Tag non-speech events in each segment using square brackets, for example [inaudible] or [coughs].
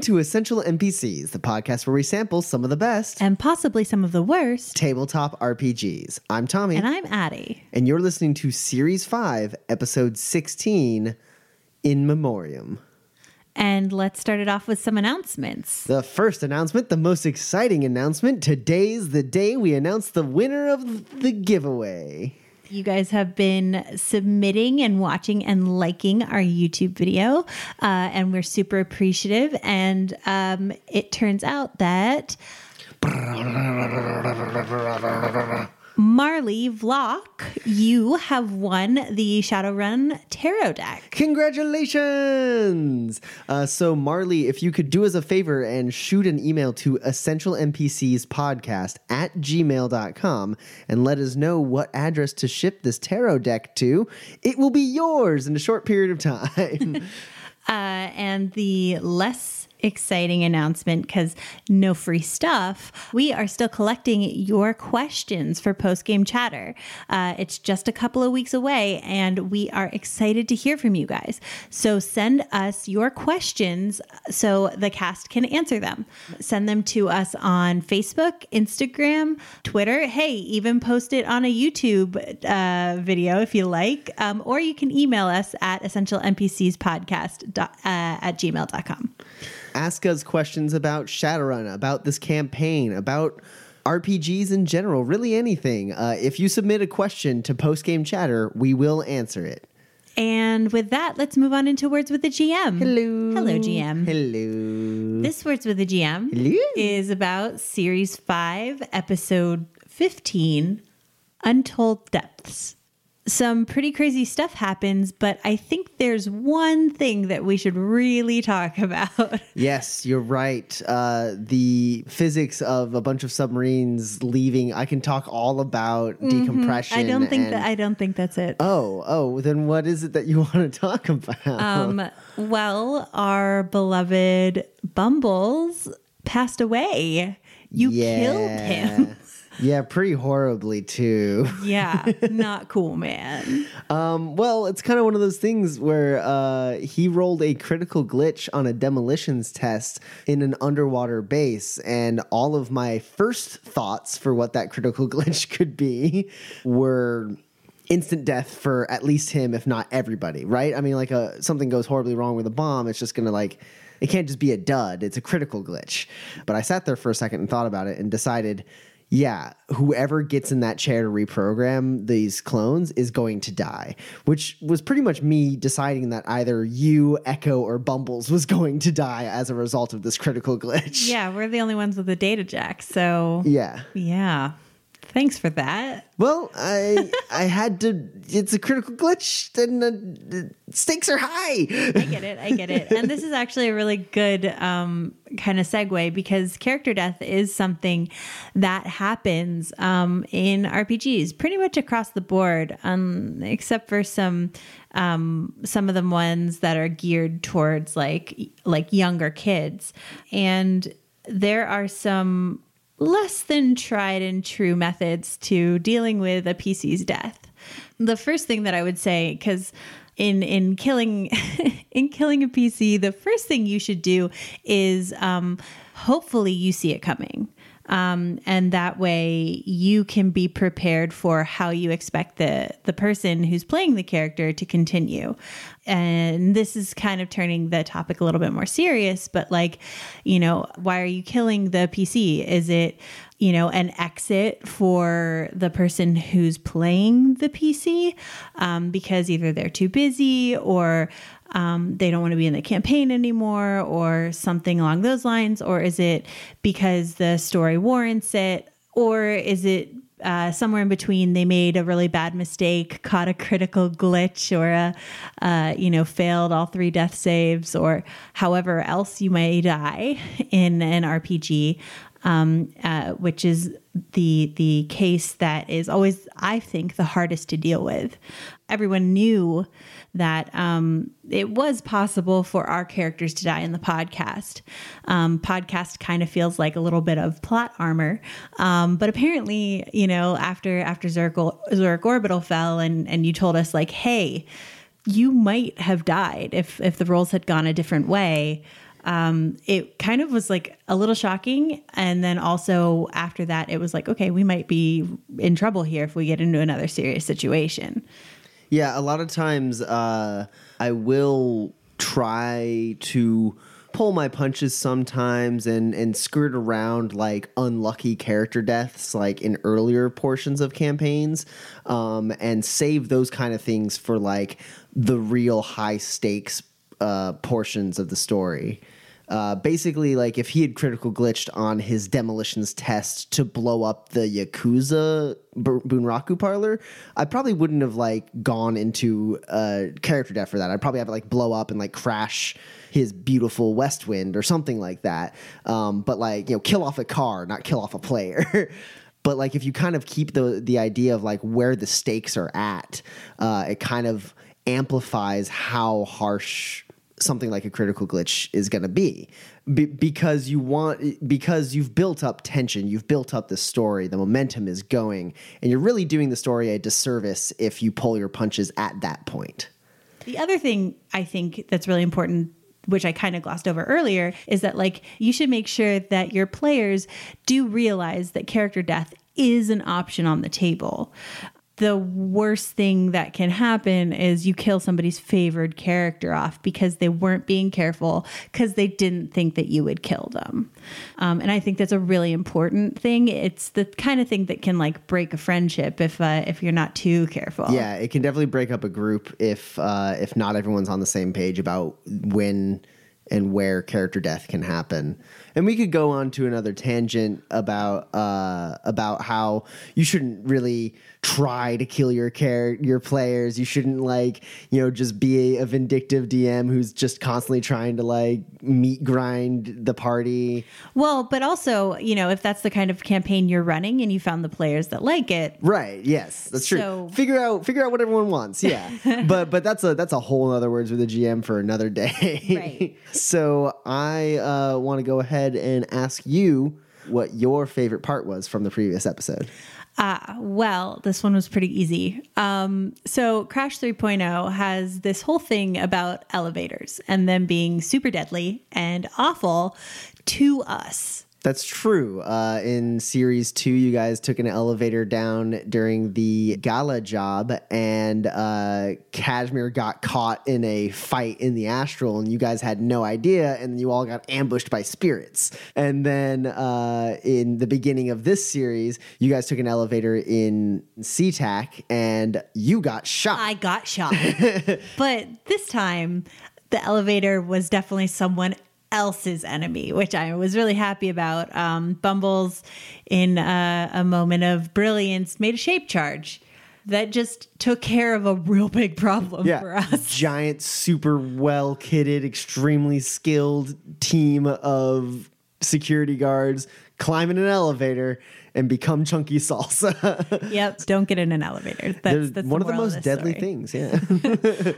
Welcome to Essential NPCs, the podcast where we sample some of the best And possibly some of the worst. tabletop RPGs. I'm Tommy, And I'm Addie. and you're listening to Series 5, Episode 16, In Memoriam. And let's start it off with some announcements. The first announcement, the most exciting announcement. Today's the day we announce the winner of the giveaway. You guys have been submitting and watching and liking our YouTube video, uh, and we're super appreciative. And um, it turns out that [laughs] Marley Vlock, you have won the Shadowrun Tarot deck. Congratulations! Uh, so, Marley, if you could do us a favor and shoot an email to essentialnpcspodcast at gmail.com and let us know what address to ship this tarot deck to, it will be yours in a short period of time. [laughs] Uh, and the less exciting announcement because no free stuff. We are still collecting your questions for post game chatter. Uh, it's just a couple of weeks away and we are excited to hear from you guys. So send us your questions so the cast can answer them. Send them to us on facebook instagram twitter. Hey even post it on a youtube uh, video if you like. Um, or you can email us at essentialnpcspodcast uh, at gmail.com Ask us questions about Shadowrun, about this campaign, about RPGs in general, really anything. Uh, if you submit a question to Post Game Chatter, we will answer it. And with that, let's move on into Words with the GM. Hello. Hello, GM. Hello. This Words with the GM Hello. is about Series 5, Episode 15 Untold Depths. Some pretty crazy stuff happens, but I think there's one thing that we should really talk [laughs] about. Yes, you're right. Uh, the physics of a bunch of submarines leaving. I can talk all about decompression. Mm-hmm. I don't think and- that I don't think that's it. Oh, oh, then what is it that you [laughs] want to talk about? Um, well, our beloved Bumbles passed away. You killed him. Yeah, pretty horribly too. Yeah, [laughs] not cool, man. Um, well, it's kind of one of those things where uh, he rolled a critical glitch on a demolitions test in an underwater base, and all of my first thoughts for what that critical [laughs] glitch could be were instant death for at least him, if not everybody. Right? I mean, like a something goes horribly wrong with a bomb, it's just gonna like. It can't just be a dud. It's a critical glitch. But I sat there for a second and thought about it and decided yeah, whoever gets in that chair to reprogram these clones is going to die, which was pretty much me deciding that either you, Echo, or Bumbles was going to die as a result of this critical glitch. Yeah, we're the only ones with the data jack. So, Yeah. yeah. Thanks for that. Well, I I had to. It's a critical glitch. and the stakes are high. I get it. I get it. And this is actually a really good um, kind of segue because character death is something that happens um, in RPGs pretty much across the board, um, except for some um, some of the ones that are geared towards like like younger kids. And there are some less than tried and true methods to dealing with a PC's death. The first thing that I would say, because in in killing [laughs] in killing a PC, the first thing you should do is um, hopefully you see it coming. Um, and that way you can be prepared for how you expect the the person who's playing the character to continue. And this is kind of turning the topic a little bit more serious, but like, you know, why are you killing the PC? Is it you know, an exit for the person who's playing the PC um, because either they're too busy or um, they don't want to be in the campaign anymore or something along those lines? Or is it because the story warrants it? Or is it uh, somewhere in between they made a really bad mistake caught a critical glitch or a uh, you know failed all three death saves or however else you may die in an rpg um, uh, which is the the case that is always, I think, the hardest to deal with. Everyone knew that um, it was possible for our characters to die in the podcast. Um, podcast kind of feels like a little bit of plot armor, um, but apparently, you know, after after Zurich, Orbital fell, and and you told us like, hey, you might have died if if the rolls had gone a different way. Um, it kind of was like a little shocking, and then also after that, it was like, okay, we might be in trouble here if we get into another serious situation. Yeah, a lot of times uh, I will try to pull my punches sometimes and and skirt around like unlucky character deaths like in earlier portions of campaigns um, and save those kind of things for like the real high stakes uh, portions of the story uh, basically, like if he had critical glitched on his demolitions test to blow up the Yakuza B- Bunraku parlor, I probably wouldn't have like gone into a character death for that. I'd probably have to like blow up and like crash his beautiful West Wind or something like that. Um, but like you know, kill off a car, not kill off a player. [laughs] but like if you kind of keep the the idea of like where the stakes are at, uh, it kind of amplifies how harsh something like a critical glitch is going to be. be because you want because you've built up tension you've built up the story the momentum is going and you're really doing the story a disservice if you pull your punches at that point the other thing i think that's really important which I kind of glossed over earlier, is that like you should make sure that your players do realize that character death is an option on the table the worst thing that can happen is you kill somebody's favored character off because they weren't being careful because they didn't think that you would kill them. Um, and I think that's a really important thing. It's the kind of thing that can like break a friendship if uh, if you're not too careful. Yeah, it can definitely break up a group if uh, if not everyone's on the same page about when and where character death can happen. And we could go on to another tangent about uh, about how you shouldn't really try to kill your char- your players. You shouldn't like you know just be a, a vindictive DM who's just constantly trying to like meat grind the party. Well, but also you know if that's the kind of campaign you're running and you found the players that like it, right? Yes, that's true. So-. Figure out figure out what everyone wants. Yeah, [laughs] but but that's a that's a whole other words with a GM for another day. Right. [laughs] so I uh, want to go ahead and ask you what your favorite part was from the previous episode. Ah, well, this one was pretty easy. Um, so, Crash 3.0 has this whole thing about elevators and them being super deadly and awful to us. That's true. Uh, in series two, you guys took an elevator down during the gala job, and uh, Kashmir got caught in a fight in the astral, and you guys had no idea, and you all got ambushed by spirits. And then uh, in the beginning of this series, you guys took an elevator in SeaTac, and you got shot. I got shot. [laughs] but this time, the elevator was definitely someone else's enemy, which I was really happy about. Um, Bumbles, in a, a moment of brilliance, made a shape charge that just took care of a real big problem for us. [laughs] Giant, super well kitted, extremely skilled team of security guards climb in an elevator and become chunky salsa. [laughs] Yep, don't get in an elevator. That's, that's one of the most deadly story. things. Yeah.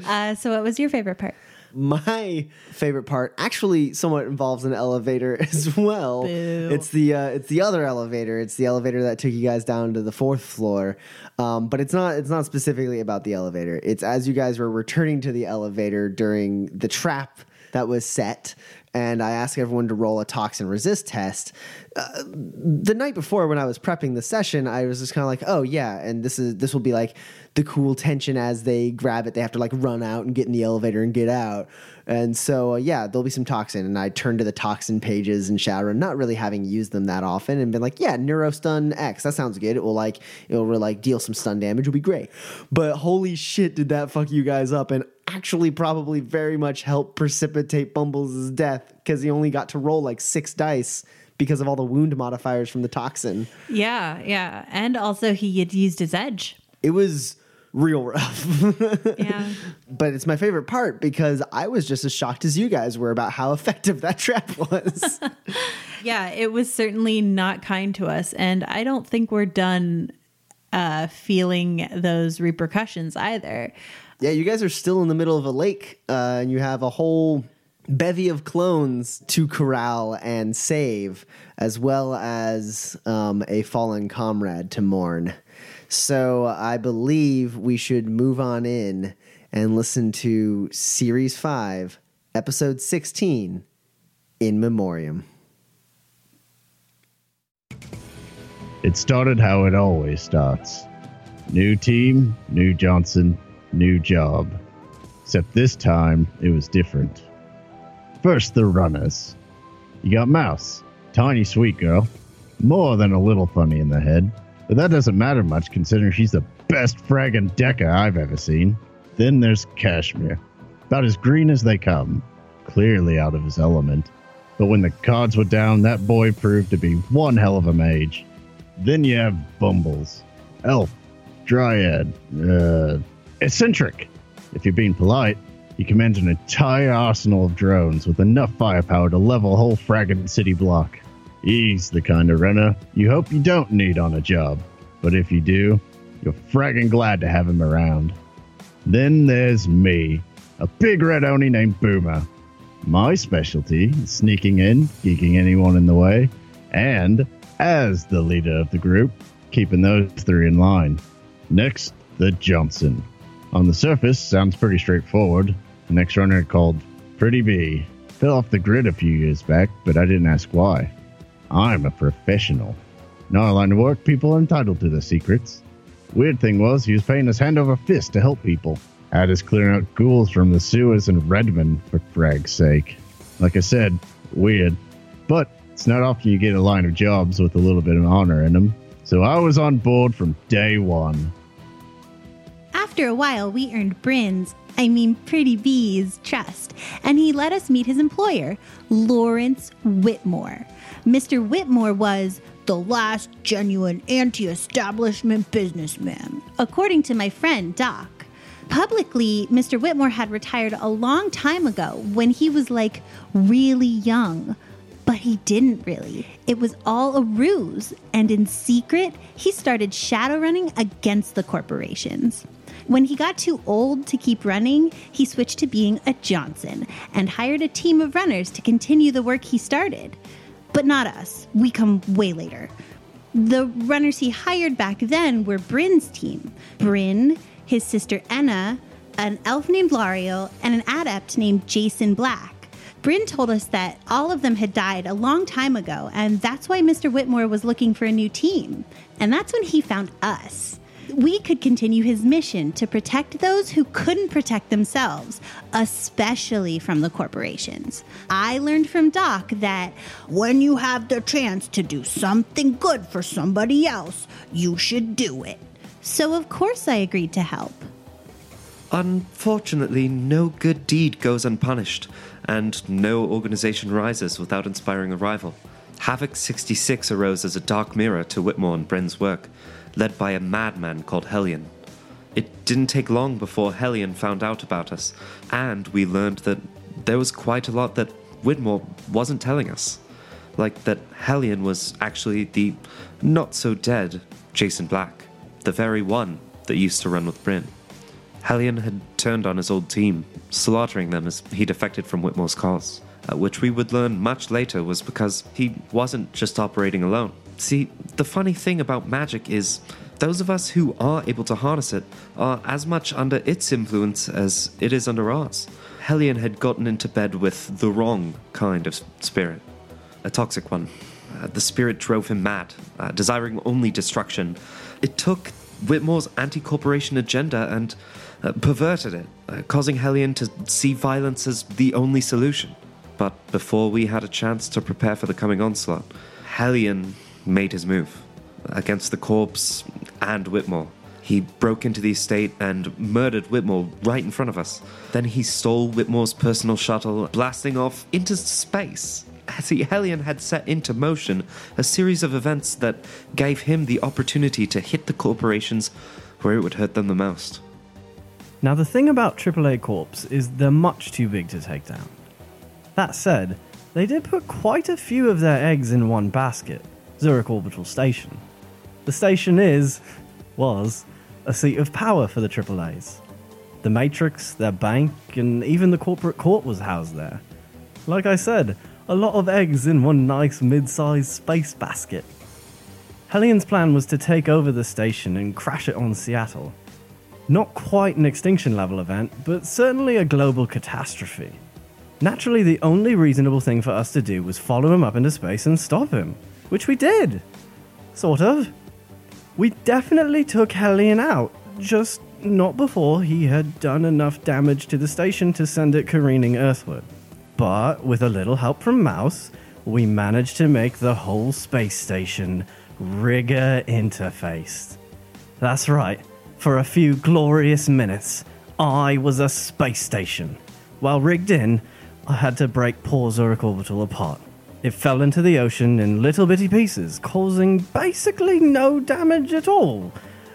[laughs] Uh, so, what was your favorite part? My favorite part actually somewhat involves an elevator [laughs] as well. Boo. It's the uh, it's the other elevator. It's the elevator that took you guys down to the fourth floor. Um, but it's not it's not specifically about the elevator. It's as you guys were returning to the elevator during the trap that was set. And I asked everyone to roll a toxin resist test. Uh, the night before, when I was prepping the session, I was just kind of like, "Oh yeah," and this is this will be like the cool tension as they grab it. They have to like run out and get in the elevator and get out. And so, uh, yeah, there'll be some toxin. And I turned to the toxin pages in Shadowrun, not really having used them that often, and been like, yeah, Neurostun X, that sounds good. It will like, it will like deal some stun damage, it'll be great. But holy shit, did that fuck you guys up? And actually, probably very much help precipitate Bumbles' death because he only got to roll like six dice because of all the wound modifiers from the toxin. Yeah, yeah. And also, he had used his edge. It was real rough. [laughs] Yeah. but it's my favorite part because I was just as shocked as you guys were about how effective that trap [laughs] was. [laughs] Yeah, it was certainly not kind to us. And I don't think we're done uh, feeling those repercussions either. yeah, you guys are still in the middle of a lake uh, and you have a whole bevy of clones to corral and save, as well as um, a fallen comrade to mourn. So I believe we should move on in and listen to Series 5, Episode 16, In Memoriam. It started how it always starts new team, new Johnson, new job. Except this time, it was different. First, the runners. You got Mouse, tiny sweet girl, more than a little funny in the head, but that doesn't matter much considering she's the best fragging Decker I've ever seen. Then there's Kashmir, about as green as they come, clearly out of his element. But when the cards were down, that boy proved to be one hell of a mage. Then you have Bumbles, Elf, Dryad, uh, Eccentric. If you're being polite, he commands an entire arsenal of drones with enough firepower to level a whole fragging city block. He's the kind of runner you hope you don't need on a job, but if you do, you're fragging glad to have him around. Then there's me, a big red oni named Boomer. My specialty is sneaking in, geeking anyone in the way, and, as the leader of the group, keeping those three in line. Next, the Johnson. On the surface, sounds pretty straightforward. The next runner called Pretty Bee. Fell off the grid a few years back, but I didn't ask why. I'm a professional. Our line of work, people are entitled to their secrets. Weird thing was, he was paying us hand over fist to help people. Had us clearing out ghouls from the sewers in Redmond, for frag's sake. Like I said, weird. But it's not often you get a line of jobs with a little bit of honor in them. So I was on board from day one. After a while, we earned Bryn's, I mean Pretty Bee's, trust, and he let us meet his employer, Lawrence Whitmore. Mr. Whitmore was the last genuine anti establishment businessman, according to my friend Doc. Publicly, Mr. Whitmore had retired a long time ago when he was like really young. But he didn't really. It was all a ruse, and in secret, he started shadow running against the corporations. When he got too old to keep running, he switched to being a Johnson and hired a team of runners to continue the work he started. But not us. We come way later. The runners he hired back then were Bryn's team. Bryn, his sister Enna, an elf named Lariel, and an adept named Jason Black. Bryn told us that all of them had died a long time ago, and that's why Mr. Whitmore was looking for a new team. And that's when he found us. We could continue his mission to protect those who couldn't protect themselves, especially from the corporations. I learned from Doc that when you have the chance to do something good for somebody else, you should do it. So, of course, I agreed to help. Unfortunately, no good deed goes unpunished, and no organization rises without inspiring a rival. Havoc 66 arose as a dark mirror to Whitmore and Bryn's work, led by a madman called Hellion. It didn't take long before Hellion found out about us, and we learned that there was quite a lot that Whitmore wasn't telling us. Like that Hellion was actually the not so dead Jason Black, the very one that used to run with Bryn. Hellion had turned on his old team, slaughtering them as he defected from Whitmore's cause, uh, which we would learn much later was because he wasn't just operating alone. See, the funny thing about magic is those of us who are able to harness it are as much under its influence as it is under ours. Hellion had gotten into bed with the wrong kind of spirit, a toxic one. Uh, the spirit drove him mad, uh, desiring only destruction. It took Whitmore's anti corporation agenda and uh, perverted it, uh, causing Hellion to see violence as the only solution. But before we had a chance to prepare for the coming onslaught, Hellion made his move against the corpse and Whitmore. He broke into the estate and murdered Whitmore right in front of us. Then he stole Whitmore's personal shuttle, blasting off into space. see, Hellion had set into motion a series of events that gave him the opportunity to hit the corporations where it would hurt them the most. Now, the thing about AAA Corps is they're much too big to take down. That said, they did put quite a few of their eggs in one basket Zurich Orbital Station. The station is, was, a seat of power for the AAAs. The Matrix, their bank, and even the corporate court was housed there. Like I said, a lot of eggs in one nice mid sized space basket. Hellion's plan was to take over the station and crash it on Seattle. Not quite an extinction level event, but certainly a global catastrophe. Naturally, the only reasonable thing for us to do was follow him up into space and stop him, which we did. Sort of. We definitely took Hellion out, just not before he had done enough damage to the station to send it careening earthward. But with a little help from Mouse, we managed to make the whole space station rigger interfaced. That's right, for a few glorious minutes, I was a space station. While rigged in, I had to break Zurich Orbital apart. It fell into the ocean in little bitty pieces, causing basically no damage at all.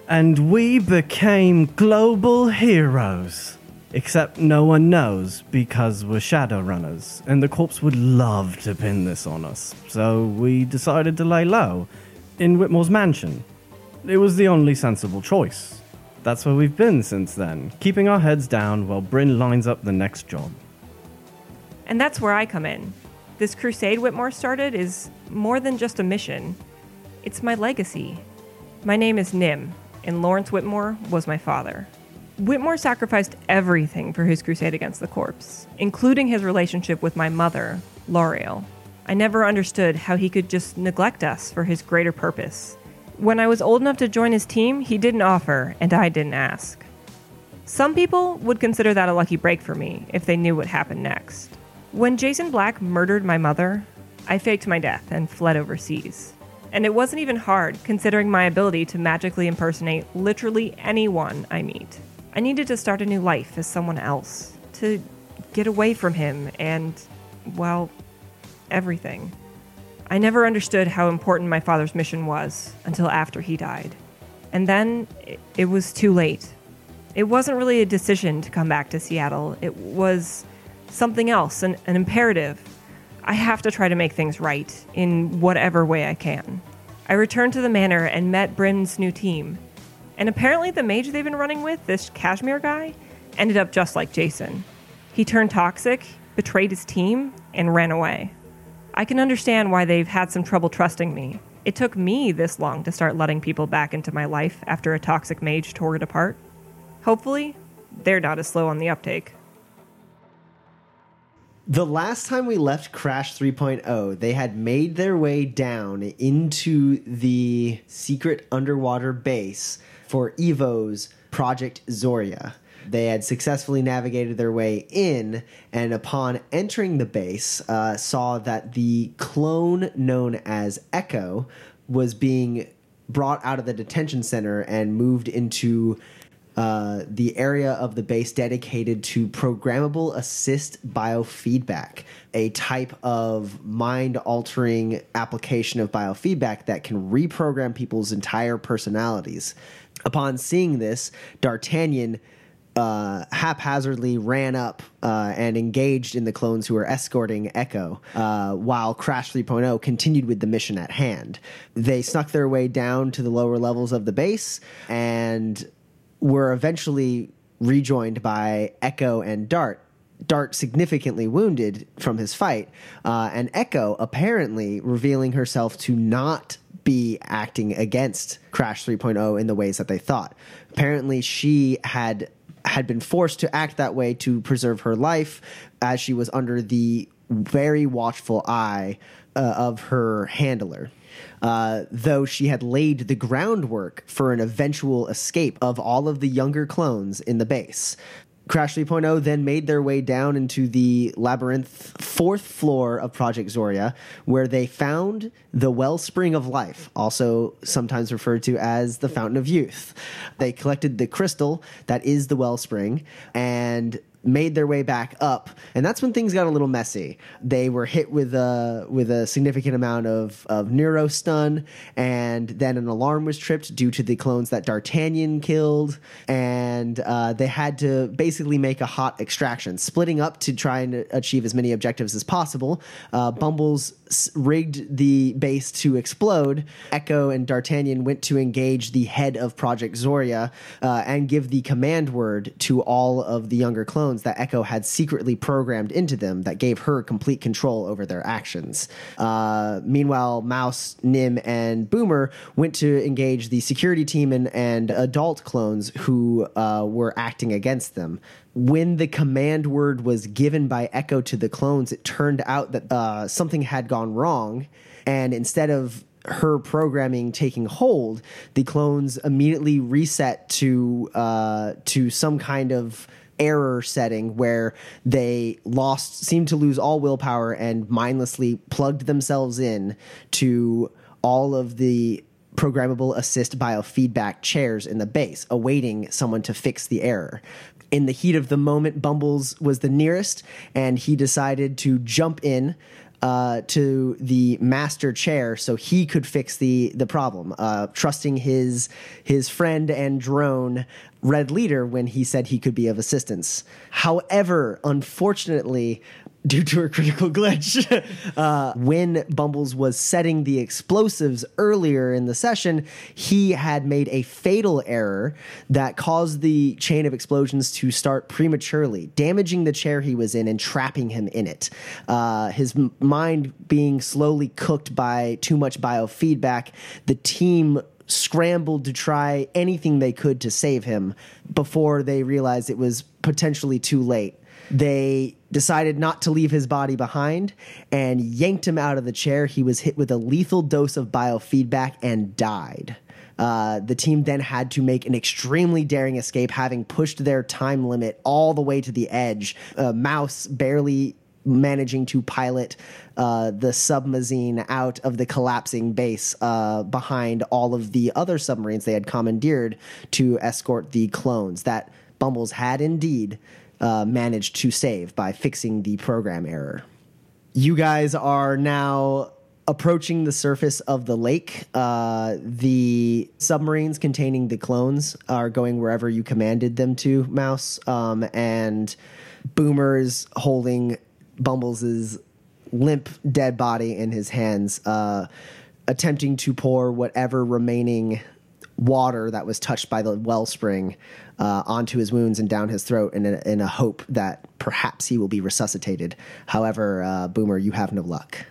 And we became global heroes. Except no one knows because we're Shadowrunners, and the corpse would love to pin this on us. So we decided to lay low in Whitmore's mansion. It was the only sensible choice. That's where we've been since then, keeping our heads down while Bryn lines up the next job. And that's where I come in. This crusade Whitmore started is more than just a mission, it's my legacy. My name is Nim, and Lawrence Whitmore was my father. Whitmore sacrificed everything for his crusade against the corpse, including his relationship with my mother, Lariel. I never understood how he could just neglect us for his greater purpose. When I was old enough to join his team, he didn't offer, and I didn't ask. Some people would consider that a lucky break for me if they knew what happened next. When Jason Black murdered my mother, I faked my death and fled overseas. And it wasn't even hard, considering my ability to magically impersonate literally anyone I meet. I needed to start a new life as someone else, to get away from him and, well, everything. I never understood how important my father's mission was until after he died. And then it, was too late. It wasn't really a decision to come back to Seattle, it was something else, an, an imperative. I have to try to make things right in whatever way I can. I returned to the manor and met Bryn's new team. And apparently, the mage they've been running with, this Kashmir guy, ended up just like Jason. He turned toxic, betrayed his team, and ran away. I can understand why they've had some trouble trusting me. It took me this long to start letting people back into my life after a toxic mage tore it apart. Hopefully, they're not as slow on the uptake. The last time we left Crash 3.0, they had made their way down into the secret underwater base for Evo's Project Zoria. They had successfully navigated their way in, and upon entering the base, uh, saw that the clone known as Echo was being brought out of the detention center and moved into uh, the area of the base dedicated to programmable assist biofeedback, a type of mind altering application of biofeedback that can reprogram people's entire personalities. Upon seeing this, D'Artagnan uh, haphazardly ran up uh, and engaged in the clones who were escorting Echo, uh, while Crash 3.0 continued with the mission at hand. They snuck their way down to the lower levels of the base and were eventually rejoined by Echo and Dart. Dart significantly wounded from his fight, uh, and Echo apparently revealing herself to not be acting against Crash 3.0 in the ways that they thought. Apparently, she had had been forced to act that way to preserve her life, as she was under the very watchful eye uh, of her handler. Uh, though she had laid the groundwork for an eventual escape of all of the younger clones in the base. Crash 3.0 then made their way down into the labyrinth fourth floor of Project Zoria, where they found the Wellspring of Life, also sometimes referred to as the Fountain of Youth. They collected the crystal that is the Wellspring, and made their way back up, and that's when things got a little messy. They were hit with a with a significant amount of of neuro stun, and then an alarm was tripped due to the clones that D'Artagnan killed, and uh, they had to basically make a hot extraction, splitting up to try and achieve as many objectives as possible. Uh, Bumbles rigged the base to explode. Echo and D'Artagnan went to engage the head of Project Zoria uh, and give the command word to all of the younger clones that Echo had secretly programmed into them that gave her complete control over their actions. Uh, meanwhile, Mouse, Nim, and Boomer went to engage the security team and, and adult clones who uh, were acting against them when the command word was given by Echo to the clones, it turned out that uh, something had gone wrong. And instead of her programming taking hold, the clones immediately reset to uh, to some kind of error setting where they lost seemed to lose all willpower and mindlessly plugged themselves in to all of the programmable assist biofeedback chairs in the base, awaiting someone to fix the error. In the heat of the moment, Bumbles was the nearest, and he decided to jump in uh, to the master chair so he could fix the the problem, uh, trusting his his friend and drone Red Leader when he said he could be of assistance. However, unfortunately, due to a critical glitch, [laughs] uh, when Bumbles was setting the explosives earlier in the session, he had made a fatal error that caused the chain of explosions to start prematurely, damaging the chair he was in and trapping him in it. Uh, his m- mind being slowly cooked by too much biofeedback, the team scrambled to try anything they could to save him before they realized it was potentially too late. They decided not to leave his body behind and yanked him out of the chair. He was hit with a lethal dose of biofeedback and died. Uh, the team then had to make an extremely daring escape, having pushed their time limit all the way to the edge. Mouse barely managing to pilot uh, the submarine out of the collapsing base uh, behind all of the other submarines they had commandeered to escort the clones that Bumbles had indeed uh, managed to save by fixing the program error. You guys are now approaching the surface of the lake. Uh, the submarines containing the clones are going wherever you commanded them to, Mouse. Um, and Boomer's holding Bumbles' limp, dead body in his hands, uh, attempting to pour whatever remaining water that was touched by the wellspring uh, onto his wounds and down his throat in a, in a hope that perhaps he will be resuscitated. However, uh, Boomer, you have no luck.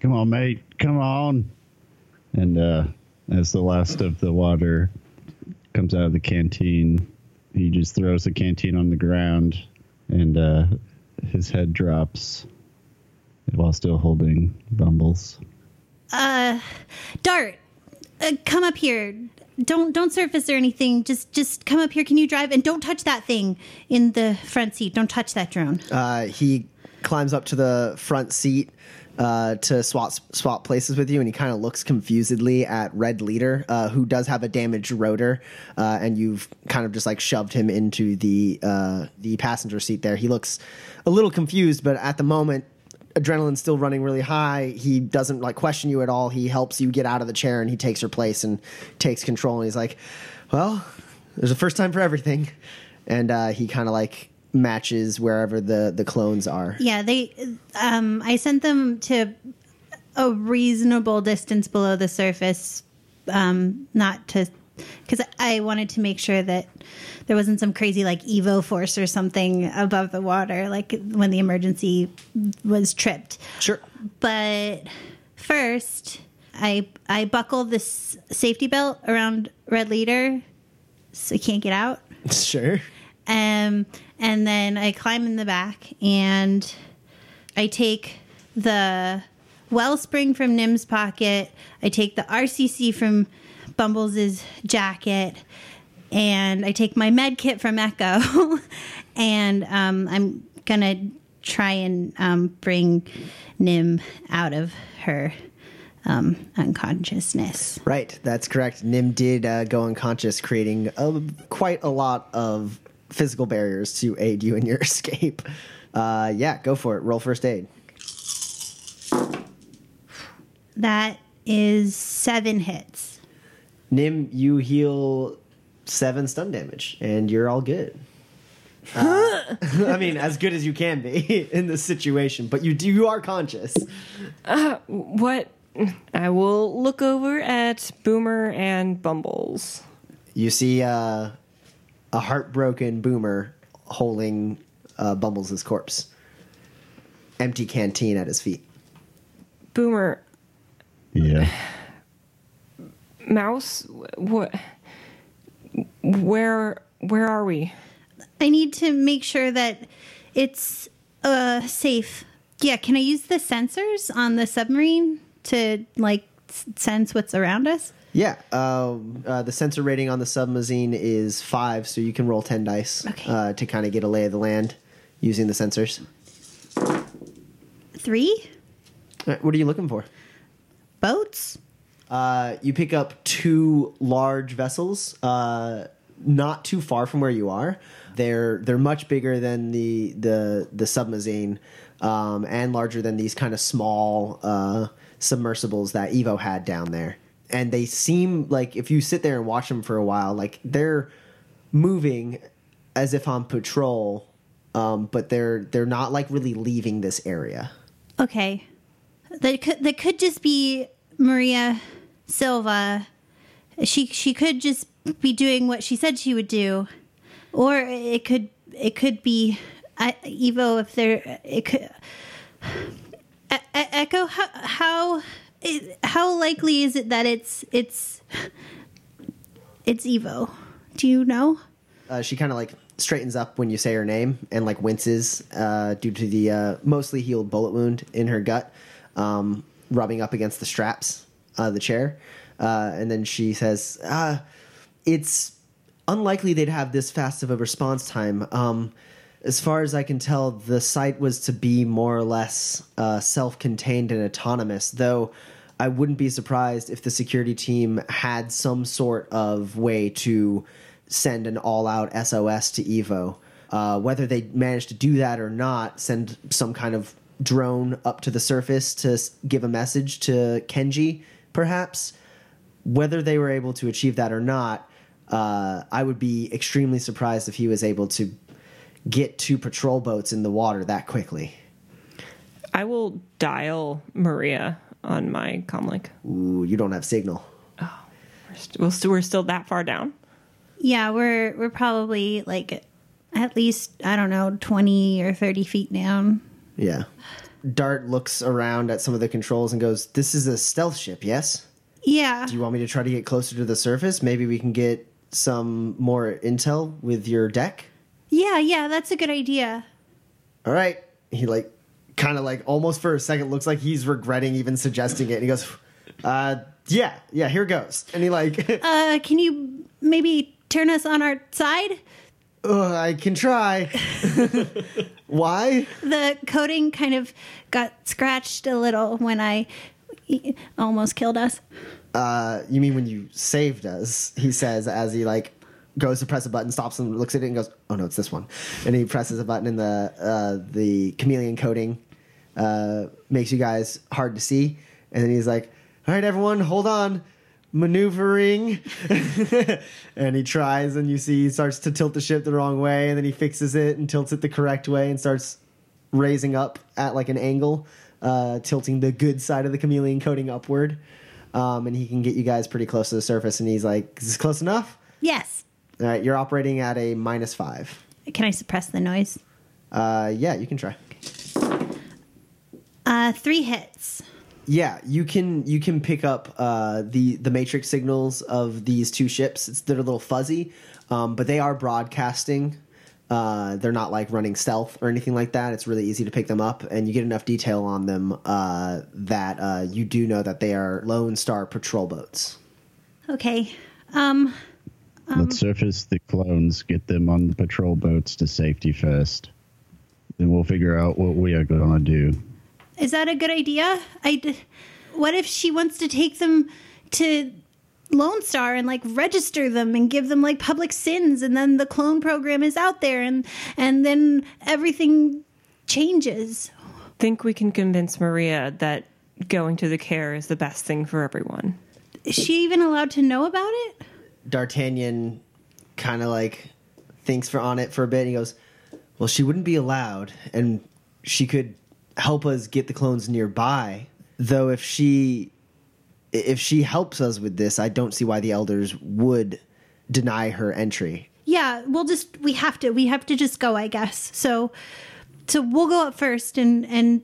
Come on, mate. Come on. And uh, as the last of the water comes out of the canteen, he just throws the canteen on the ground and uh, his head drops while still holding Bumbles. Uh, Dart, uh, come up here. Don't don't surface or anything. Just just come up here. Can you drive? And don't touch that thing in the front seat. Don't touch that drone. Uh, he climbs up to the front seat uh, to swap swap places with you, and he kind of looks confusedly at Red Leader, uh, who does have a damaged rotor, uh, and you've kind of just like shoved him into the uh, the passenger seat there. He looks a little confused, but at the moment. Adrenaline's still running really high. He doesn't like question you at all. He helps you get out of the chair and he takes your place and takes control. And he's like, "Well, there's a first time for everything," and uh, he kind of like matches wherever the the clones are. Yeah, they. Um, I sent them to a reasonable distance below the surface, um, not to because I wanted to make sure that there wasn't some crazy like Evo force or something above the water, like when the emergency was tripped. Sure. But first, I I buckled this safety belt around Red Leader, so he can't get out. [laughs] Sure. Um, and then I climb in the back and I take the wellspring from Nim's pocket. I take the RCC from Bumbles' jacket. And I take my med kit from Echo. [laughs] and um, I'm to try and um, bring Nim out of her um, unconsciousness. Right, that's correct. Nim did uh, go unconscious, creating a, quite a lot of physical barriers to aid you in your [laughs] escape. Uh, yeah, go for it. Roll first aid. That is seven hits. Nim, you heal seven stun damage, and you're all good. Uh, [laughs] I mean, as good as you can be [laughs] in this situation, but you do you are conscious. What? I will look over at Boomer and Bumbles. You see uh, a heartbroken boomer holding uh, Bumbles' corpse, empty canteen at his feet. Boomer, Yeah. Mouse, what? Where? Where are we? I need to make sure that it's uh safe. Yeah, can I use the sensors on the submarine to like sense what's around us? Yeah, um, uh, the sensor rating on the submarine is five, so you can roll ten dice Okay. uh, to kind of get a lay of the land using the sensors. Three All right, what are you looking for? boats. Uh, you pick up two large vessels, uh, not too far from where you are. They're they're much bigger than the the the submarine, um, and larger than these kind of small uh, submersibles that Evo had down there. And they seem like if you sit there and watch them for a while, like they're moving as if on patrol, um, but they're they're not like really leaving this area. Okay, that could that could just be Maria Silva. She she could just be doing what she said she would do, or it could it could be I, Evo if there it could. Echo, how how how likely is it that it's it's it's Evo? Do you know? uh, she kind of like straightens up when you say her name and like winces uh, due to the uh, mostly healed bullet wound in her gut, um, rubbing up against the straps of the chair. Uh, and then she says, uh, "It's unlikely they'd have this fast of a response time. Um, as far as I can tell, the site was to be more or less uh, self-contained and autonomous, though." I wouldn't be surprised if the security team had some sort of way to send an all-out SOS to Evo. Uh, whether they managed to do that or not, send some kind of drone up to the surface to give a message to Kenji, perhaps. Whether they were able to achieve that or not, uh, I would be extremely surprised if he was able to get two patrol boats in the water that quickly. I will dial Maria on my comlink. Ooh, you don't have signal. We're, st- we're, st- we're still that far down. Yeah, we're we're probably like at least I don't know twenty or thirty feet down. Yeah. Dart looks around at some of the controls and goes, This is a stealth ship, yes? Yeah. Do you want me to try to get closer to the surface? Maybe we can get some more intel with your deck? Yeah, yeah, that's a good idea. All right. He, like, kind of like almost for a second looks like he's regretting even suggesting it. And he goes, uh, yeah, yeah, here goes. And he, like, [laughs] Uh, can you maybe turn us on our side? "Ugh, I can try. [laughs] Why? The coating kind of got scratched a little when I almost killed us. Uh, you mean when you saved us? He says as he like goes to press a button, stops and looks at it and goes, "Oh no, it's this one." And he presses a button, and the uh, the chameleon coating uh, makes you guys hard to see. And then he's like, "All right, everyone, hold on." Maneuvering, [laughs] and he tries, and you see he starts to tilt the ship the wrong way, and then he fixes it and tilts it the correct way, and starts raising up at like an angle, uh, tilting the good side of the chameleon coating upward. Um, and he can get you guys pretty close to the surface. And he's like, "Is this close enough?" Yes. All right, you're operating at a minus five. Can I suppress the noise? Uh, yeah, you can try. Uh, three hits. Yeah, you can you can pick up uh, the the matrix signals of these two ships. It's, they're a little fuzzy, um, but they are broadcasting. Uh, they're not like running stealth or anything like that. It's really easy to pick them up, and you get enough detail on them uh, that uh, you do know that they are Lone Star patrol boats. Okay. Um, Let's surface the clones, get them on the patrol boats to safety first. Then we'll figure out what we are going to do. Is that a good idea? I. d- What if she wants to take them to Lone Star and like register them and give them like public SINs and then the clone program is out there and and then everything changes. Think we can convince Maria that going to the care is the best thing for everyone. Is she even allowed to know about it? D'Artagnan kind of like thinks for on it for a bit. And he goes, "Well, she wouldn't be allowed, and she could help us get the clones nearby. Though if she if she helps us with this, I don't see why the elders would deny her entry. Yeah, we'll just we have to we have to just go, I guess. So so we'll go up first and and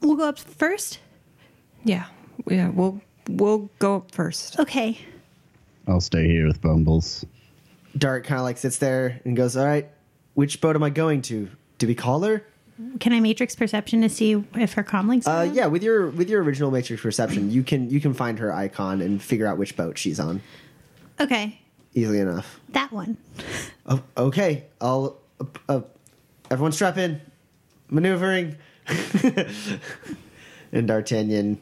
we'll go up first. Yeah, yeah. We'll we'll go up first. Okay. I'll stay here with Bumbles. Dart kind of like sits there and goes, "All right, which boat am I going to? Do we call her?" Can I matrix perception to see if her comlinks? Uh, yeah, with your with your original matrix perception, you can you can find her icon and figure out which boat she's on Okay, easily enough. that one. Oh, okay, I'll. Uh, uh, everyone, strap in. Maneuvering. [laughs] and D'Artagnan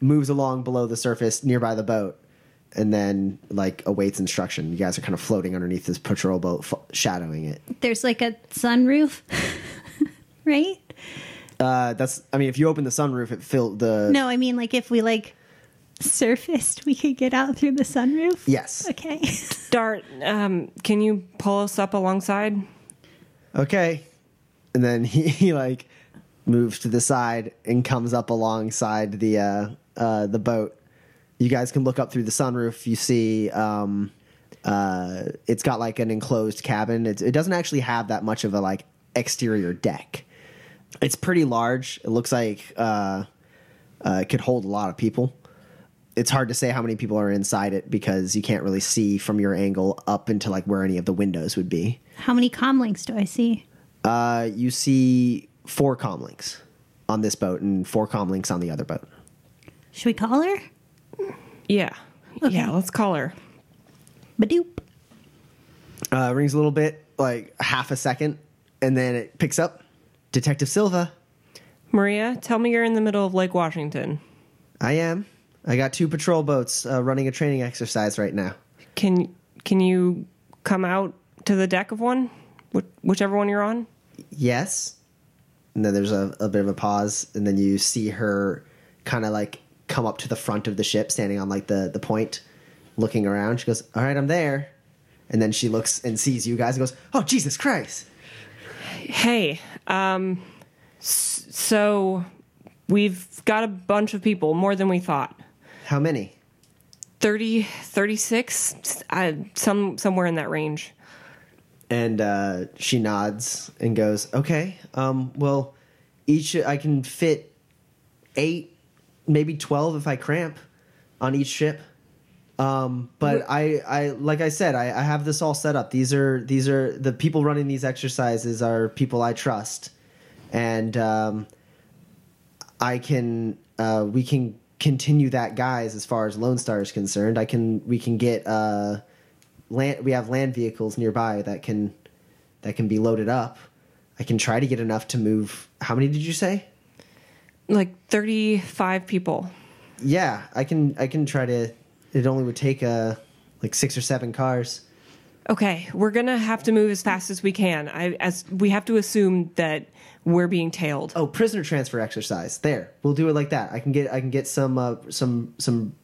moves along below the surface nearby the boat, and then like awaits instruction. You guys are kind of floating underneath this patrol boat, f- shadowing it. There's like a sunroof, [laughs] right? Uh, that's. I mean, if you open the sunroof, it filled the. No, I mean like if we like surfaced, we could get out through the sunroof. Yes. Okay. [laughs] Dart, um, can you pull us up alongside? okay and then he, [laughs] he like moves to the side and comes up alongside the uh, uh, the boat you guys can look up through the sunroof you see um, uh, it's got like an enclosed cabin it's, it doesn't actually have that much of a like exterior deck it's pretty large it looks like uh, uh, it could hold a lot of people it's hard to say how many people are inside it because you can't really see from your angle up into like where any of the windows would be How many comlinks do I see? uh, you see four comlinks on this boat and four comlinks on the other boat. Should we call her? Yeah. Yeah, let's call her. Badoop. Uh, rings a little bit, like half a second, and then it picks up. Detective Silva, Maria, tell me you're in the middle of Lake Washington. I am. I got two patrol boats uh, running a training exercise right now. Can can you come out to the deck of one, Wh- whichever one you're on? Yes. And then there's a, a bit of a pause, and then you see her kind of like come up to the front of the ship, standing on like the, the point, looking around. She goes, All right, I'm there. And then she looks and sees you guys and goes, Oh, Jesus Christ. Hey, um, so we've got a bunch of people, more than we thought. How many? 30, 36, I, some somewhere in that range. and uh, she nods and goes, "Okay, um, well, each I can fit eight, maybe twelve if I cramp on each ship. Um, but I, I, like I said, I, I have this all set up. These are these are the people running these exercises are people I trust, and um, I can uh, we can continue that, guys. As far as Lone Star is concerned, I can we can get." Uh, land we have land vehicles nearby that can that can be loaded up. I can try to get enough to move. How many did you say? Like 35 people. Yeah, I can. I can try to. It only would take uh like six or seven cars. Okay, we're gonna have to move as fast as we can. I as we have to assume that we're being tailed. Oh, prisoner transfer exercise. There, we'll do it like that. I can get. I can get some. Uh, some. Some.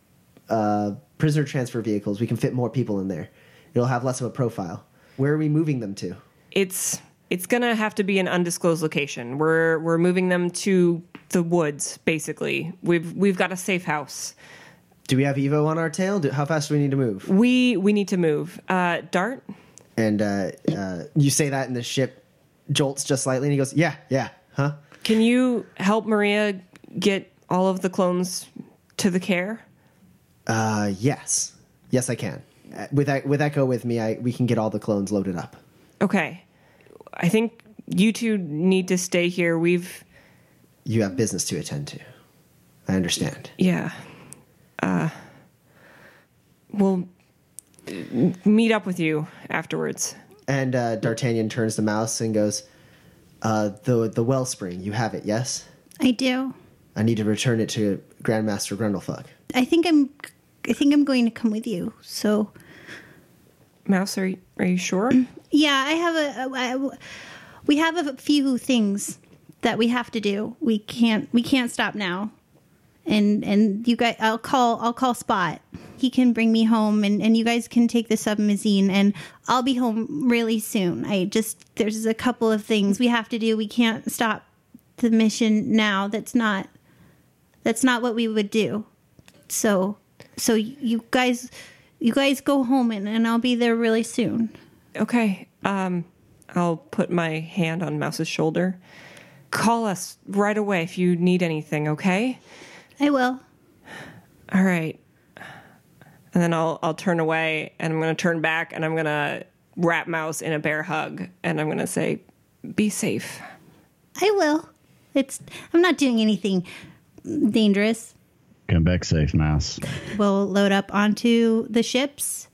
Uh, prisoner transfer vehicles. We can fit more people in there. It'll have less of a profile. Where are we moving them to? It's it's gonna have to be an undisclosed location. We're we're moving them to the woods. Basically, we've we've got a safe house. Do we have Evo on our tail? Do, how fast do we need to move? We we need to move. Uh, Dart, And uh, uh, you say that, and the ship jolts just slightly, and he goes, "Yeah, yeah, huh." can you help Maria get all of the clones to the care? Uh, yes, yes, I can. Uh, With with Echo with me, I we can get all the clones loaded up. Okay, I think you two need to stay here. We've You have business to attend to. I understand. yeah. Uh, we'll meet up with you afterwards. And uh, D'Artagnan turns to Mouse and goes, uh, "the the wellspring, you have it, yes? I do. I need to return it to Grandmaster Grundlefug." I think I'm I think I'm going to come with you. So Mouse, are you, are you sure? [clears throat] yeah, I have a, a, a we have a few things that we have to do. We can't we can't stop now. And and you guys I'll call I'll call Spot. He can bring me home and, and you guys can take the submazine and I'll be home really soon. I just there's a couple of things we have to do. We can't stop the mission now. That's not that's not what we would do. So so you guys you guys go home and, and I'll be there really soon. Okay. Um, I'll put my hand on Mouse's shoulder. Call us right away if you need anything, okay? I will. All right. And then I'll I'll turn away and I'm gonna turn back and I'm gonna wrap Mouse in a bear hug and I'm gonna say, "Be safe." I will. It's I'm not doing anything dangerous. Come back safe, Mouse. We'll load up onto the ships.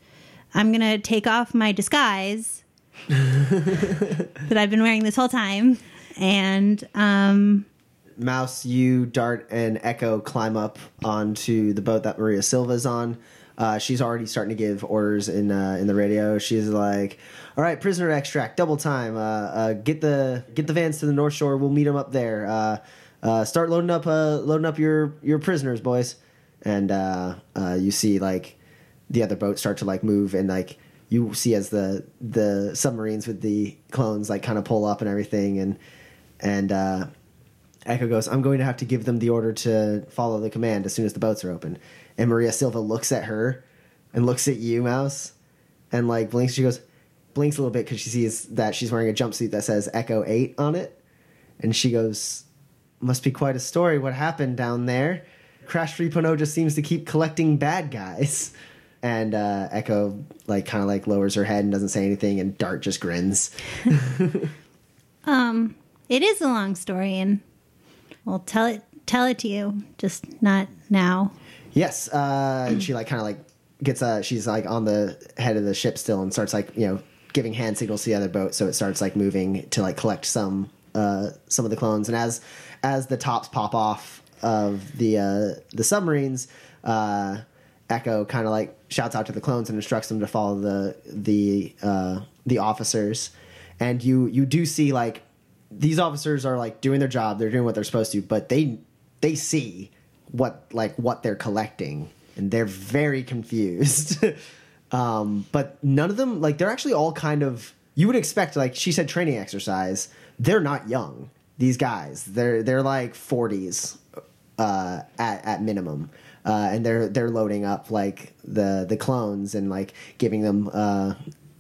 I'm gonna take off my disguise [laughs] that I've been wearing this whole time, and um, Mouse, you, Dart, and Echo climb up onto the boat that Maria Silva's on. Uh, she's already starting to give orders in uh, in the radio. She's like, "All right, prisoner extract, double time. Uh, uh, get the get the vans to the North Shore. We'll meet them up there. Uh, uh, start loading up loading up your your prisoners, boys." And you see like the other boats start to like move, and like you see as the the submarines with the clones like kind of pull up and everything, and and Echo goes, I'm going to have to give them the order to follow the command as soon as the boats are open. And Maria Silva looks at her and looks at you, Mouse, and like blinks. She goes, blinks a little bit because she sees that she's wearing a jumpsuit that says Echo 8 on it. And she goes, Must be quite a story what happened down there. Crash 3.0 just seems to keep collecting bad guys. And uh, Echo like kind of like lowers her head and doesn't say anything, and Dart just grins. [laughs] um, it is a long story, and we'll tell it tell it to you, just not now. Yes, uh, and she like kind of like gets uh she's like on the head of the ship still and starts like you know giving hand signals to the other boat, so it starts like moving to like collect some uh some of the clones, and as as the tops pop off of the uh the submarines, uh Echo kind of like shouts out to the clones and instructs them to follow the the uh the officers, and you you do see like these officers are like doing their job, they're doing what they're supposed to, but they they see what like what they're collecting and they're very confused. [laughs] Um but none of them like they're actually all kind of you would expect like she said training exercise they're not young these guys. They're they're like 40s uh at at minimum. Uh and they're they're loading up like the the clones and like giving them uh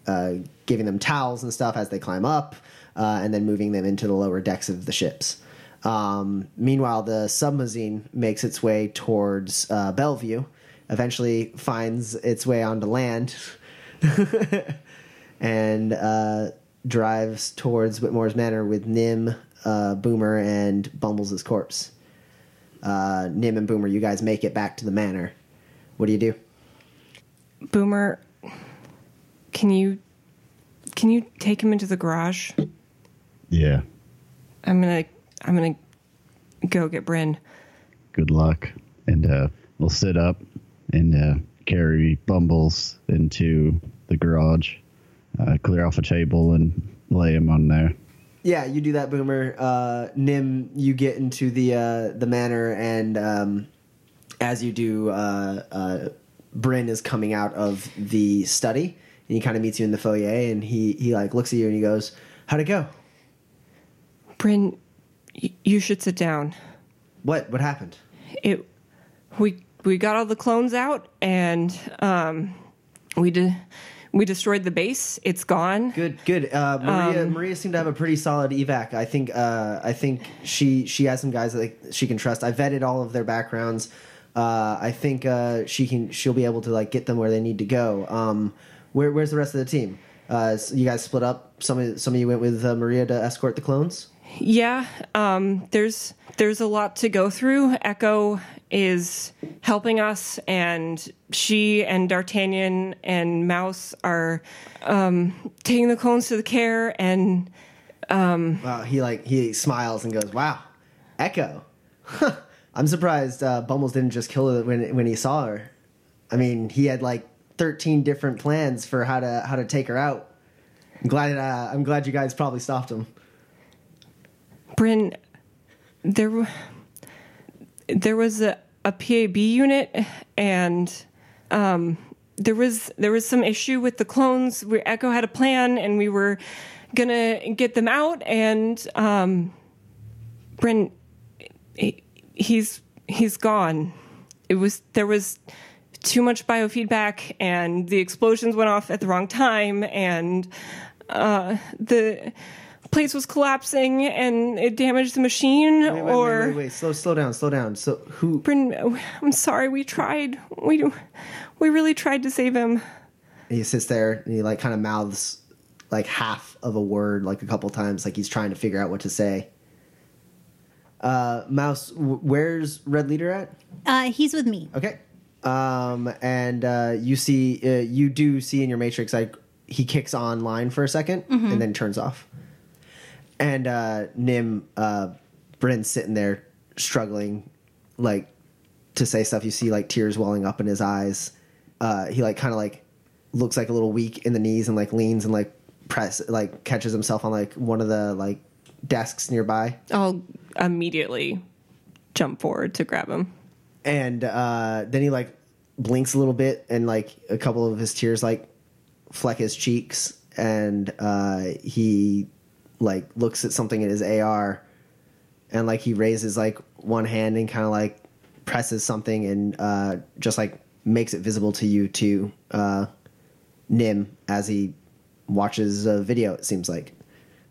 uh giving them towels and stuff as they climb up uh and then moving them into the lower decks of the ships um, meanwhile, the submarine makes its way towards uh, Bellevue, eventually finds its way onto land, [laughs] and uh, drives towards Whitmore's Manor with Nim, uh, Boomer, and Bumbles' corpse. Uh, Nim and Boomer, you guys make it back to the manor. What do you do? Boomer, can you can you take him into the garage? Yeah. I'm gonna I'm gonna go get Bryn. Good luck. And uh, we'll sit up and uh, carry Bumbles into the garage, uh, clear off a table, and lay him on there. Yeah, you do that, Boomer. Uh, Nim, you get into the uh, the manor, and um, as you do, uh, uh, Bryn is coming out of the study, and he kind of meets you in the foyer, and he he like looks at you and he goes, "How'd it go? Bryn, y- you should sit down. What what happened?" It we we got all the clones out and um we did we destroyed the base. It's gone. Good, good. Uh, Maria, Maria seemed to have a pretty solid evac. I think, uh, I think she she has some guys that she can trust. I vetted all of their backgrounds. Uh, I think uh, she can. She'll be able to like get them where they need to go. Um, where, where's the rest of the team? Uh, so you guys split up. Some of some of you went with uh, Maria to escort the clones. Yeah, um, there's there's a lot to go through. Echo is helping us, and she and D'Artagnan and Mouse are um, taking the clones to the care. And Wow, he like he smiles and goes, "Wow, Echo." [laughs] I'm surprised uh, Bumbles didn't just kill her when when he saw her. I mean, he had like 13 different plans for how to how to take her out. I'm glad uh, I'm glad you guys probably stopped him. Bryn, there, there was a, a PAB unit, and um, there was there was some issue with the clones. We, Echo had a plan, and we were gonna get them out. And um, Bryn, he, he's he's gone. It was there was too much biofeedback, and the explosions went off at the wrong time, and uh, the place was collapsing and it damaged the machine Wait, wait, or wait, wait, wait, slow, slow down, slow down. So who? Bryn, I'm sorry, we tried. We we really tried to save him. He sits there and he like kind of mouths like half of a word like a couple times, like he's trying to figure out what to say. Uh, Mouse, w- where's Red Leader at? Uh, he's with me. Okay. Um, and uh, you see, uh, you do see in your matrix, like he kicks online for a 2nd and then turns off. And uh, Nim, uh, Bryn's sitting there struggling, like to say stuff. You see like tears welling up in his eyes. Uh, he like kind of like looks like a little weak in the knees and like leans and like press like catches himself on like one of the like desks nearby. I'll immediately jump forward to grab him. and uh, then he like blinks a little bit and like a couple of his tears like fleck his cheeks and uh, he like looks at something in his ar and like he raises like one hand and kind of like presses something and uh, just like makes it visible to you to uh, nim as he watches a video it seems like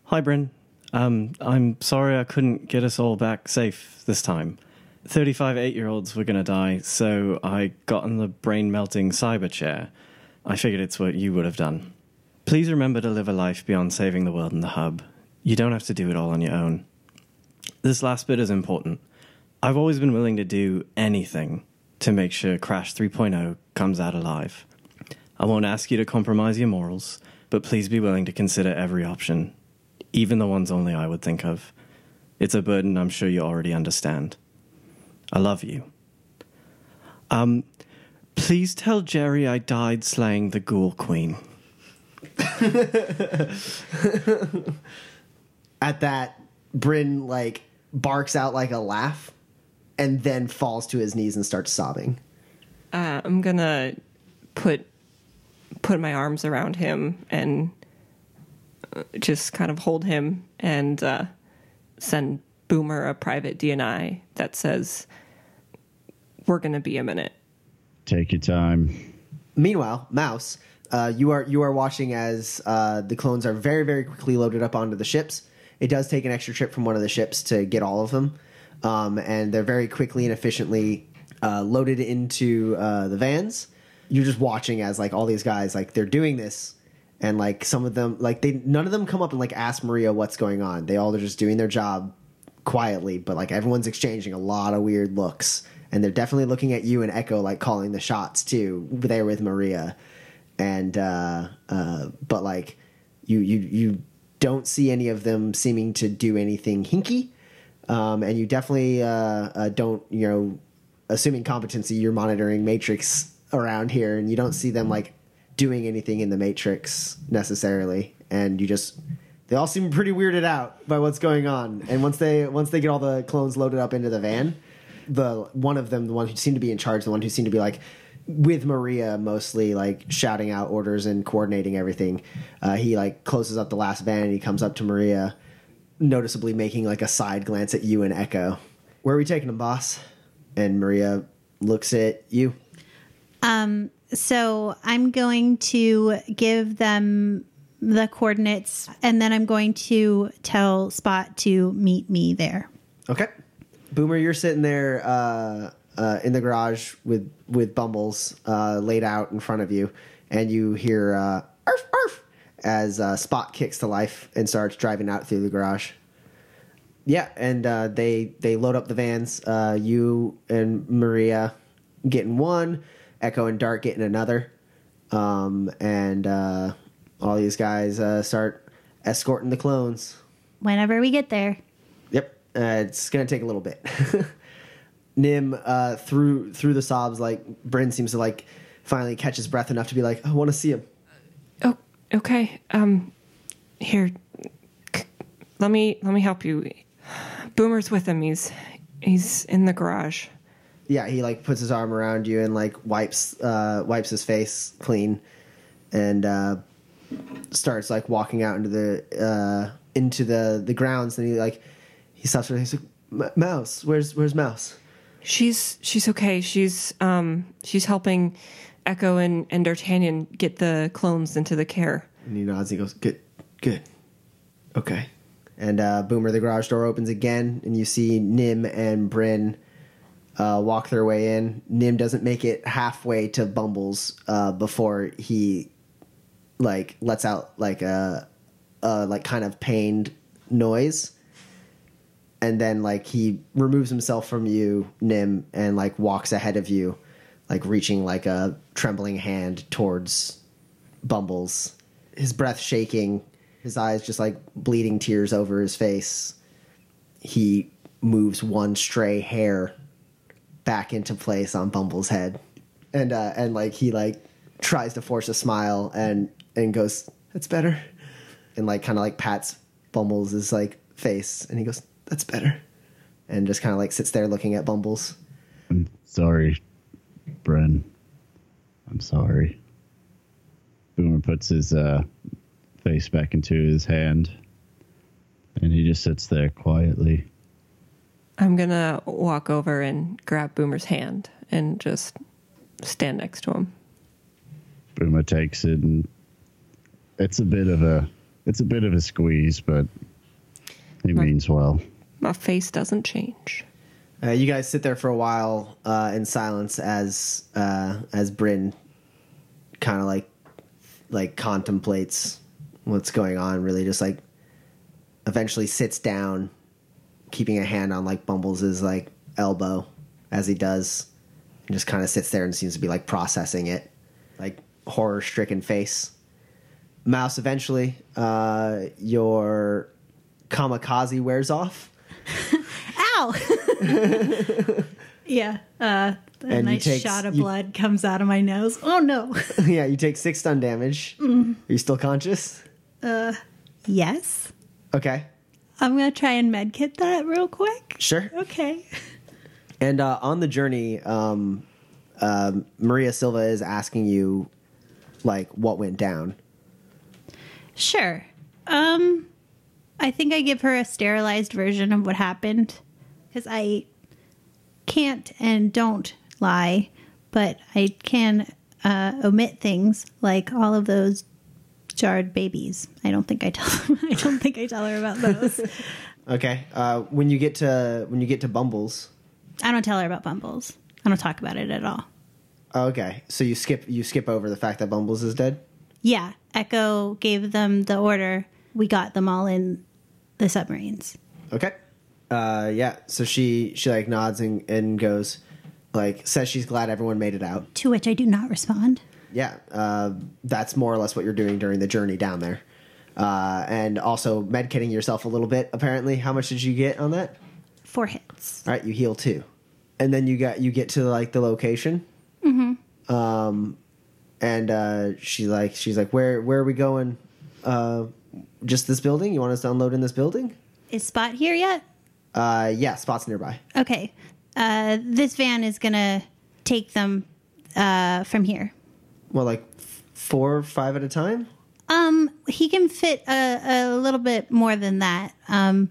Hi, Bryn. Um, I'm sorry I couldn't get us all back safe this time. 35 eight year olds were going to die, so I got in the brain melting cyber chair. I figured it's what you would have done. Please remember to live a life beyond saving the world in the hub. You don't have to do it all on your own. This last bit is important. I've always been willing to do anything to make sure Crash 3.0 comes out alive. I won't ask you to compromise your morals, but please be willing to consider every option, even the ones only I would think of. It's a burden I'm sure you already understand. I love you. Um, please tell Jerry I died slaying the Ghoul Queen. [laughs] at that bryn like barks out like a laugh and then falls to his knees and starts sobbing Uh, I'm gonna put put my arms around him and uh, just kind of hold him and uh, send Boomer a private DNI that says we're gonna be a minute. Take your time. Meanwhile, Mouse, uh, you are you are watching as uh, the clones are very very quickly loaded up onto the ships. It does take an extra trip from one of the ships to get all of them, um, and they're very quickly and efficiently uh, loaded into uh, the vans. You're just watching as like all these guys like they're doing this, and like some of them like they none of them come up and like ask Maria what's going on. They all are just doing their job quietly, but like everyone's exchanging a lot of weird looks, and they're definitely looking at you and Echo like calling the shots too. There with Maria, and uh, uh, but like you you you don't see any of them seeming to do anything hinky, um, and you definitely uh, uh, don't you know assuming competency you're monitoring Matrix around here, and you don't see them like doing anything in the Matrix necessarily, and you just they all seem pretty weirded out by what's going on. And once they once they get all the clones loaded up into the van, the one of them, the one who seemed to be in charge, the one who seemed to be like with Maria mostly like shouting out orders and coordinating everything. Uh, he like closes up the last van and he comes up to Maria, noticeably making like a side glance at you and Echo. Where are we taking him, boss? And Maria looks at you. Um, so I'm going to give them the coordinates and then I'm going to tell Spot to meet me there. Okay. Boomer, you're sitting there uh, uh, in the garage with with Bumbles uh, laid out in front of you, and you hear uh, "arf arf" as uh, Spot kicks to life and starts driving out through the garage. Yeah, and uh, they they load up the vans. Uh, you and Maria getting one, Echo and Dart getting another, um, and uh, all these guys uh, start escorting the clones. Whenever we get there. Yep, uh, it's gonna take a little bit. [laughs] Nim uh, through through the sobs, like Bryn seems to like finally catches breath enough to be like, I want to see him. Oh, okay. Um, here, let me let me help you. Boomer's with him. He's he's in the garage. Yeah, he like puts his arm around you and like wipes uh, wipes his face clean, and uh, starts like walking out into the uh, into the the grounds. And he like he stops and he's like, "M- "Mouse, where's where's Mouse?" She's she's okay. She's um she's helping Echo and and D'Artagnan get the clones into the care. And he nods. He goes, "Good, good, okay." And uh, Boomer, the garage door opens again, and you see Nim and Bryn uh, walk their way in. Nim doesn't make it halfway to Bumbles uh, before he like lets out like a, a like kind of pained noise, and then like he removes himself from you, Nim, and like walks ahead of you, like reaching like a trembling hand towards Bumbles, his breath shaking, his eyes just like bleeding tears over his face. He moves one stray hair back into place on Bumble's head, and uh, and like he like tries to force a smile and and goes, "That's better," and like kind of like pats Bumbles' like face, and he goes, "That's better," and just kind of like sits there looking at Bumbles. I'm sorry, Bryn. I'm sorry. Boomer puts his uh, face back into his hand, and he just sits there quietly. I'm gonna walk over and grab Boomer's hand and just stand next to him. Boomer takes it, and it's a bit of a it's a bit of a squeeze, but he Right. means well. My face doesn't change. Uh, you guys sit there for a while uh, in silence as uh, as Bryn kind of like like contemplates what's going on. Really, just like eventually sits down, keeping a hand on like Bumbles' like elbow as he does, and just kind of sits there and seems to be like processing it, like horror stricken face. Mouse, eventually, uh, your kamikaze wears off. [laughs] Ow! [laughs] yeah. Uh, a And nice take- shot of you- blood comes out of my nose. Oh no. [laughs] yeah, you take six stun damage. Are you still conscious? Uh, yes. Okay, I'm gonna try and medkit that real quick. sure. Okay. And uh, on the journey, um, um Maria Silva is asking you, like, what went down. Sure. Um, I think I give her a sterilized version of what happened because I can't and don't lie, but I can uh, omit things like all of those jarred babies. I don't think I tell. [laughs] I don't think I tell her about those. [laughs] Okay. Uh, when you get to when you get to Bumbles, I don't tell her about Bumbles. I don't talk about it at all. okay, so you skip you skip over the fact that Bumbles is dead. Yeah, Echo gave them the order. We got them all in the submarines. Okay. Uh, yeah. So she she like nods and, and goes, like says she's glad everyone made it out. To which I do not respond. yeah, uh, that's more or less what you're doing during the journey down there. Uh, and also medkitting yourself a little bit. Apparently, how much did you get on that? Four hits. All right, you heal two, and then you got you get to like the location. Mm-hmm. Um, and uh, she like she's like, where where are we going? Uh, just this building? You want us to unload in this building? Is Spot here yet? Uh, yeah, spots nearby. Okay. Uh, this van is gonna take them uh, from here. Well, like f- four or five at a time. Um, he can fit a, a little bit more than that. Um,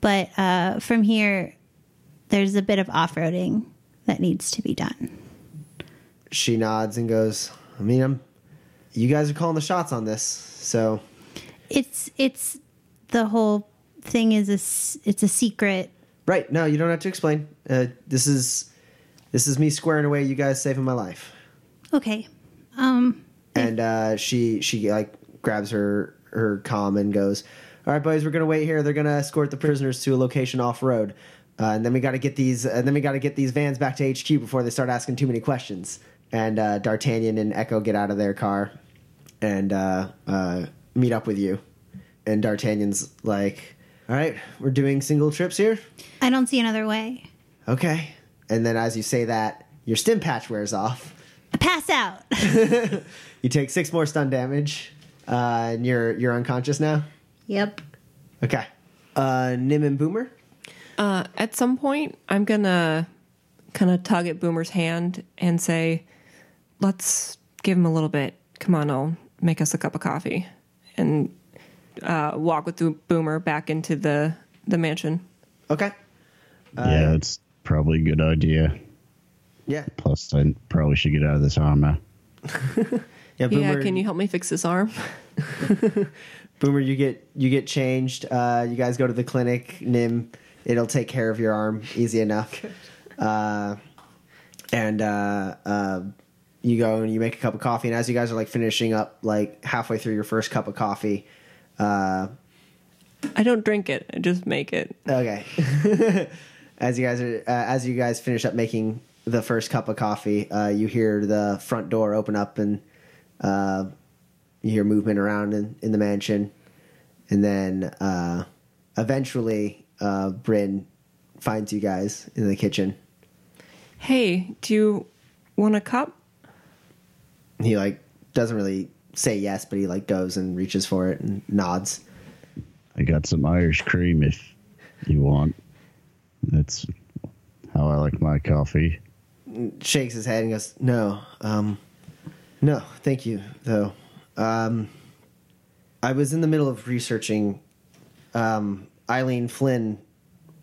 but uh, from here, there's a bit of off roading that needs to be done. She nods and goes, I mean, I'm. You guys are calling the shots on this, so It's it's the whole thing is a it's a secret. right. No, you don't have to explain. Uh, this is this is me squaring away. You guys saving my life. Okay. Um, and uh, she she like grabs her her comm and goes, "All right, boys, we're gonna wait here. They're gonna escort the prisoners to a location off road, uh, and then we got to get these and then we got to get these vans back to HQ before they start asking too many questions." And uh, D'Artagnan and Echo get out of their car and uh, uh, meet up with you. And D'Artagnan's like, "All right, we're doing single trips here." I don't see another way. Okay. And then as you say that, your stim patch wears off. pass out. [laughs] [laughs] You take six more stun damage, uh, and you're you're unconscious now. yep. Okay. Uh, Nim and Boomer. Uh, at some point, I'm gonna kind of tug at Boomer's hand and say, "Let's give him a little bit. Come on, I'll make us a cup of coffee," and uh, walk with the Boomer back into the the mansion. Okay. yeah, it's probably a good idea. Yeah. Plus, I probably should get out of this armor. [laughs] Yeah. Boomer. yeah, can you help me fix this arm? [laughs] Boomer, you get you get changed. Uh, you guys go to the clinic. Nim, it'll take care of your arm easy enough. [laughs] Uh, and uh, uh, you go and you make a cup of coffee. And as you guys are like finishing up, like halfway through your first cup of coffee, uh, I don't drink it. I just make it. okay. [laughs] as you guys are uh, as you guys finish up making the first cup of coffee, uh, you hear the front door open up and uh, you hear movement around in, in the mansion, and then uh, eventually uh, Bryn finds you guys in the kitchen. Hey, do you want a cup? He like doesn't really say yes, but he like goes and reaches for it and nods. I got some Irish cream if you want. That's how I like my coffee. shakes his head and goes, "No, um, no, thank you, though. Um, I was in the middle of researching um, Eileen Flynn,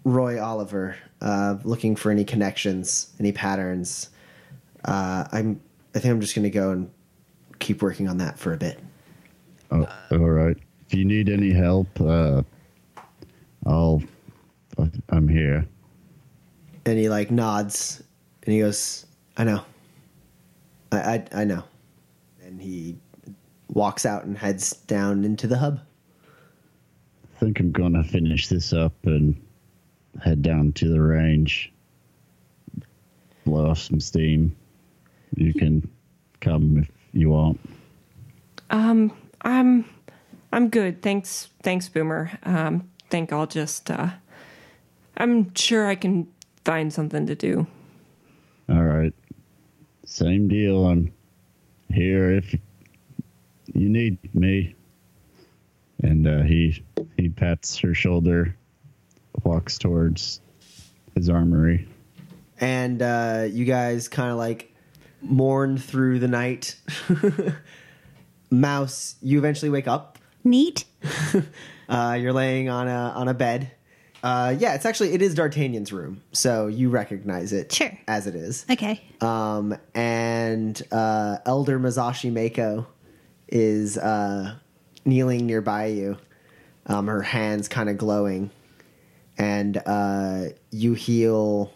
Roy Oliver, uh, looking for any connections, any patterns. Uh, I'm, I think I'm just going to go and keep working on that for a bit. Oh, all right. If you need any help, uh, I'll. I'm here. And he like nods, and he goes, "I know, I, I, I know." And he walks out and heads down into the hub. I think I'm gonna finish this up and head down to the range. Blow off some steam. You can come if you want. Um, I'm I'm good. Thanks, thanks, Boomer. Um, think I'll just. Uh, I'm sure I can find something to do. All right. Same deal. I'm here if you need me. And uh, he he pats her shoulder, walks towards his armory. and uh, you guys kind of like mourn through the night. [laughs] Mouse, you eventually wake up. Neat. [laughs] Uh, you're laying on a on a bed. Uh, yeah, it's actually it is D'Artagnan's room, so you recognize it Sure. as it is. Okay. Um, and uh, Elder Masashi Mako is uh, kneeling nearby you, um, her hands kind of glowing, and uh, you heal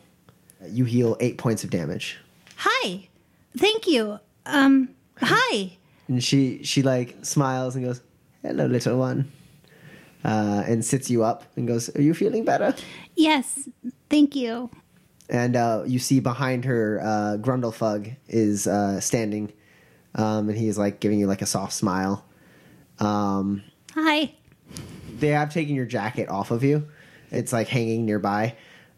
you heal eight points of damage. Hi. Thank you. Um, hi. And she she like smiles and goes, "Hello, little one," uh, and sits you up and goes, "Are you feeling better?" Yes. Thank you. And uh, you see behind her, uh, Grundlefug is uh, standing, um, and he's like giving you like a soft smile. Um, Hi. they have taken your jacket off of you; it's like hanging nearby.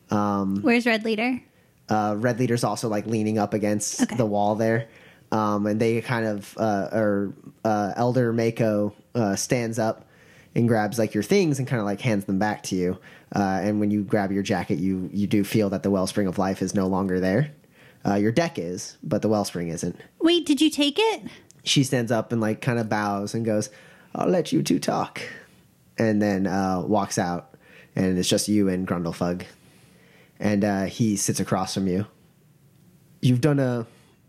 Um, Where's Red Leader? Uh, Red Leader's also like leaning up against Okay. the wall there. Um, and they kind of, uh, or uh, Elder Mako uh, stands up and grabs like your things and kind of like hands them back to you. Uh, and when you grab your jacket, you you do feel that the wellspring of life is no longer there. Uh, your deck is, but the wellspring isn't. Wait, did you take it? She stands up and like kind of bows and goes, "I'll let you two talk," and then uh, walks out. And it's just you and Grundlefug, and uh, he sits across from you. You've done a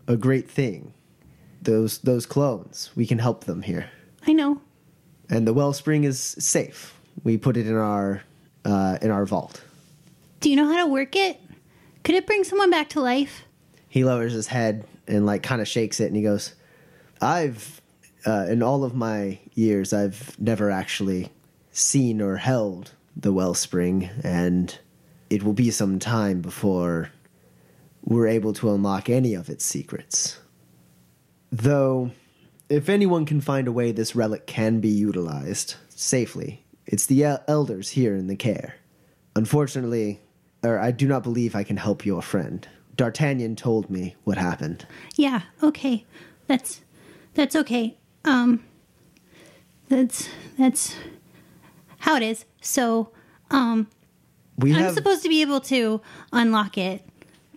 a great thing. Those those clones, we can help them here, I know. and the wellspring is safe. We put it in our uh, in our vault. Do you know how to work it? Could it bring someone back to life? he lowers his head and like kind of shakes it and he goes i've uh, in all of my years i've never actually seen or held the wellspring and it will be some time before we're able to unlock any of its secrets though if anyone can find a way this relic can be utilized safely it's the el- elders here in the care unfortunately or i do not believe i can help your friend D'Artagnan told me what happened. Yeah, okay. That's that's okay. Um that's that's how it is. So, um We I'm have supposed to be able to unlock it.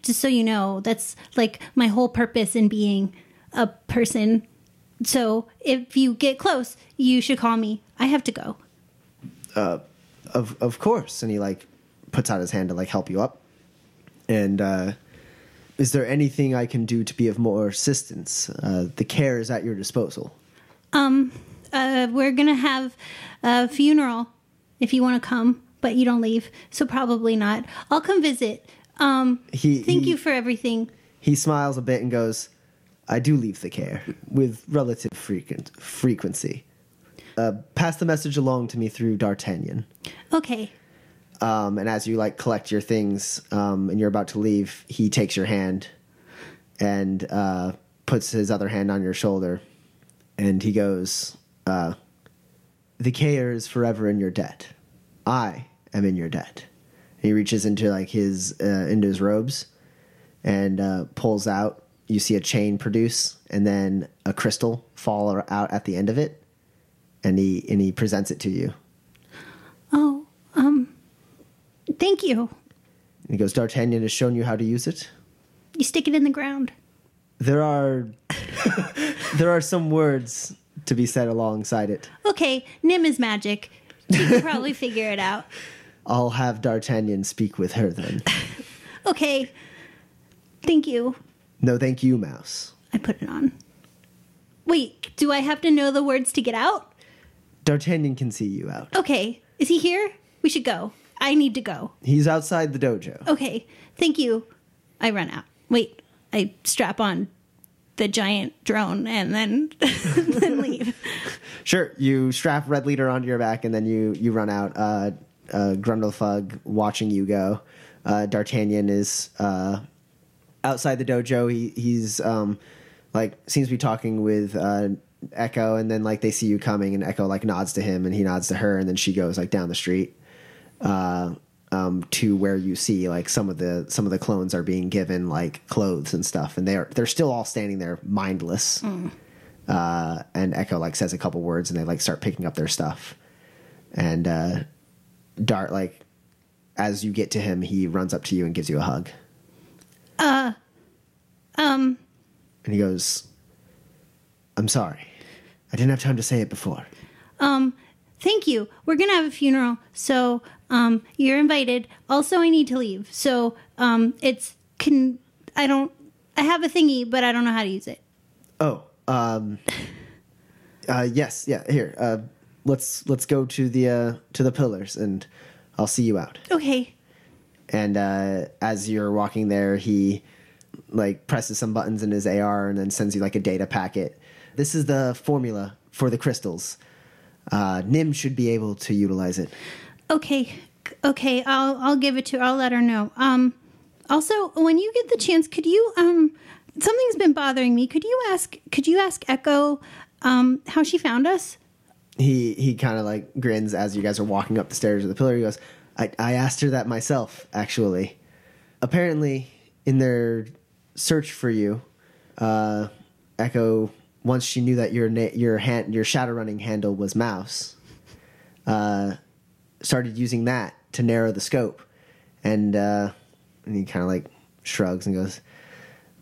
Just so you know, that's like my whole purpose in being a person. So, if you get close, you should call me. I have to go. of of course, and he like puts out his hand to like help you up. And uh, is there anything I can do to be of more assistance? Uh, the care is at your disposal. Um uh we're going to have a funeral if you want to come, but you don't leave. So probably not. I'll come visit. Um He- thank he- you for everything. He smiles a bit and goes, "I do leave the care with relative frequent frequency. Uh, pass the message along to me through D'Artagnan." Okay. Um, and as you like collect your things um, and you're about to leave, he takes your hand and uh, puts his other hand on your shoulder, and he goes, uh, "The care is forever in your debt. I am in your debt." And he reaches into like his uh, into his robes and uh, pulls out. You see a chain produce, and then a crystal fall out at the end of it, and he and he presents it to you. Oh, um thank you. And he goes, "D'Artagnan has shown you how to use it." You stick it in the ground. there are [laughs] there are some words to be said alongside it. Okay, Nim is magic. You can probably figure it out. [laughs] I'll have D'Artagnan speak with her then. [laughs] Okay. Thank you. no, thank you, Mouse. I put it on. Wait, do I have to know the words to get out? D'Artagnan can see you out. Okay. Is he here? We should go. I need to go. He's outside the dojo. Okay. Thank you. I run out. Wait, I strap on the giant drone and then [laughs] then leave. [laughs] Sure, you strap Red Leader onto your back and then you you run out. Uh, uh, Grundlefug watching you go. Uh, D'Artagnan is uh, outside the dojo. He he's um, like seems to be talking with uh, Echo, and then like they see you coming, and Echo like nods to him, and he nods to her, and then she goes like down the street uh, um, to where you see like some of the some of the clones are being given like clothes and stuff, and they're they're still all standing there mindless. Uh, and Echo like says a couple words, and they like start picking up their stuff. And uh, Dart like as you get to him, he runs up to you and gives you a hug, Uh, Um, and he goes, "I'm sorry, I didn't have time to say it before." um, thank you. We're gonna have a funeral, so um, you're invited. Also, I need to leave, so um, it's can I don't I have a thingy, but I don't know how to use it. Oh, um, [laughs] uh, yes, yeah. Here, uh, let's let's go to the uh, to the pillars, and I'll see you out. Okay. And uh, as you're walking there, he like presses some buttons in his AR and then sends you like a data packet. This is the formula for the crystals. Uh, Nim should be able to utilize it. Okay. Okay, I'll I'll give it to. I'll let her know. Um also, when you get the chance, could you um something's been bothering me. Could you ask could you ask Echo um how she found us? He he kind of like grins as you guys are walking up the stairs of the pillar. He goes, "I I asked her that myself, actually. Apparently, in their search for you, uh, Echo once she knew that your na- your hand your shadow running handle was mouse, uh, started using that to narrow the scope, and uh, and he kind of like shrugs and goes,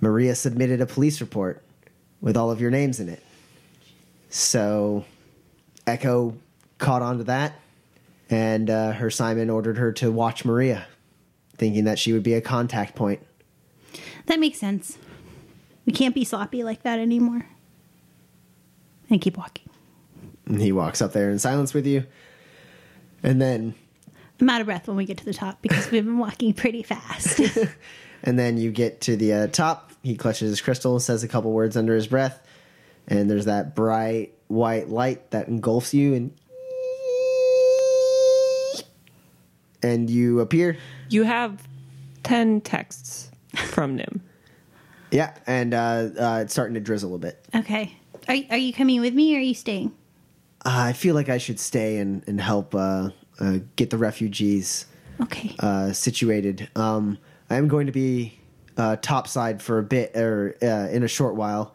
Maria submitted a police report with all of your names in it, so." Echo caught on to that, and uh, her Simon ordered her to watch Maria, thinking that she would be a contact point. That makes sense. We can't be sloppy like that anymore. And keep walking. And he walks up there in silence with you, and then I'm out of breath when we get to the top because we've been walking pretty fast. [laughs] and then you get to the uh, top. He clutches his crystal, says a couple words under his breath, and there's that bright white light that engulfs you, and and you appear. You have 10 texts from Nim. Yeah, and uh, uh, it's starting to drizzle a bit. okay. Are, are you coming with me or are you staying? Uh, I feel like I should stay and, and help uh, uh, get the refugees Okay. uh, situated. Um, I am going to be uh, topside for a bit or uh, in a short while.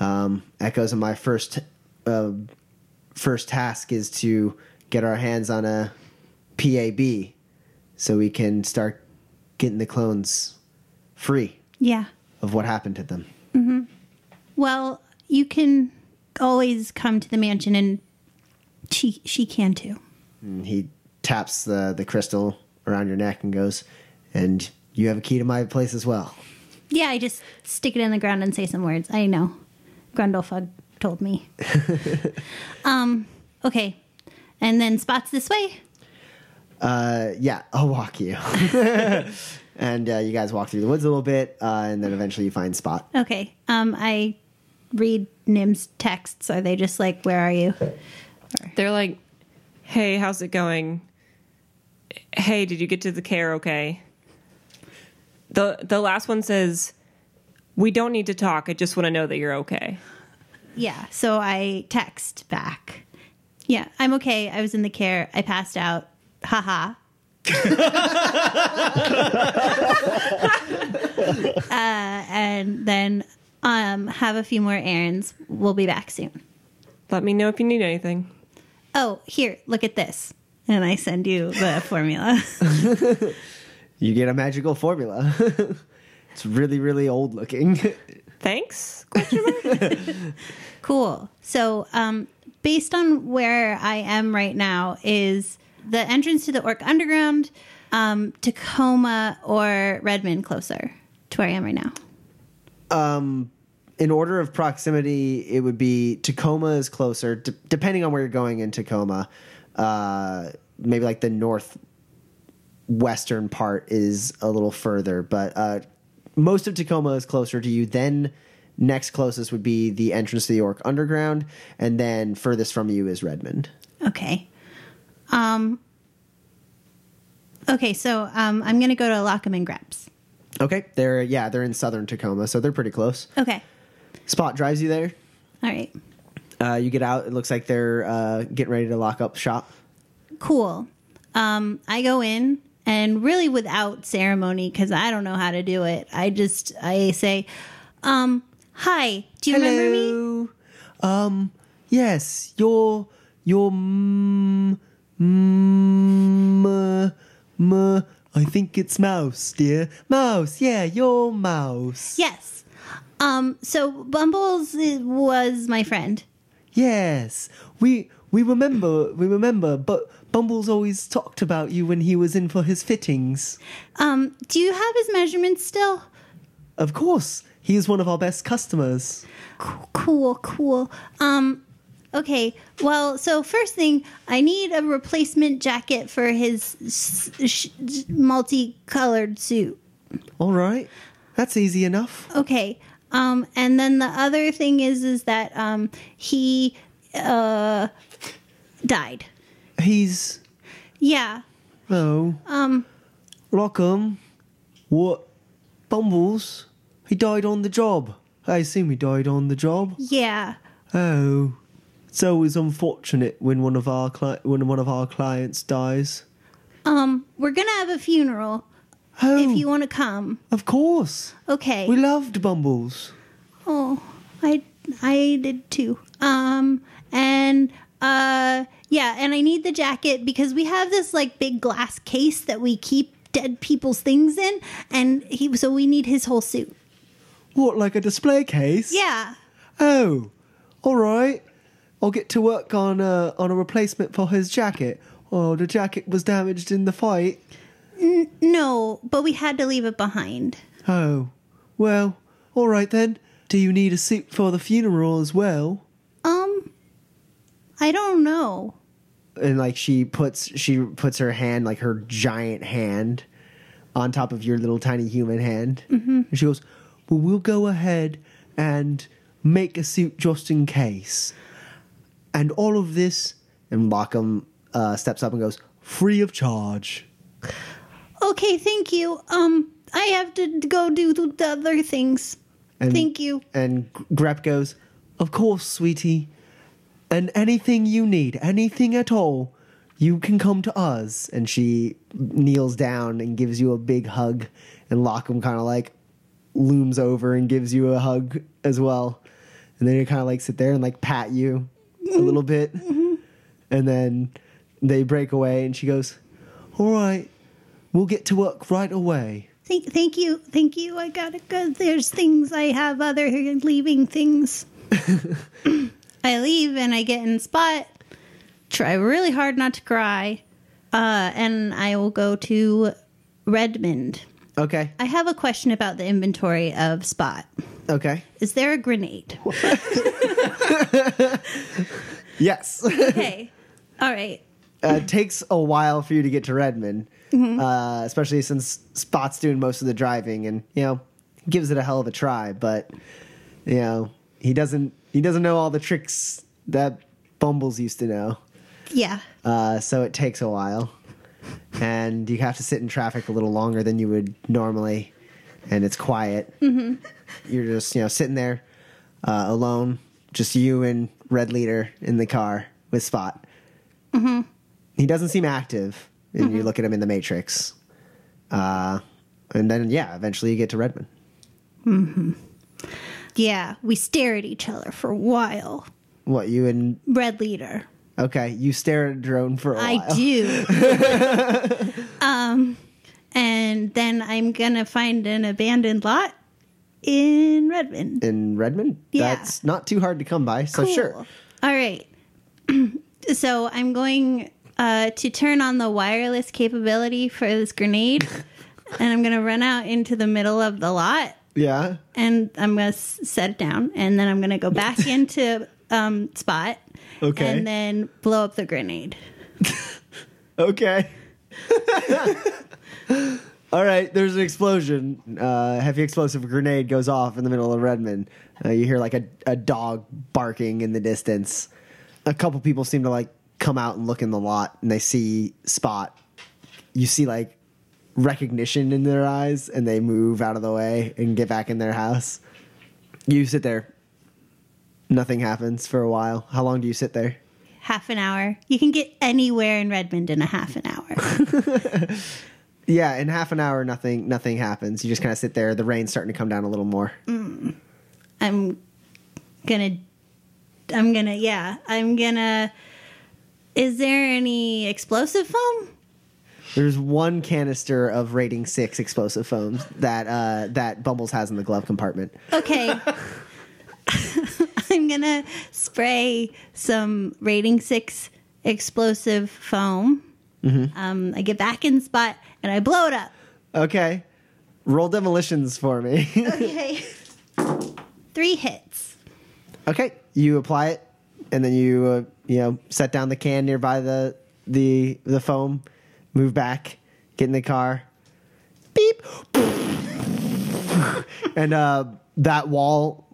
Um, Echoes and my first uh, first task is to get our hands on a PAB so we can start getting the clones free Yeah. of what happened to them. Well, you can always come to the mansion, and she she can too. And he taps the, the crystal around your neck and goes, And you have a key to my place as well. Yeah, I just stick it in the ground and say some words. I know. Grundlefug told me. [laughs] um. Okay. And then spots this way. Uh, yeah, I'll walk you. [laughs] and uh, you guys walk through the woods a little bit, uh, and then eventually you find Spot. Okay. Um. I read Nim's texts. Are they just like, "Where are you?" They're like, "Hey, how's it going? Hey, did you get to the care okay?" The the last one says, "We don't need to talk. I just want to know that you're okay." Yeah. So I text back. Yeah, I'm okay. I was in the care. I passed out. Haha. [laughs] uh, and then um, have a few more errands. We'll be back soon. Let me know if you need anything. Oh, here, look at this. And I send you the [laughs] formula. You get a magical formula. [laughs] it's really, really old looking. Thanks. [laughs] cool. So, um, based on where I am right now, is the entrance to the Ork Underground, um, Tacoma, or Redmond closer to where I am right now? um, in order of proximity, it would be Tacoma is closer, d- depending on where you're going in Tacoma. Uh, maybe like the northwestern part is a little further, but uh, most of Tacoma is closer to you. Then next closest would be the entrance to the Ork Underground, and then furthest from you is Redmond. Okay. Um, okay, so um, I'm going to go to Lockham and Greps. Okay, they're yeah they're in southern Tacoma, so they're pretty close. Okay. Spot drives you there. All right. Uh, you get out. It looks like they're uh, getting ready to lock up shop. Cool. Um, I go in and really without ceremony because I don't know how to do it. I just I say, um, "Hi, do you remember me?" Um, yes, your your mm, mm, I think it's Mouse, dear. Mouse, yeah, you're Mouse. Yes. Um, so Bumbles was my friend. Yes, we we remember we remember, but Bumbles always talked about you when he was in for his fittings. Um, do you have his measurements still? Of course, he is one of our best customers. Cool, cool. Um, okay. Well, so first thing, I need a replacement jacket for his s- sh- multicolored suit. All right, that's easy enough. Okay. Um, and then the other thing is, is that um, he uh died. He's Yeah. oh Um. Lockham. What? Bumbles? He died on the job. I assume he died on the job. Yeah. Oh, it's always unfortunate when one of our cli- when one of our clients dies. Um. We're gonna have a funeral. Oh, If you want to come. of course. Okay. We loved Bumbles. Oh, I I did too. Um and uh yeah, and I need the jacket because we have this like big glass case that we keep dead people's things in and he so we need his whole suit. What, like a display case? Yeah. Oh, all right. I'll get to work on a on a replacement for his jacket. Oh, the jacket was damaged in the fight. N- No, but we had to leave it behind. Oh, well, all right then. Do you need a suit for the funeral as well? I don't know. and like she puts she puts her hand like her giant hand on top of your little tiny human hand and she goes well we'll go ahead and make a suit just in case and all of this and Lockham uh, steps up and goes free of charge Okay, thank you. Um I have to go do the the other things. and, Thank you. and Grep goes of course sweetie and anything you need anything at all you can come to us and she kneels down and gives you a big hug and Lockham kind of like looms over and gives you a hug as well. And then you kind of like sit there and like pat you a little mm-hmm. bit. Mm-hmm. And then they break away and she goes, All right, we'll get to work right away. Thank, thank you, thank you. I gotta go. There's things I have other leaving things. [laughs] I leave and I get in spot. Try really hard not to cry, uh, and I will go to Redmond. Okay. I have a question about the inventory of Spot. Okay. Is there a grenade? [laughs] Yes. Okay. All right. uh, it takes a while for you to get to Redmond, uh, especially since Spot's doing most of the driving, and you know gives it a hell of a try. But you know he doesn't he doesn't know all the tricks that Bumbles used to know, Yeah. uh, so it takes a while, and you have to sit in traffic a little longer than you would normally, and it's quiet. You're just you know sitting there uh, alone, just you and Red Leader in the car with Spot. He doesn't seem active, and you look at him in the Matrix. Uh, and then, yeah, eventually you get to Redmond. Yeah. We stare at each other for a while. What, you and. Red leader. Okay, you stare at a drone for a I while. I do. [laughs] um, and then I'm gonna find an abandoned lot in Redmond. In Redmond? Yeah. That's not too hard to come by, so Cool. sure. All right. [clears throat] so I'm going uh, to turn on the wireless capability for this grenade, [laughs] and I'm gonna run out into the middle of the lot, Yeah. and I'm gonna set it down, and then I'm gonna go back [laughs] into um, spot, Okay. and then blow up the grenade. [laughs] Okay. [laughs] All right, there's an explosion. Uh, heavy explosive grenade goes off in the middle of Redmond. Uh, you hear like a, a dog barking in the distance. A couple people seem to like come out and look in the lot and they see Spot. You see like recognition in their eyes and they move out of the way and get back in their house. You sit there. Nothing happens for a while. How long do you sit there? Half an hour. You can get anywhere in Redmond in a half an hour. [laughs] Yeah, in half an hour, nothing nothing happens. You just kind of sit there. The rain's starting to come down a little more. Mm. I'm gonna I'm gonna yeah, I'm gonna is there any explosive foam? There's one canister of rating six explosive foams that uh, that Bumbles has in the glove compartment. Okay. [laughs] [laughs] I'm gonna spray some rating six explosive foam. Um, I get back in spot and I blow it up. Okay, roll demolitions for me. Okay. [laughs] Three hits. okay, you apply it, and then you uh, you know set down the can nearby the the the foam, move back, get in the car, beep, and uh, that wall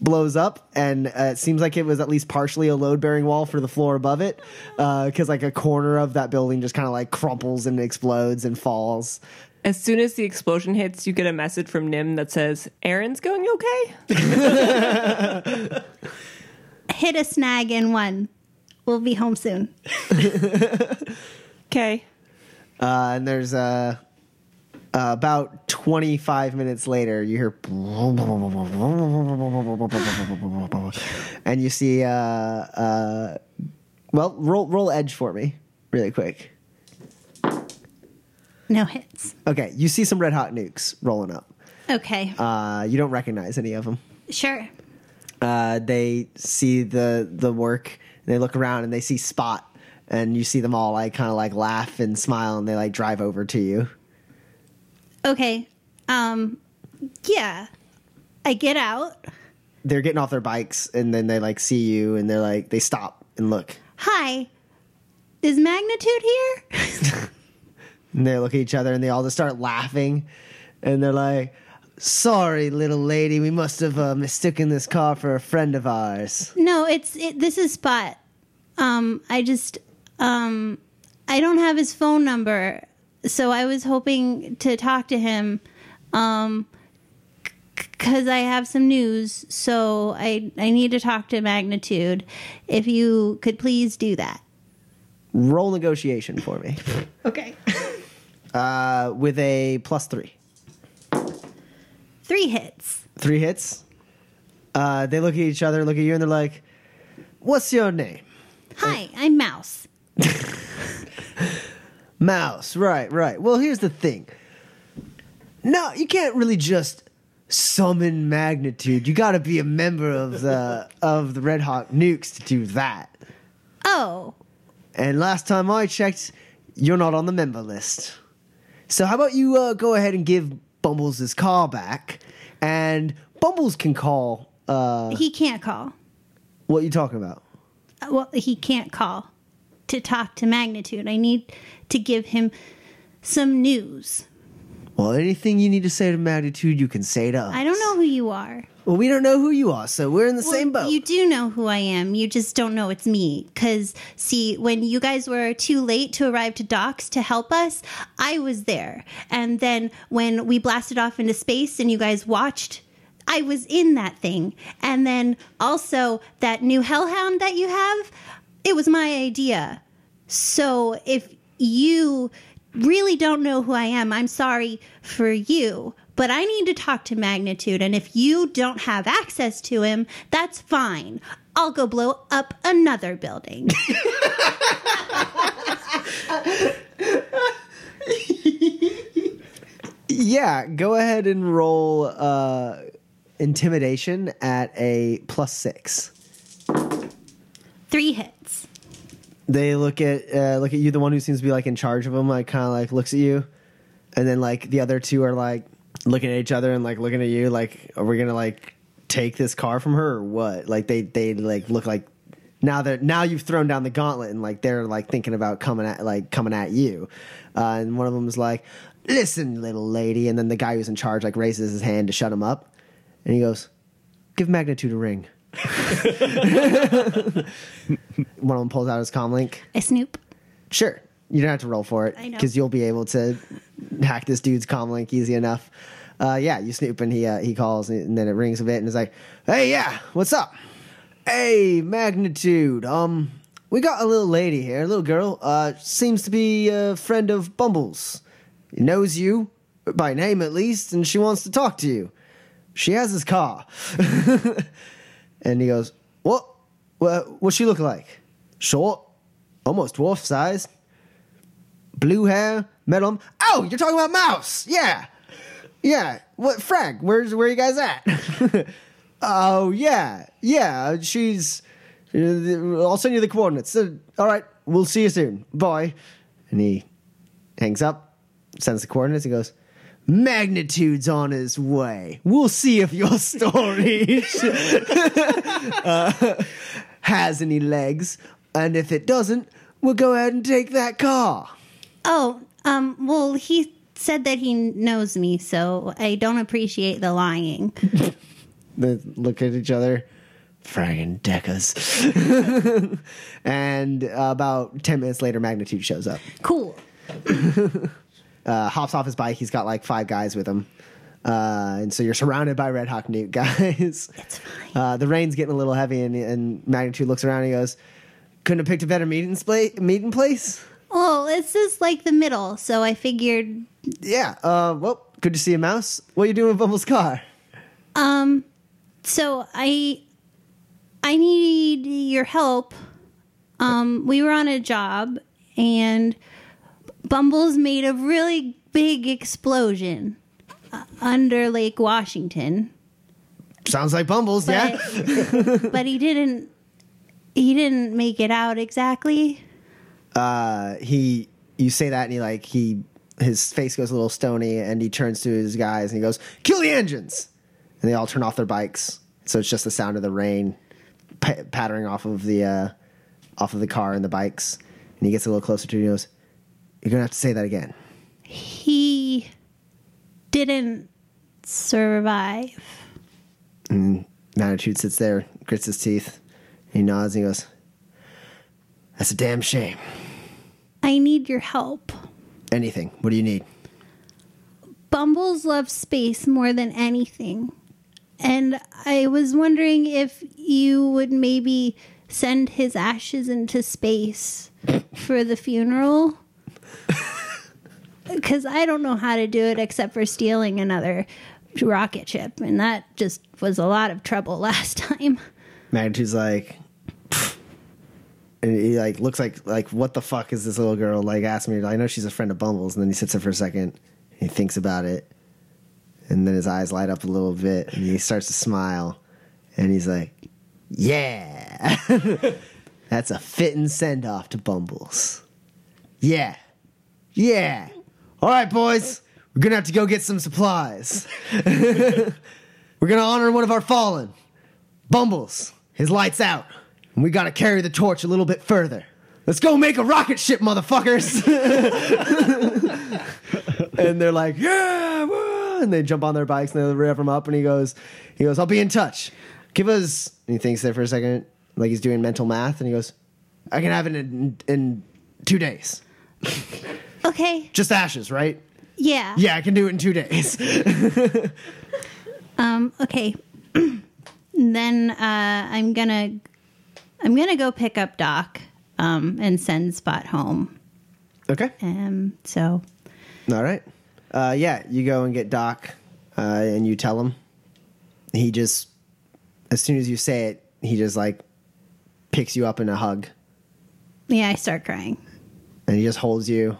blows up and uh, it seems like it was at least partially a load bearing wall for the floor above it because like a corner of that building just kind of like crumples and explodes and falls As soon as the explosion hits, you get a message from Nim that says, Aaron's going okay? [laughs] Hit a snag in one. We'll be home soon. [laughs] Okay. Uh, and there's uh, uh, about 25 minutes later you hear and you see uh, uh, well roll roll edge for me really quick No hits. okay you see some red hot nukes rolling up Okay. uh, you don't recognize any of them sure. uh, they see the the work they look around and they see spot and you see them all like kind of like laugh and smile and they like drive over to you Okay. Um yeah. I get out. they're getting off their bikes and then they like see you and they're like they stop and look Hi. Is magnitude here? [laughs] [laughs] and they look at each other and they all just start laughing and they're like sorry little lady we must have uh, mistaken this car for a friend of ours no, it's it, this is Spot. Um I just um I don't have his phone number. So I was hoping to talk to him um cuz I have some news. So I I need to talk to Magnitude. If you could please do that. roll negotiation for me [laughs] Okay. uh, with a plus three Three hits. Three hits. Uh, they look at each other, look at you, and they're like, "What's your name?" Hi, I'm Mouse. Mouse. Right, right. Well, here's the thing. No, you can't really just summon magnitude. You got to be a member of the of the Red Hawk Nukes to do that. Oh, And last time I checked, you're not on the member list. So how about you uh, go ahead and give Bumbles his car back, and Bumbles can call. Uh, he can't call. what you talking about? Uh, Well, he can't call to talk to Magnitude. I need to give him some news. Well, anything you need to say to Magnitude, you can say to us. I don't know who you are. Well, we don't know who you are, so we're in the Well, same boat. You do know who I am. You just don't know it's me. Because, see, when you guys were too late to arrive to docks to help us, I was there. And then when we blasted off into space and you guys watched, I was in that thing. And then also, that new Hellhound that you have, it was my idea. So if you really don't know who I am, I'm sorry for you. But I need to talk to Magnitude, and if you don't have access to him, that's fine. I'll go blow up another building. [laughs] yeah, go ahead and roll uh, intimidation at a plus six. Three hits. They look at uh, look at you, the one who seems to be like in charge of them, like kind of like looks at you, and then like the other two are like looking at each other and like looking at you, like are we gonna like take this car from her or what? Like they they like look like now that now you've thrown down the gauntlet and like they're like thinking about coming at like coming at you, uh, and one of them is like, "Listen, little lady," and then the guy who's in charge like raises his hand to shut him up, and he goes, "Give Magnitude a ring." One of them pulls out his comm link. I snoop. Sure. You don't have to roll for it I know. because you'll be able to hack this dude's comm link easy enough. Uh, yeah, you snoop and he uh, he calls and then it rings a bit and it's like, "Hey, yeah, what's up? Hey, magnitude. Um, we got a little lady here, a little girl. Uh, seems to be a friend of Bumbles. He Knows you by name at least, and she wants to talk to you. She has his car." [laughs] and he goes, "What? What? What's she look like? Short, almost dwarf sized." blue hair, met him. Oh, you're talking about Mouse? Yeah, yeah. What Frank? Where's where you guys at? [laughs] oh yeah, yeah. She's. I'll send you the coordinates. Uh, all right, we'll see you soon. Bye. And he hangs up, sends the coordinates. He goes. Magnitude's on his way. We'll see if your [laughs] story uh, [laughs] has any legs, and if it doesn't, we'll go ahead and take that car. Oh, um, well, he said that he knows me, so I don't appreciate the lying. [laughs] They look at each other. Fragging Deckers. and about 10 minutes later, Magnitude shows up. Cool. Uh, hops off his bike. He's got like five guys with him. Uh, and so you're surrounded by Red Hawk Nuke [laughs] guys. It's fine. Uh, the rain's getting a little heavy, and, and Magnitude looks around and he goes, Couldn't have picked a better meeting, spla- meeting place? Well, it's just like the middle, so I figured, Yeah. Uh, well, good to see you, Mouse. What are you doing with Bumble's car? um, so I, I need your help. Um, we were on a job, and Bumbles made a really big explosion uh, under Lake Washington. Sounds like Bumbles, yeah? but, [laughs] but he didn't. He didn't make it out exactly. uh, he you say that and he like he his face goes a little stony and he turns to his guys and he goes kill the engines and they all turn off their bikes so it's just the sound of the rain pa- pattering off of the uh, off of the car and the bikes and he gets a little closer to it and he goes you're gonna have to say that again He didn't survive. And Magnitude sits there grits his teeth he nods and he goes that's a damn shame I need your help. anything what do you need Bumbles love space more than anything. And I was wondering if you would maybe send his ashes into space [coughs] for the funeral. [laughs] Because I don't know how to do it except for stealing another rocket ship, and that just was a lot of trouble [laughs] last time. Magnitude's like, [sniffs] and he like looks like like what the fuck is this little girl like asking me? I know she's a friend of Bumble's, and then he sits there for a second. He thinks about it, and then his eyes light up a little bit, and he starts to smile, and he's like, "Yeah, [laughs] that's a fitting send off to Bumbles. Yeah, yeah. All right, boys, we're gonna have to go get some supplies. [laughs] we're gonna honor one of our fallen." Bumbles, his lights out. And we gotta carry the torch a little bit further. Let's go make a rocket ship, motherfuckers! [laughs] and they're like, yeah, woo," and they jump on their bikes and they rev them up. And he goes, he goes, I'll be in touch. Give us. And he thinks there for a second, like he's doing mental math, and he goes, I can have it in, in two days. [laughs] Okay, Just ashes, right? yeah. Yeah, I can do it in two days. [laughs] Um, okay. [clears throat] then uh, I'm gonna I'm gonna go pick up Doc um, and send Spot home. okay. Um, so All right. Uh, yeah, you go and get Doc, uh, and you tell him. He just, as soon as you say it, he just like picks you up in a hug, yeah, I start crying. and he just holds you,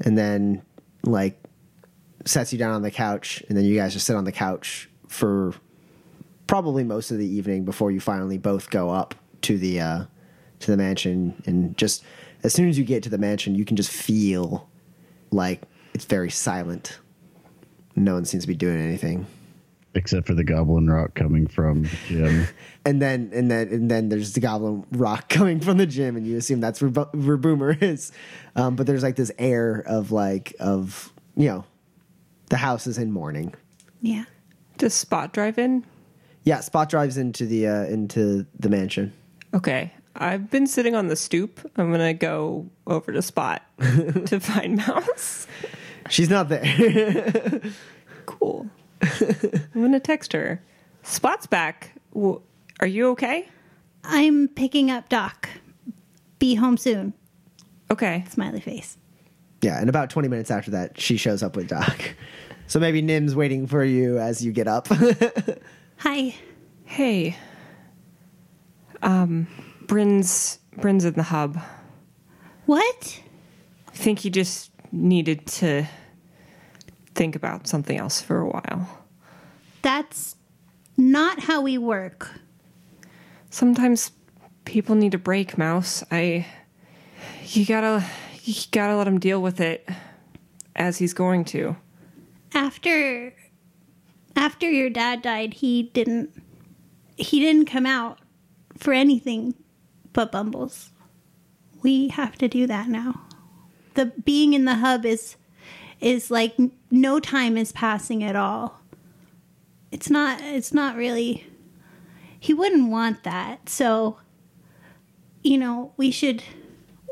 and then like sets you down on the couch, and then you guys just sit on the couch for probably most of the evening before you finally both go up to the uh, to the mansion, and just as soon as you get to the mansion, you can just feel like it's very silent. No one seems to be doing anything. Except for the goblin rock coming from the gym. [laughs] And then and then and then there's the goblin rock [laughs] coming from the gym, and you assume that's where, where Boomer [laughs] is. Um, but there's like this air of like of you know, the house is in mourning. Yeah. Does Spot drive in? Yeah, Spot drives into the uh, into the mansion. Okay. I've been sitting on the stoop. I'm gonna go over to Spot to find Mouse. She's not there. Cool. I'm gonna text her. Spot's back. W- Are you okay? I'm picking up Doc. Be home soon. Okay. Smiley face. yeah, and about 20 minutes after that, she shows up with Doc. [laughs] So maybe Nim's waiting for you as you get up. [laughs] Hi. Hey. Um, Bryn's Bryn's in the hub. What? I think he just needed to think about something else for a while. That's not how we work. Sometimes people need a break, Mouse. I you gotta you gotta let him deal with it as he's going to. After after your dad died, he didn't he didn't come out for anything but Bumbles. We have to do that now. The being in the hub is is like no time is passing at all. It's not it's not really he wouldn't want that. So you know, we should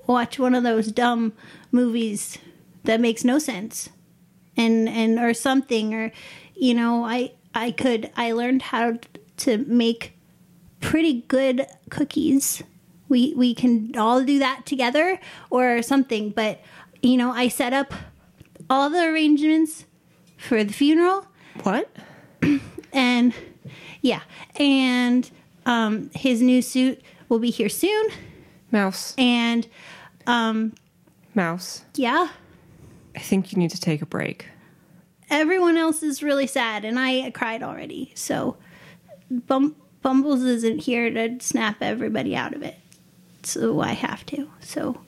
watch one of those dumb movies that makes no sense and and or something or you know i i could i learned how to make pretty good cookies we we can all do that together or something but you know i set up all the arrangements for the funeral What? [clears throat] and yeah and um his new suit will be here soon Mouse. and um Mouse. yeah I think you need to take a break. everyone else is really sad and i cried already so Bum- bumbles isn't here to snap everybody out of it so i have to so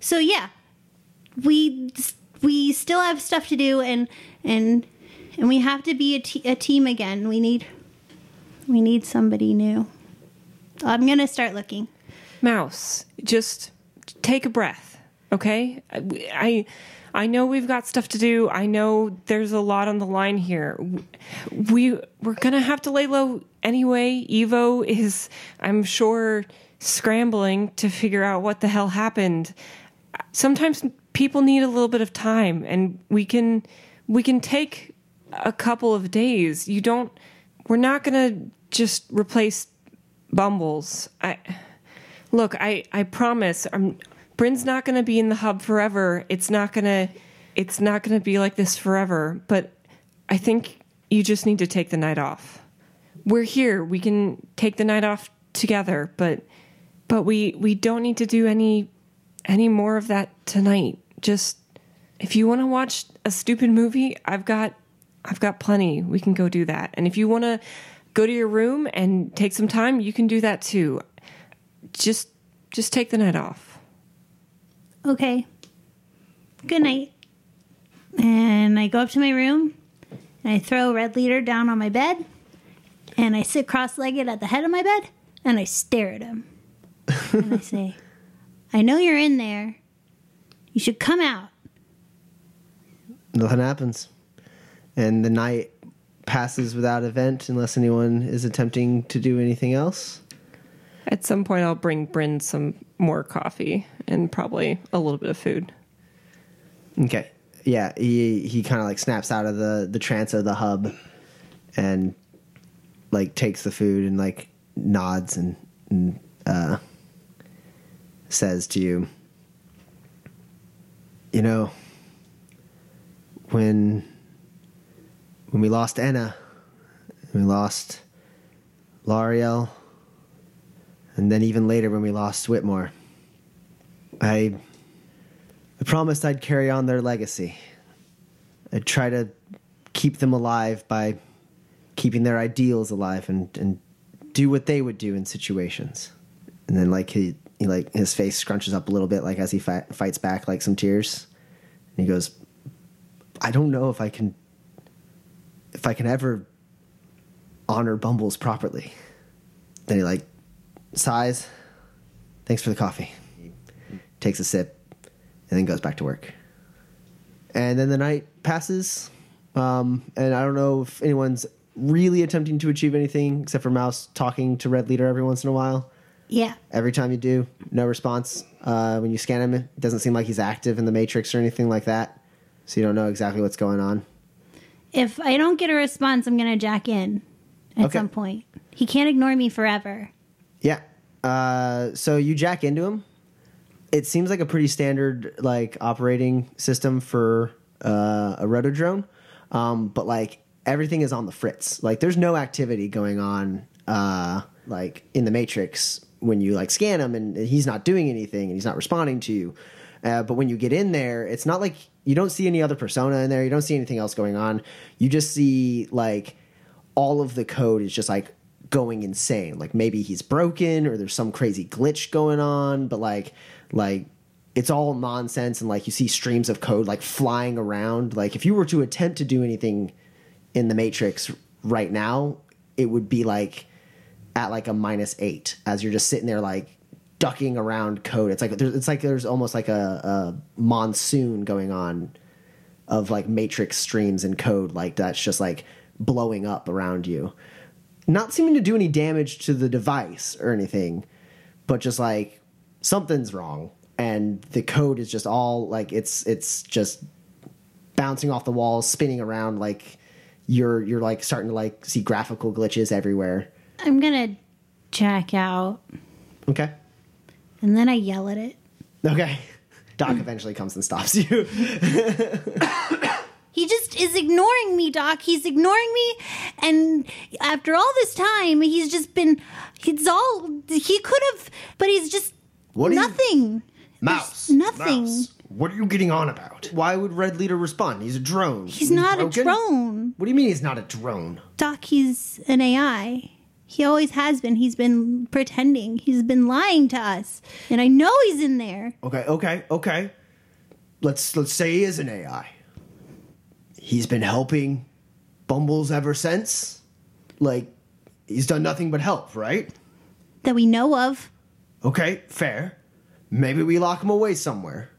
so yeah we we still have stuff to do and and and we have to be a, team again we need we need somebody new i'm gonna start looking Mouse, just take a breath, okay? I, I I know we've got stuff to do. I know there's a lot on the line here. We we're gonna have to lay low anyway. Evo is, I'm sure, scrambling to figure out what the hell happened. Sometimes people need a little bit of time, and we can we can take a couple of days. You don't. We're not gonna just replace Bumbles. I look. I I promise. I'm. Bryn's not gonna be in the hub forever. It's not gonna. It's not gonna be like this forever. But I think you just need to take the night off. We're here. We can take the night off together, but but we we don't need to do any any more of that tonight. Just if you want to watch a stupid movie, I've got I've got plenty. We can go do that. And if you want to go to your room and take some time, you can do that too. Just just take the night off. Okay. Good night. And I go up to my room and I throw Red Leader down on my bed and I sit cross legged at the head of my bed and I stare at him. and I say, [laughs] I know you're in there. You should come out. Nothing happens. And the night passes without event unless anyone is attempting to do anything else. At some point, I'll bring Bryn some more coffee and probably a little bit of food. Okay. Yeah, he he kind of like snaps out of the the trance of the hub and like takes the food and like nods and, and uh says to you you know when when we lost Anna, we lost Lariel and then even later when we lost Whitmore I I promised I'd carry on their legacy. I'd try to keep them alive by keeping their ideals alive and, and do what they would do in situations. And then like he, he like his face scrunches up a little bit like as he fi- fights back like some tears. And he goes, "I don't know if I can if I can ever honor Bumbles properly." Then he like sighs. Thanks for the coffee. Takes a sip and then goes back to work. And then the night passes, um, and I don't know if anyone's really attempting to achieve anything except for Mouse talking to Red Leader every once in a while. Yeah. Every time you do, no response. Uh, when you scan him, it doesn't seem like he's active in the Matrix or anything like that. So you don't know exactly what's going on. If I don't get a response, I'm going to jack in at Okay. some point. He can't ignore me forever. Yeah. Uh, so you jack into him. It seems like a pretty standard like operating system for uh, a rotodrone, um, but like everything is on the fritz. Like there's no activity going on uh, like in the matrix when you like scan him and he's not doing anything and he's not responding to you. Uh, but when you get in there, it's not like you don't see any other persona in there. You don't see anything else going on. You just see like all of the code is just like going insane. Like maybe he's broken or there's some crazy glitch going on, but like like it's all nonsense and like you see streams of code like flying around. Like if you were to attempt to do anything in the matrix right now, it would be like at like a minus 8 as you're just sitting there like ducking around code. It's like there's it's like there's almost like a, a monsoon going on of like matrix streams and code like that's just like blowing up around you. Not seeming to do any damage to the device or anything but just like something's wrong. And the code is just all like it's it's just bouncing off the walls spinning around like you're you're like starting to like see graphical glitches everywhere I'm to jack out okay and then I yell at it. okay [laughs] doc eventually comes and stops you [coughs] He just is ignoring me, Doc. He's ignoring me. And after all this time, he's just been, he's all, he could have, but he's just What do you- nothing. mouse nothing. Mouse, what are you getting on about why would red leader respond he's a drone He's not broken? a drone. what do you mean he's not a drone Doc, he's an AI. He always has been. He's been pretending. He's been lying to us. And I know he's in there. Okay, okay, okay. Let's let's say he is an AI. He's been helping Bumbles ever since. Like he's done nothing but help, right? That we know of. Okay, fair. Maybe we lock him away somewhere.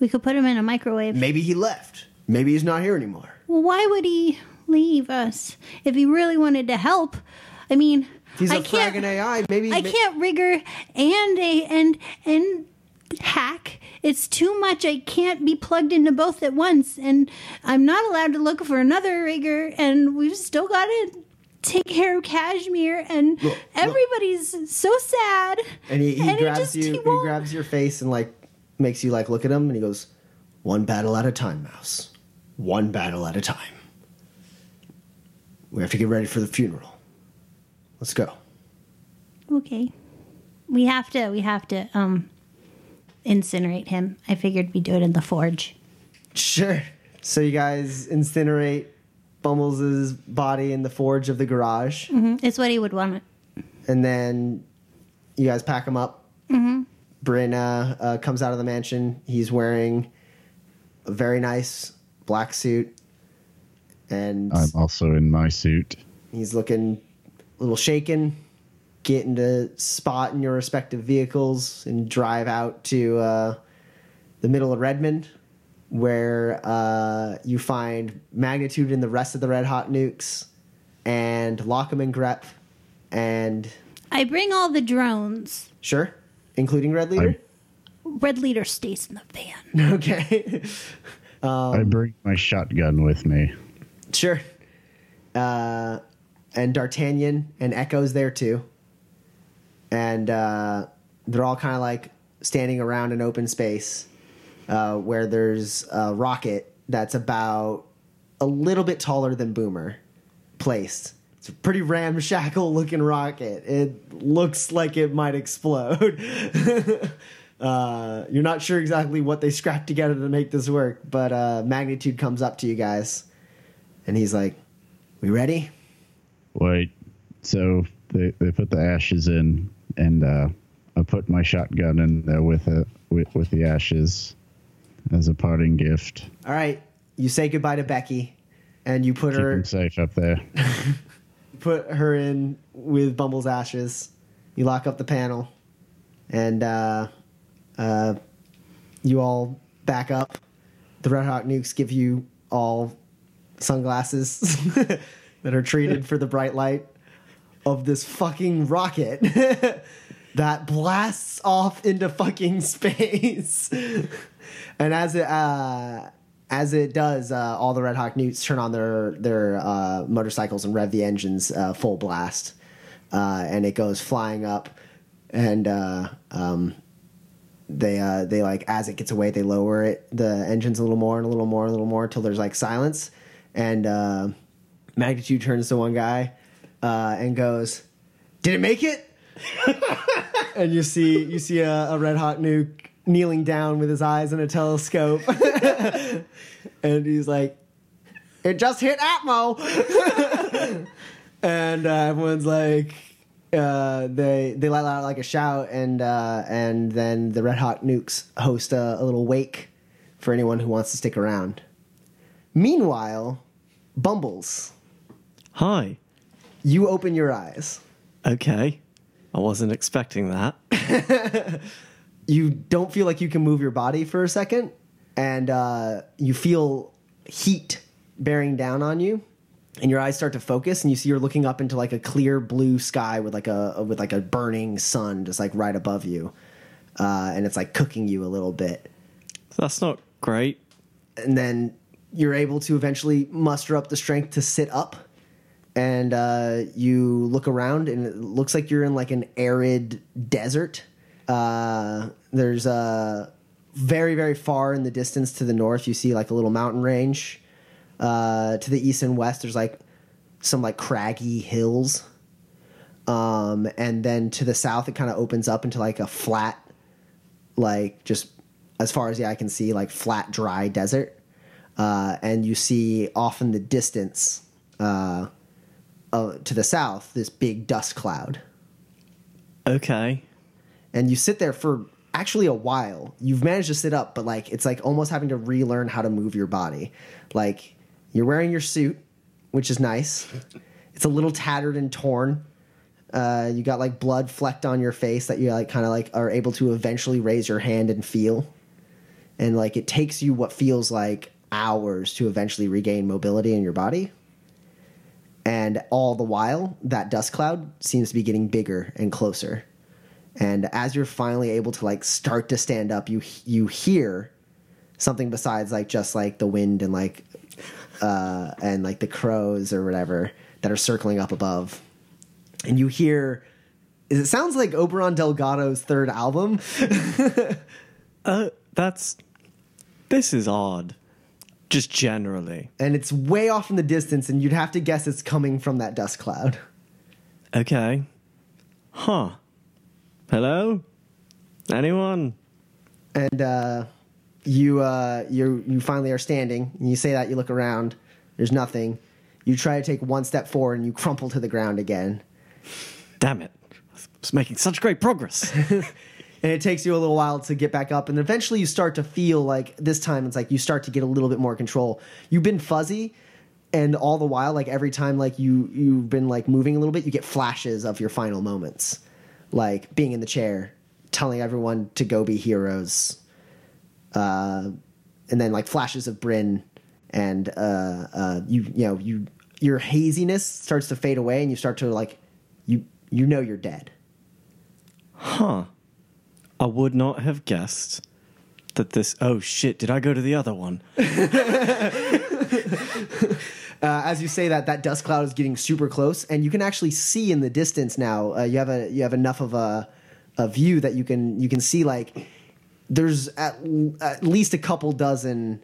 We could put him in a microwave. Maybe he left. Maybe he's not here anymore. Well, why would he leave us if he really wanted to help? I mean, he's a I can't. fragging AI, maybe I ma- can't rigger and a and and hack. It's too much. I can't be plugged into both at once, and I'm not allowed to look for another rigger. And we've still got to take care of Kashmir, and look. everybody's so sad. And he, he And grabs just- you. he He, grabs your face and like makes you like look at him, and he goes, "One battle at a time, mouse. One battle at a time." We have to get ready for the funeral. Let's go. Okay. We have to we have to um incinerate him. I figured we'd do it in the forge. Sure. So you guys incinerate Bumbles' body in the forge of the garage, Mhm. It's what he would want. and then you guys pack him up. Mm-hmm. Bryn uh, uh, comes out of the mansion. He's wearing a very nice black suit, and I'm also in my suit. he's looking a little shaken. get into spot in your respective vehicles and drive out to uh, the middle of Redmond, where uh, you find Magnitude and the rest of the Red Hot Nukes, and Lockham and Grep, and I bring all the drones. sure, including Red Leader. Red leader stays in the van. [laughs] okay, I bring my shotgun with me. sure. Uh, and D'Artagnan and Echo's there too. And uh, they're all kind of like standing around an open space uh, where there's a rocket that's about a little bit taller than Boomer placed. It's a pretty ramshackle looking rocket. It looks like it might explode. [laughs] uh, you're not sure exactly what they scrapped together to make this work, but uh, Magnitude comes up to you guys and he's like, We ready? Wait, so they, they put the ashes in, and uh, I put my shotgun in there with it with, with the ashes as a parting gift. All right. You say goodbye to Becky and you put Keep her safe up there. [laughs] put her in with Bumble's ashes. You lock up the panel, and uh, uh, you all back up. The Red Hawk Nukes give you all sunglasses [laughs] that are treated for the bright light of this fucking rocket [laughs] that blasts off into fucking space. [laughs] and as it uh, as it does, uh, all the Red Hawk Nukes turn on their their uh, motorcycles and rev the engines uh, full blast, uh, and it goes flying up, and uh, um, they they like as it gets away, they lower it the engines a little more and a little more and a little more until there's like silence, and Magnitude turns to one guy uh, and goes, "Did it make it?" [laughs] and you see you see a, a red hot nuke kneeling down with his eyes in a telescope, [laughs] and he's like, "It just hit Atmo," [laughs] and uh, everyone's like. Uh, they they let out like a shout and uh, and then the Red Hot Nukes host a, a little wake for anyone who wants to stick around. Meanwhile, Bumbles, Hi. you open your eyes. Okay. I wasn't expecting that. [laughs] you don't feel like you can move your body for a second, and uh, you feel heat bearing down on you, and your eyes start to focus, and you see you're looking up into like a clear blue sky with like a with like a burning sun just like right above you, uh, and it's like cooking you a little bit, That's not great. and then you're able to eventually muster up the strength to sit up. And uh, you look around, and it looks like you're in like an arid desert. Uh, there's a very, very far in the distance to the north, you see like a little mountain range. Uh, to the east and west, there's like some like craggy hills. Um, and then to the south, it kind of opens up into like a flat, like just as far as the eye can see, like flat, dry desert. Uh, and you see off in the distance, uh, to the south, this big dust cloud. Okay. And you sit there for actually a while. You've managed to sit up, but like it's like almost having to relearn how to move your body. Like you're wearing your suit, which is nice. It's a little tattered and torn. Uh, you got like blood flecked on your face that you like kind of like are able to eventually raise your hand and feel. And like it takes you what feels like hours to eventually regain mobility in your body. And all the while, that dust cloud seems to be getting bigger and closer. And as you're finally able to like start to stand up, you you hear something besides like just like the wind and like uh and like the crows or whatever that are circling up above. And you hear it sounds like Oberon Delgado's third album. [laughs] Uh, that's. This is odd. Just generally. and it's way off in the distance, and you'd have to guess it's coming from that dust cloud. Okay. Huh. Hello? Anyone? and uh, you uh, you you finally are standing. And you say that you look around. There's nothing. You try to take one step forward, and you crumple to the ground again. Damn it. I was making such great progress. [laughs] And it takes you a little while to get back up, and eventually you start to feel like this time it's like you start to get a little bit more control. You've been fuzzy, and all the while, like every time like you you've been like moving a little bit, you get flashes of your final moments, like being in the chair, telling everyone to go be heroes, uh, and then like flashes of Bryn, and uh, uh, you you know you your haziness starts to fade away, and you start to like you you know you're dead. huh. I would not have guessed that this. Oh shit, did I go to the other one? [laughs] uh, as you say that, that dust cloud is getting super close, and you can actually see in the distance now. Uh, you have a you have enough of a a view that you can you can see like there's at, at least a couple dozen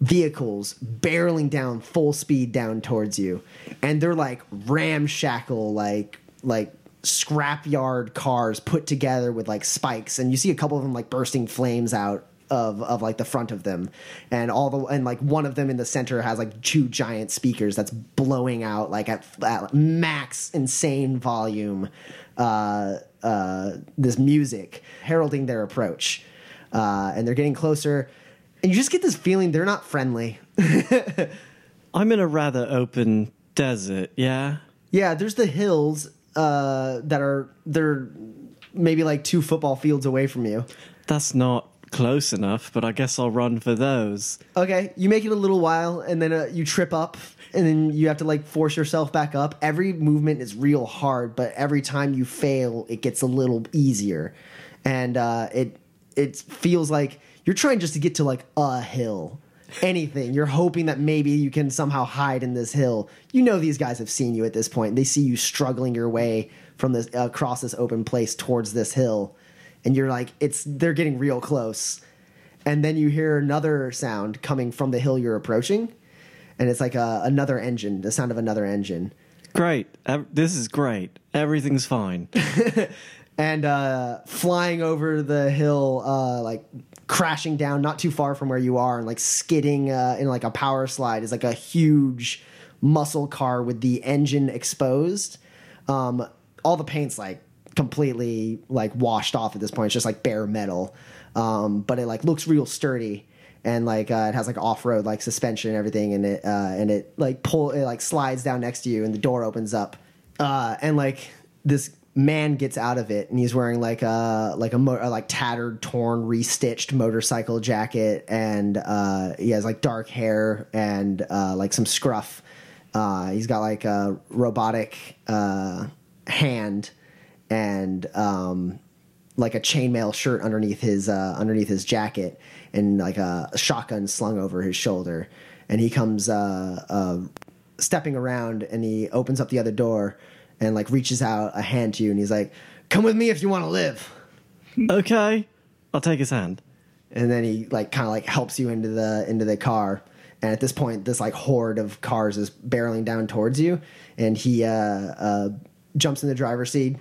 vehicles barreling down full speed down towards you, and they're like ramshackle like like scrapyard cars put together with like spikes, and you see a couple of them like bursting flames out of of like the front of them. And all the and like one of them in the center has like two giant speakers that's blowing out like at, at max insane volume uh uh this music heralding their approach. Uh and they're getting closer. And you just get this feeling they're not friendly. [laughs] I'm in a rather open desert, yeah? yeah there's the hills uh that are they're maybe like two football fields away from you That's not close enough, but I guess I'll run for those. Okay, you make it a little while, and then uh, you trip up, and then you have to like force yourself back up. Every movement is real hard, but every time you fail, it gets a little easier, and uh, it it feels like you're trying just to get to like a hill. Anything. You're hoping that maybe you can somehow hide in this hill. You know these guys have seen you at this point. They see you struggling your way from this across this open place towards this hill, and you're like, it's they're getting real close and then you hear another sound coming from the hill you're approaching and it's like a, another engine the sound of another engine Great. This is great. Everything's fine. [laughs] and uh, flying over the hill uh, like crashing down not too far from where you are and like skidding uh, in like a power slide is like a huge muscle car with the engine exposed. Um, all the paint's like completely like washed off at this point. It's just like bare metal. Um, but it like looks real sturdy and like uh, it has like off-road like suspension and everything and it uh, and it like pull it like slides down next to you and the door opens up. Uh, and like this man gets out of it and he's wearing like a like a, mo- a like tattered torn restitched motorcycle jacket and uh, he has like dark hair and uh, like some scruff. Uh, he's got like a robotic uh, hand and um, like a chainmail shirt underneath his uh, underneath his jacket and like a, shotgun slung over his shoulder. And he comes uh, uh, stepping around and he opens up the other door and like reaches out a hand to you and he's like come with me if you want to live okay. I'll take his hand. and then he like kind of like helps you into the into the car and at this point this like horde of cars is barreling down towards you and he uh, uh, jumps in the driver's seat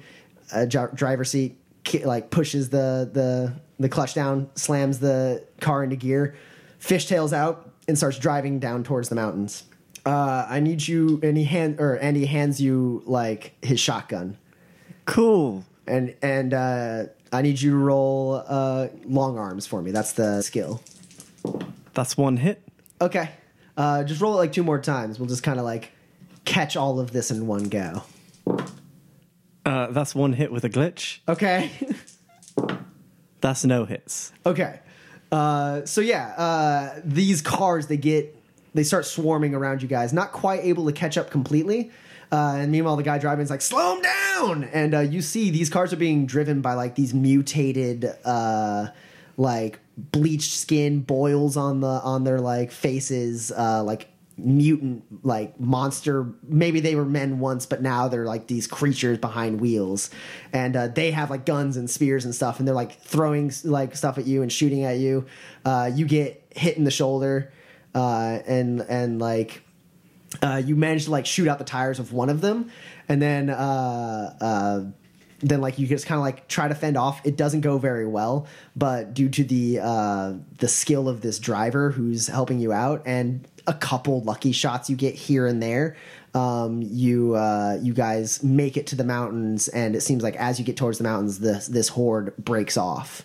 uh, dri- driver seat like pushes the the the clutch down slams the car into gear fishtails out and starts driving down towards the mountains uh, i need you and he hand or and he hands you like his shotgun Cool. and and uh, I need you to roll uh, long arms for me. That's the skill. That's one hit. Okay, uh, just roll it like two more times. We'll just kind of like catch all of this in one go. Uh, that's one hit with a glitch. Okay, That's no hits. okay. Uh, so yeah, uh, these cars they get they start swarming around you guys. Not quite able to catch up completely. Uh, and meanwhile, the guy driving is like, "Slow him down!" And uh, you see these cars are being driven by like these mutated, uh, like bleached skin, boils on the on their like faces, uh, like mutant, like monster. Maybe they were men once, but now they're like these creatures behind wheels, and uh, they have like guns and spears and stuff, and they're like throwing like stuff at you and shooting at you. Uh, you get hit in the shoulder uh, and and like uh, you manage to like shoot out the tires of one of them, and then uh, uh, then like you just kind of like try to fend off. It doesn't go very well, but due to the uh, the skill of this driver who's helping you out and a couple lucky shots you get here and there, um, you uh, you guys make it to the mountains, and it seems like as you get towards the mountains, this this horde breaks off,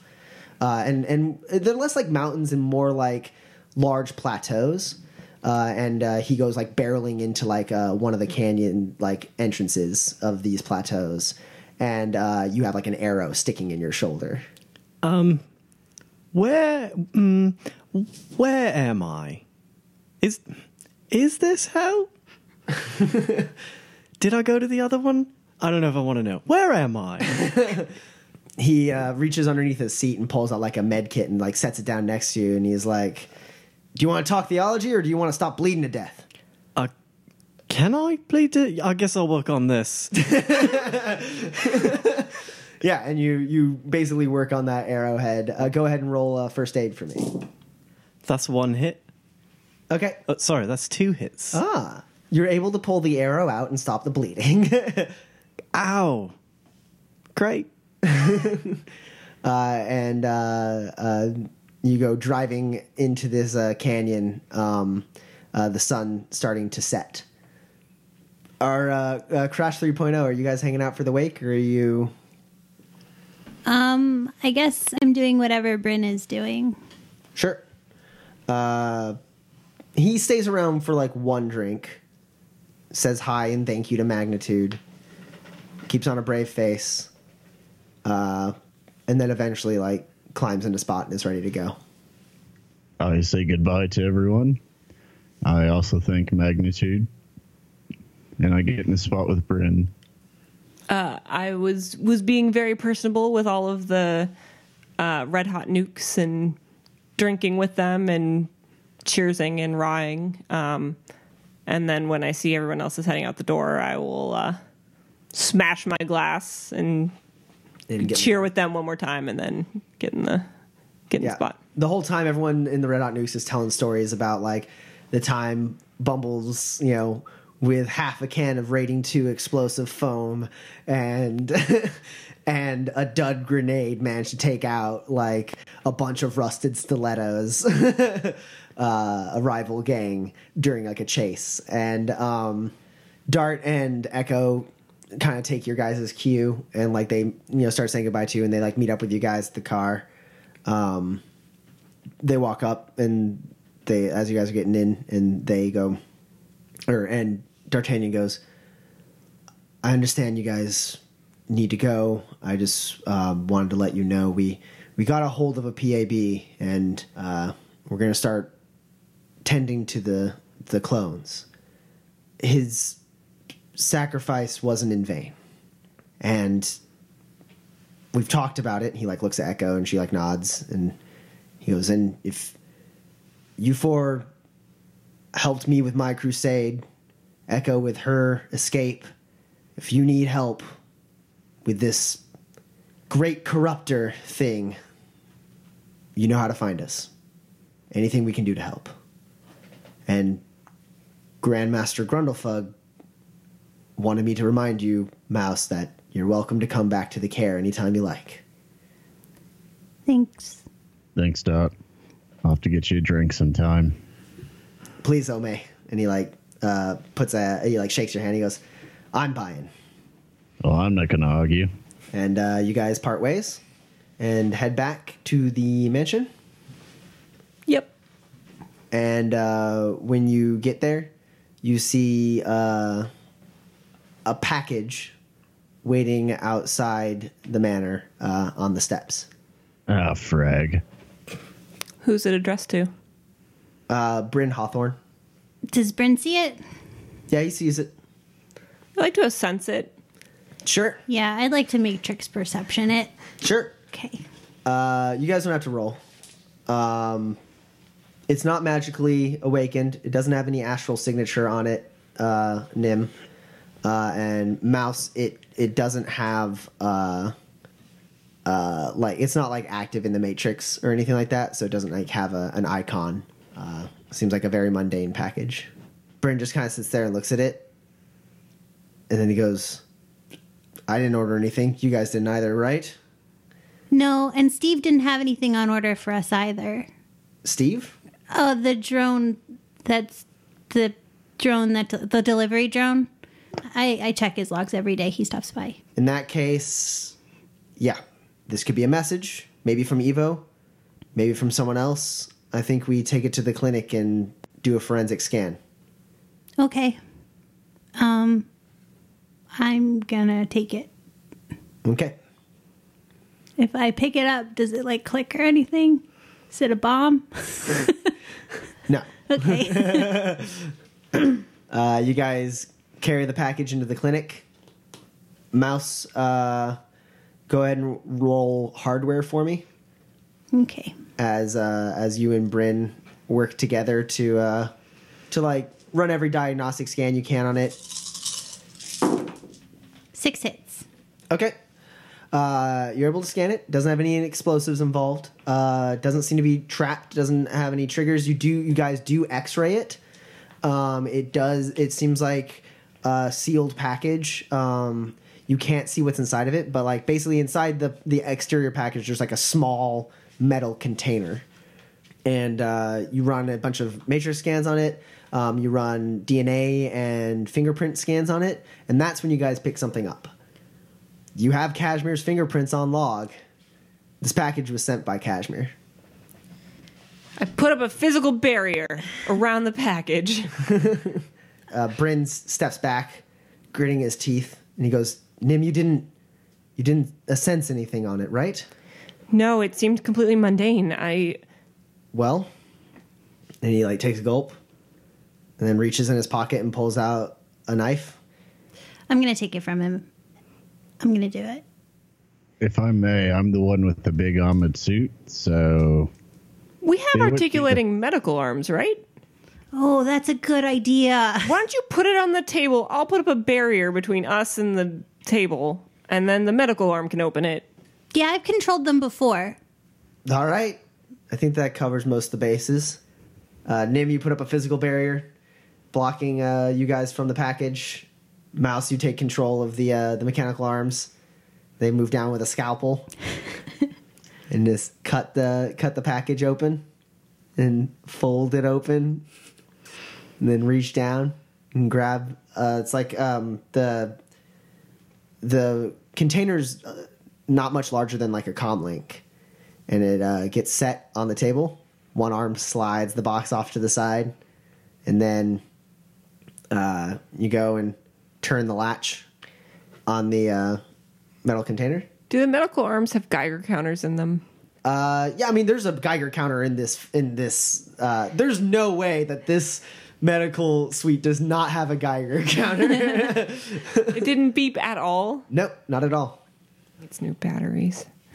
uh, and and they're less like mountains and more like large plateaus. Uh, and uh, he goes like barreling into like uh, one of the canyon like entrances of these plateaus, and uh, you have like an arrow sticking in your shoulder. Um, where, mm, where am I? Is is this hell? [laughs] Did I go to the other one? I don't know if I want to know. Where am I? [laughs] He uh, reaches underneath his seat and pulls out like a med kit and like sets it down next to you, and he's like, "Do you want to talk theology or do you want to stop bleeding to death?" uh, can I bleed to? I guess I'll work on this. [laughs] Yeah, and you you basically work on that arrowhead. Uh, go ahead and roll uh, first aid for me. That's one hit. Okay. Oh, sorry, that's two hits. Ah, you're able to pull the arrow out and stop the bleeding. [laughs] Ow! Great. [laughs] uh, and uh, uh, you go driving into this uh, canyon. Um, uh, the sun starting to set. Are uh, uh, Crash 3.0? Are you guys hanging out for the wake, or are you? Um, I guess I'm doing whatever Bryn is doing. Sure. Uh, he stays around for like one drink, says hi and thank you to Magnitude, keeps on a brave face, uh, and then eventually like climbs into spot and is ready to go. I say goodbye to everyone. I also thank Magnitude. And I get in the spot with Bryn. I was was being very personable with all of the uh, Red Hawk Nukes and drinking with them and cheersing and rawing. Um, and then when I see everyone else is heading out the door, I will uh, smash my glass and And get- cheer with them one more time, and then get in the get in the spot. The whole time, everyone in the Red Hawk Nukes is telling stories about like the time Bumbles, you know, with half a can of rating two explosive foam and [laughs] and a dud grenade managed to take out like a bunch of rusted stilettos, [laughs] uh, a rival gang during like a chase, and um, Dart and Echo kind of take your guys' cue and like they you know start saying goodbye to you and they like meet up with you guys at the car. Um, they walk up and they as you guys are getting in and they go or and D'Artagnan goes I understand you guys need to go. I just um, wanted to let you know we we got a hold of a PAB and uh, we're gonna start tending to the the clones. His sacrifice wasn't in vain and we've talked about it. He like looks at Echo and she like nods and he goes, and if you four helped me with my crusade, Echo with her escape, if you need help with this great corruptor thing, you know how to find us. Anything we can do to help. And Grandmaster Grundlefug wanted me to remind you, Mouse, that you're welcome to come back to the care anytime you like. Thanks. Thanks, Dot. I'll have to get you a drink sometime. Please, Ome. And he like uh, puts a he like shakes your hand. He goes, "I'm buying." Well, I'm not going to argue. And uh, you guys part ways and head back to the mansion. Yep. And uh, when you get there, you see uh, a package waiting outside the manor uh, on the steps. Ah, frag. Who's it addressed to? Uh, Bryn Hawthorne. Does Bryn see it? Yeah, he sees it. I'd like to sense it. Sure, Yeah, I'd like to matrix perception it. sure. Okay. Uh, you guys don't have to roll. Um, it's not magically awakened. It doesn't have any astral signature on it, uh, Nim. Uh, and Mouse, it it doesn't have uh, uh, like it's not like active in the Matrix or anything like that. So it doesn't like have a, an icon uh, Seems like a very mundane package. Bryn just kind of sits there and looks at it. And then he goes, I didn't order anything. You guys didn't either, right? No, and Steve didn't have anything on order for us either. Steve? Oh, the drone that's the drone that the delivery drone. I, I check his logs every day. He stops by. In that case, yeah, this could be a message, maybe from Evo, maybe from someone else. I think we take it to the clinic and do a forensic scan. Okay. Um, I'm gonna take it. Okay. If I pick it up, does it like click or anything? Is it a bomb? [laughs] No. [laughs] Okay. [laughs] Uh, you guys carry the package into the clinic. Mouse, uh, go ahead and roll hardware for me okay. as uh, as you and Bryn work together to uh, to like run every diagnostic scan you can on it. Six hits. Okay. Uh, you're able to scan it. Doesn't have any explosives involved. Uh, doesn't seem to be trapped. Doesn't have any triggers. You do. You guys do X-ray it. Um, it does. It seems like a sealed package. Um, you can't see what's inside of it, but like basically inside the the exterior package, there's like a small metal container, and uh, you run a bunch of matrix scans on it. Um, you run DNA and fingerprint scans on it, and that's when you guys pick something up. You have Cashmere's fingerprints on log. This package was sent by Cashmere. I put up a physical barrier around the package. [laughs] Uh, Bryn steps back, gritting his teeth, and he goes, "Nim, you didn't, you didn't uh, sense anything on it, right? No, it seemed completely mundane. I Well." And he like takes a gulp, and then reaches in his pocket and pulls out a knife. I'm gonna take it from him. I'm gonna do it. If I may, I'm the one with the big armored suit, so we have They would articulating medical arms, right? Oh, that's a good idea. Why don't you put it on the table? I'll put up a barrier between us and the table, and then the medical arm can open it. Yeah, I've controlled them before. All right, I think that covers most of the bases. Uh, Nim, you put up a physical barrier, blocking uh, you guys from the package. Mouse, you take control of the uh, the mechanical arms. They move down with a scalpel [laughs] and just cut the cut the package open and fold it open, and then reach down and grab. Uh, it's like um, the the container's uh, not much larger than like a comm link and it uh, gets set on the table. One arm slides the box off to the side, and then uh, you go and turn the latch on the uh, metal container. Do the medical arms have Geiger counters in them? Uh, yeah, I mean, there's a Geiger counter in this. In this, uh, there's no way that this medical suite does not have a Geiger [laughs] counter. It didn't beep at all. nope, not at all. It's new batteries. [laughs]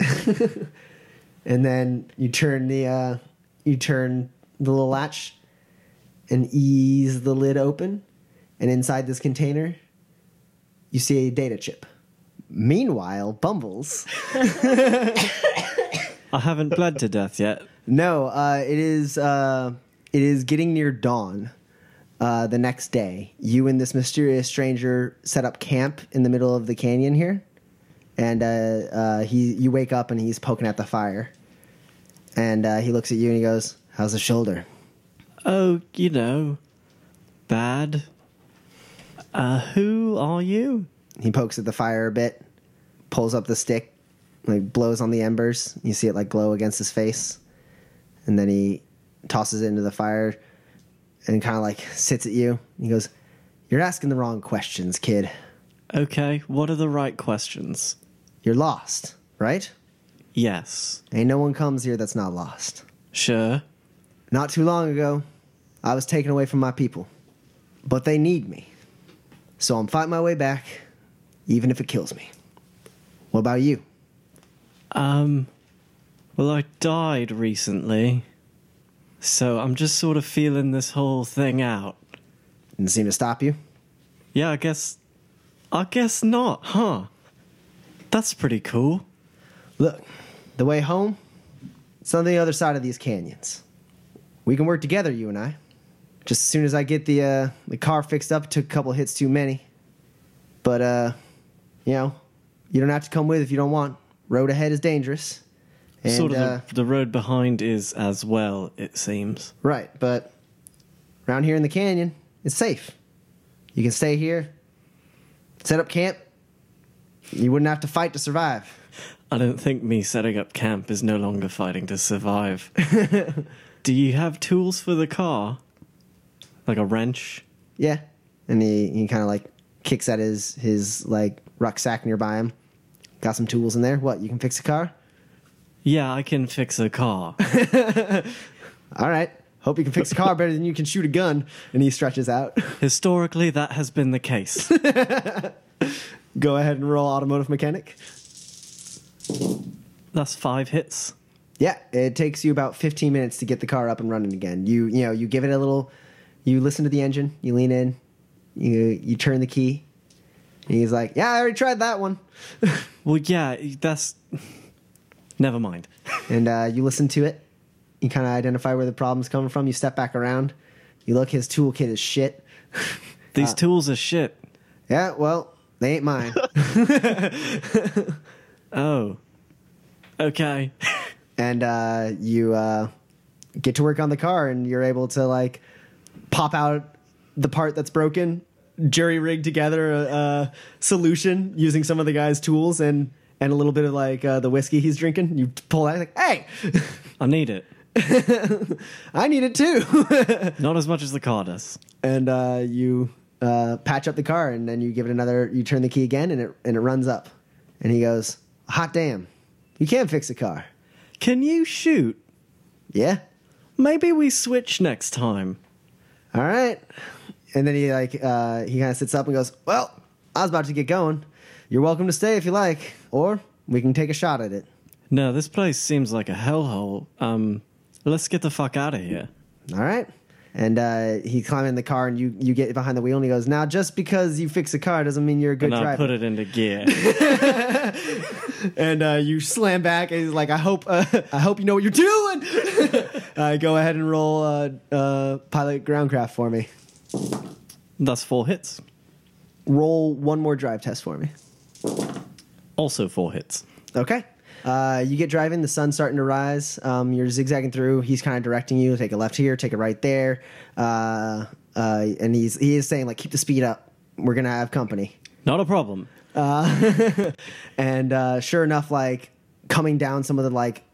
and then you turn the uh, you turn the little latch and ease the lid open and inside this container you see a data chip meanwhile bumbles [laughs] I haven't bled to death yet. no uh, it is uh, it is getting near dawn uh, the next day you and this mysterious stranger set up camp in the middle of the canyon here and uh, uh, he you wake up and he's poking at the fire and uh, he looks at you and he goes how's the shoulder Oh, you know, bad. Uh, who are you? He pokes at the fire a bit, pulls up the stick, like blows on the embers. You see it like glow against his face, and then he tosses it into the fire and kind of like sits at you. He goes, "You're asking the wrong questions, kid. Okay, what are the right questions? You're lost, right? Yes, Ain't no one comes here that's not lost. sure. Not too long ago, I was taken away from my people, but they need me, so I'm fighting my way back, even if it kills me. What about you? Um, well, I died recently, so I'm just sort of feeling this whole thing out. Didn't seem to stop you." Yeah, I guess. I guess not, huh? That's pretty cool. Look, the way home, it's on the other side of these canyons. We can work together, you and I. just as soon as I get the uh, the car fixed up, took a couple hits too many. But uh, you know, you don't have to come with if you don't want. Road ahead is dangerous. And, sort of uh, the, the road behind is as well, it seems. right, but around here in the canyon, it's safe. You can stay here, set up camp. You wouldn't have to fight to survive. I don't think me setting up camp is no longer fighting to survive. [laughs] Do you have tools for the car? Like a wrench? Yeah, and he he kind of like kicks at his his like rucksack nearby him. Got some tools in there. What? You can fix a car? Yeah, I can fix a car. [laughs] All right. Hope you can fix a car better than you can shoot a gun. And he stretches out. Historically, that has been the case. [laughs] Go ahead and roll automotive mechanic. That's five hits. Yeah, it takes you about 15 minutes to get the car up and running again. You you know, you give it a little you listen to the engine, you lean in, you you turn the key. And he's like, "Yeah, I already tried that one." [laughs] Well, yeah, that's. Never mind. [laughs] and uh, you listen to it. You kind of identify where the problem's coming from. You step back around. You look, his toolkit is shit. [laughs] These tools are shit. Yeah, well, they ain't mine. [laughs] Oh. Okay. and uh, you uh, get to work on the car, and you're able to like pop out the part that's broken, jury rig together a, a solution using some of the guy's tools and and a little bit of like uh, the whiskey he's drinking. You pull out like, hey, [laughs] I need it. [laughs] I need it too. [laughs] Not as much as the car does. and uh, you uh, patch up the car, and then you give it another. You turn the key again, and it and it runs up. And he goes, "Hot damn, you can't fix a car." Can you shoot? Yeah. Maybe we switch next time. All right. And then he like uh, he kind of sits up and goes, "Well, I was about to get going. You're welcome to stay if you like, or we can take a shot at it." No, this place seems like a hellhole. Um, let's get the fuck out of here. All right. And uh, he climbs in the car, and you you get behind the wheel, and he goes, "Now, just because you fix a car doesn't mean you're a good and I driver." put it into gear. [laughs] and uh, you slam back, and he's like, "I hope uh, I hope you know what you're doing." [laughs] uh, go ahead and roll uh, uh, pilot groundcraft for me. That's full hits. Roll one more drive test for me. Also four hits. Okay. Uh, you get driving. The sun's starting to rise. Um, you're zigzagging through. He's kind of directing you. Take a left here. Take a right there. Uh, uh, and he's he is saying like, keep the speed up. We're gonna have company. Not a problem. [laughs] And uh, sure enough, like coming down some of the like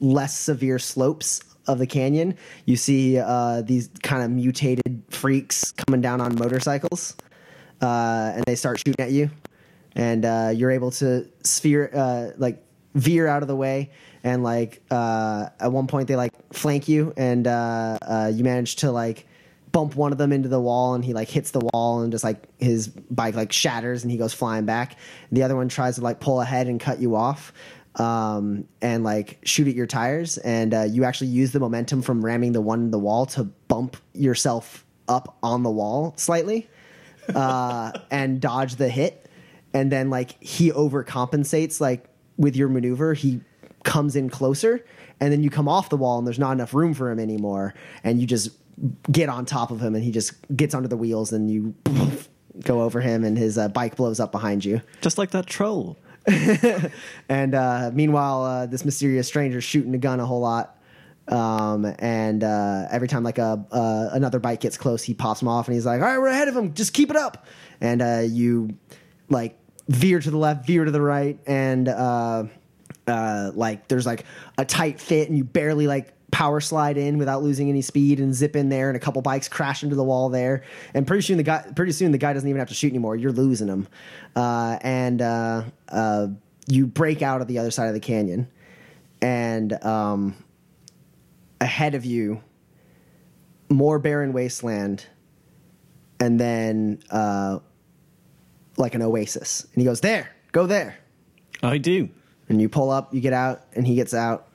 less severe slopes of the canyon, you see uh, these kind of mutated freaks coming down on motorcycles, uh, and they start shooting at you, and uh, you're able to sphere uh, like veer out of the way, and like uh, at one point they like flank you, and uh, uh, you manage to like bump one of them into the wall and he like hits the wall and just like his bike like shatters and he goes flying back. The other one tries to like pull ahead and cut you off um, and like shoot at your tires and uh, you actually use the momentum from ramming the one in the wall to bump yourself up on the wall slightly uh, [laughs] and dodge the hit and then like he overcompensates like with your maneuver he comes in closer and then you come off the wall and there's not enough room for him anymore and you just get on top of him and he just gets under the wheels and you [laughs] go over him and his uh, bike blows up behind you. Just like that troll. [laughs] and uh, meanwhile uh, this mysterious stranger's shooting a gun a whole lot um, and uh, every time like a uh, another bike gets close he pops him off and he's like all right we're ahead of him. Just keep it up. And uh, you like veer to the left veer to the right and uh, uh, like there's like a tight fit and you barely like power slide in without losing any speed and zip in there and a couple bikes crash into the wall there. And pretty soon the guy pretty soon the guy doesn't even have to shoot anymore. You're losing him. Uh, and uh, uh, you break out of the other side of the canyon. And um, ahead of you more barren wasteland. And then uh, like an oasis and he goes there go there I do. and you pull up, you get out, and he gets out,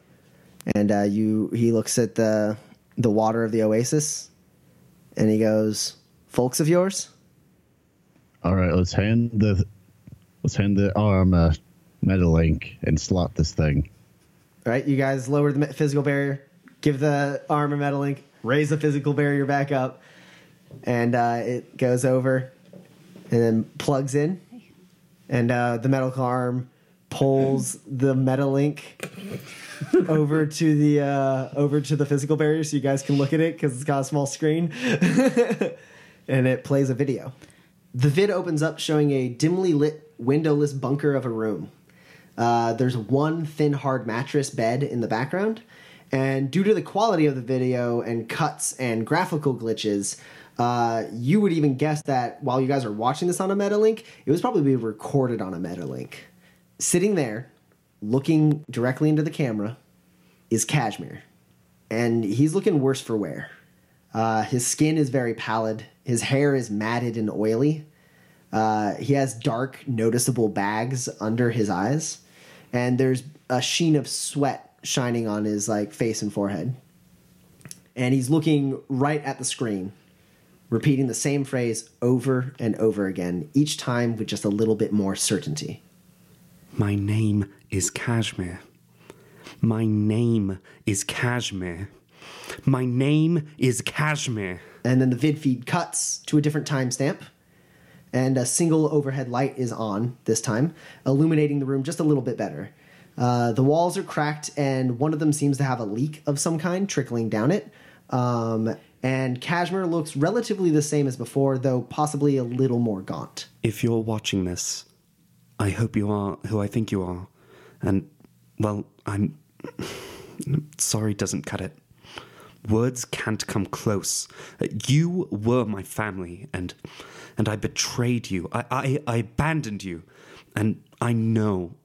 and uh, you he looks at the the water of the oasis, and he goes, "Folks of yours." All right, let's hand the let's hand the arm a Metalink and slot this thing. All right, you guys lower the physical barrier, give the arm a Metalink, raise the physical barrier back up, and uh, it goes over and then plugs in, and uh, the medical arm pulls the Metalink [laughs] over to the uh, over to the physical barrier so you guys can look at it because it's got a small screen, [laughs] and it plays a video. The vid opens up showing a dimly lit, windowless bunker of a room. Uh, there's one thin, hard mattress bed in the background, and due to the quality of the video and cuts and graphical glitches, uh, you would even guess that while you guys are watching this on a Metalink, it was probably recorded on a Metalink. Sitting there, looking directly into the camera, is Kashmir, and he's looking worse for wear. Uh, his skin is very pallid. His hair is matted and oily. Uh, he has dark, noticeable bags under his eyes, and there's a sheen of sweat shining on his like face and forehead. And he's looking right at the screen, repeating the same phrase over and over again, each time with just a little bit more certainty. My name is Kashmir. My name is Kashmir. My name is Kashmir. And then the vid feed cuts to a different timestamp, and a single overhead light is on this time, illuminating the room just a little bit better. Uh, the walls are cracked, and one of them seems to have a leak of some kind trickling down it. Um, and Kashmir looks relatively the same as before, though possibly a little more gaunt. If you're watching this, I hope you are who I think you are. And, well, I'm. [laughs] Sorry doesn't cut it. Words can't come close. You were my family, and and I betrayed you. I, I, I abandoned you. And I know,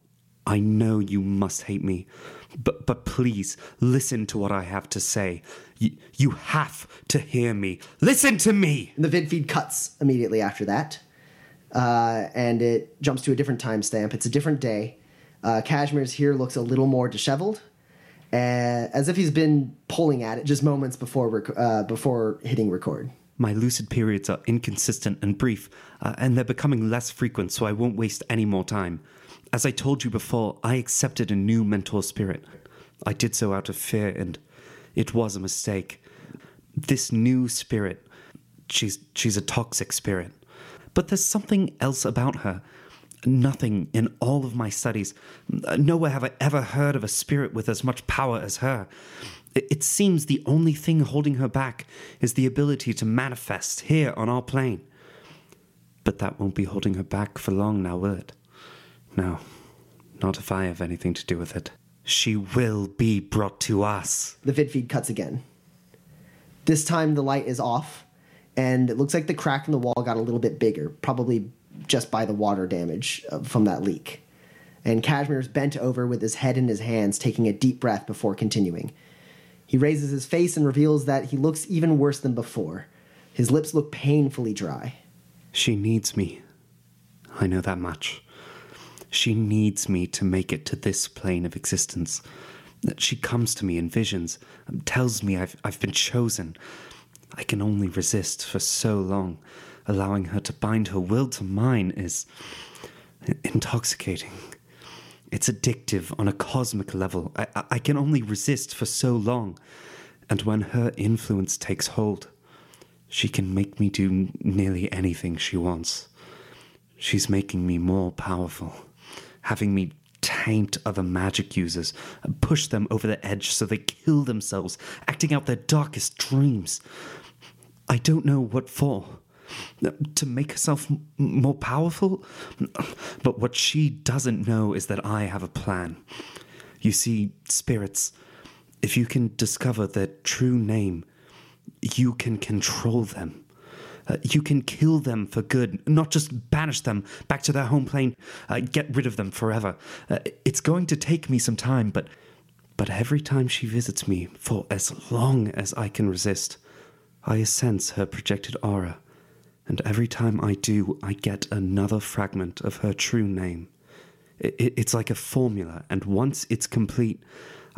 I know you must hate me. But but please listen to what I have to say. You, you have to hear me. Listen to me. And the vid feed cuts immediately after that, uh, and it jumps to a different timestamp. It's a different day. Uh, Kashmir's here looks a little more disheveled, uh, as if he's been pulling at it just moments before rec- uh, before hitting record. My lucid periods are inconsistent and brief, uh, and they're becoming less frequent, so I won't waste any more time. As I told you before, I accepted a new mentor spirit. I did so out of fear, and it was a mistake. This new spirit, she's she's a toxic spirit. But there's something else about her. Nothing in all of my studies, nowhere have I ever heard of a spirit with as much power as her. It, seems the only thing holding her back is the ability to manifest here on our plane. But that won't be holding her back for long now, will it? No, not if I have anything to do with it. She will be brought to us. The vid feed cuts again. This time the light is off, and it looks like the crack in the wall got a little bit bigger, probably just by the water damage uh, from that leak. And Kashmir's bent over with his head in his hands, taking a deep breath before continuing. He raises his face and reveals that he looks even worse than before. His lips look painfully dry. She needs me. I know that much. She needs me to make it to this plane of existence. She comes to me in visions, um, tells me I've, I've been chosen. I can only resist for so long. Allowing her to bind her will to mine is intoxicating. It's addictive on a cosmic level. I, I, I can only resist for so long. And when her influence takes hold, she can make me do nearly anything she wants. She's making me more powerful, having me taint other magic users and push them over the edge so they kill themselves, acting out their darkest dreams. I don't know what for. To make herself m- more powerful? But what she doesn't know is that I have a plan. You see, spirits, if you can discover their true name, you can control them. Uh, you can kill them for good, not just banish them back to their home plane, uh, get rid of them forever. Uh, it's going to take me some time, but but every time she visits me, for as long as I can resist, I sense her projected aura, and every time I do, I get another fragment of her true name. It, it, it's like a formula, and once it's complete,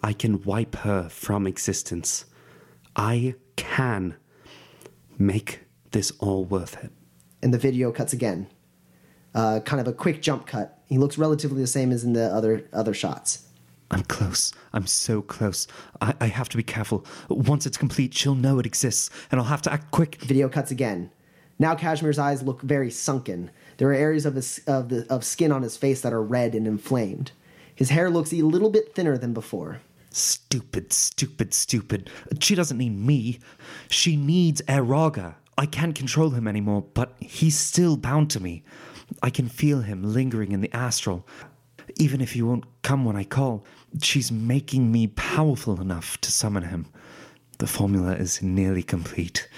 I can wipe her from existence. I can make this all worth it. And the video cuts again. Uh, kind of a quick jump cut. He looks relatively the same as in the other other shots. I'm close. I'm so close. I, I have to be careful. Once it's complete, she'll know it exists, and I'll have to act quick. Video cuts again. Now Cashmere's eyes look very sunken. There are areas of, his, of, the, of skin on his face that are red and inflamed. His hair looks a little bit thinner than before. Stupid, stupid, stupid. She doesn't need me. She needs Eraga. I can't control him anymore, but he's still bound to me. I can feel him lingering in the astral. Even if he won't come when I call, she's making me powerful enough to summon him. The formula is nearly complete.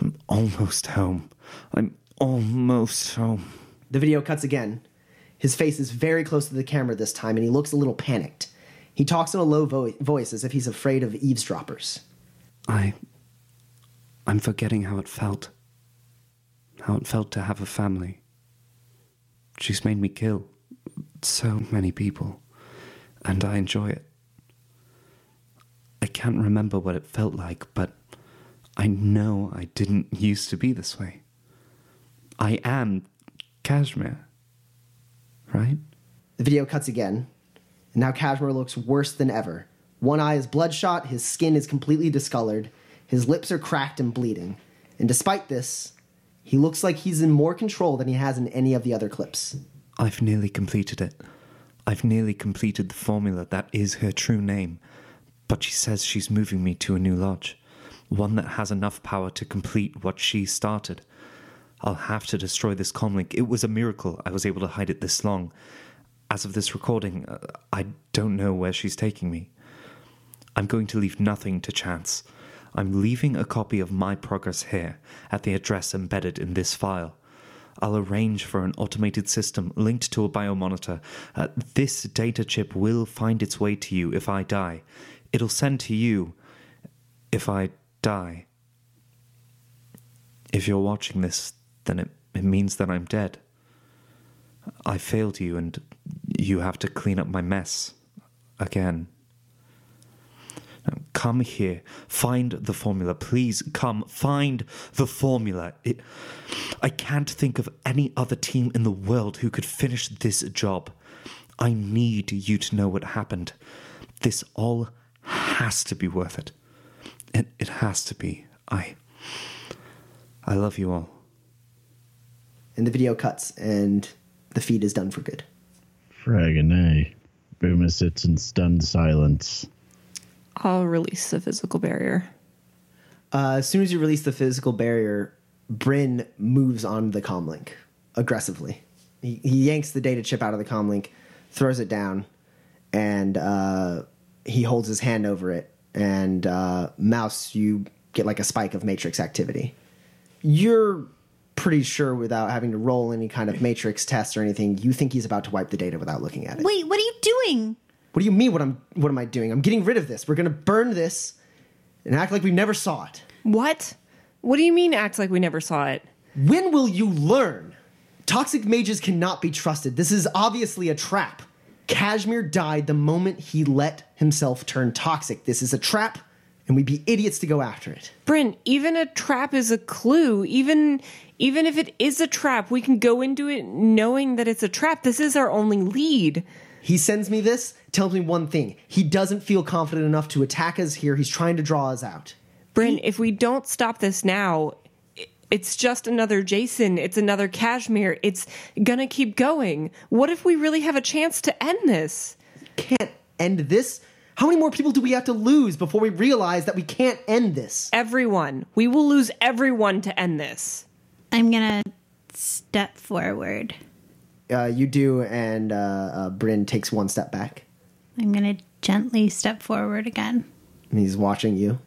I'm almost home. I'm almost home. The video cuts again. His face is very close to the camera this time, and he looks a little panicked. He talks in a low vo- voice as if he's afraid of eavesdroppers. I. I'm forgetting how it felt. How it felt to have a family. She's made me kill so many people, and I enjoy it. I can't remember what it felt like, but I know I didn't used to be this way. I am Kashmir, right? The video cuts again, and now Kashmir looks worse than ever. One eye is bloodshot, his skin is completely discolored, his lips are cracked and bleeding. And despite this, he looks like he's in more control than he has in any of the other clips. I've nearly completed it. I've nearly completed the formula that is her true name. But she says she's moving me to a new lodge, one that has enough power to complete what she started. I'll have to destroy this comlink. It was a miracle I was able to hide it this long. As of this recording, uh, I don't know where she's taking me. I'm going to leave nothing to chance. I'm leaving a copy of my progress here at the address embedded in this file. I'll arrange for an automated system linked to a biomonitor. Uh, this data chip will find its way to you if I die. It'll send to you if I die. If you're watching this, then it, it means that I'm dead. I failed you, and you have to clean up my mess again. Now, come here. Find the formula. Please come. Find the formula. It, I can't think of any other team in the world who could finish this job. I need you to know what happened. This all has to be worth it. It, it has to be. I. I love you all. And the video cuts, and the feed is done for good. Fragonay. Boomer sits in stunned silence. I'll release the physical barrier. Uh, as soon as you release the physical barrier, Bryn moves on the comlink aggressively. He, he yanks the data chip out of the comlink, throws it down, and uh, he holds his hand over it. And uh, Mouse, you get like a spike of matrix activity. You're pretty sure without having to roll any kind of matrix test or anything, you think he's about to wipe the data without looking at it. Wait, what are you doing? What do you mean? What I'm? What am I doing? I'm getting rid of this. We're gonna burn this and act like we never saw it. What? What do you mean act like we never saw it? When will you learn? Toxic mages cannot be trusted. This is obviously a trap. Kashmir died the moment he let himself turn toxic. This is a trap, and we'd be idiots to go after it. Bryn, even a trap is a clue. Even even if it is a trap, we can go into it knowing that it's a trap. This is our only lead. He sends me this, tells me one thing. He doesn't feel confident enough to attack us here. He's trying to draw us out. Bryn, if we don't stop this now, it's just another Jason. It's another Kashmir. It's gonna keep going. What if we really have a chance to end this? Can't end this. How many more people do we have to lose before we realize that we can't end this? Everyone. We will lose everyone to end this. I'm gonna step forward. Uh, you do, and uh, uh, Bryn takes one step back. I'm gonna gently step forward again. And he's watching you.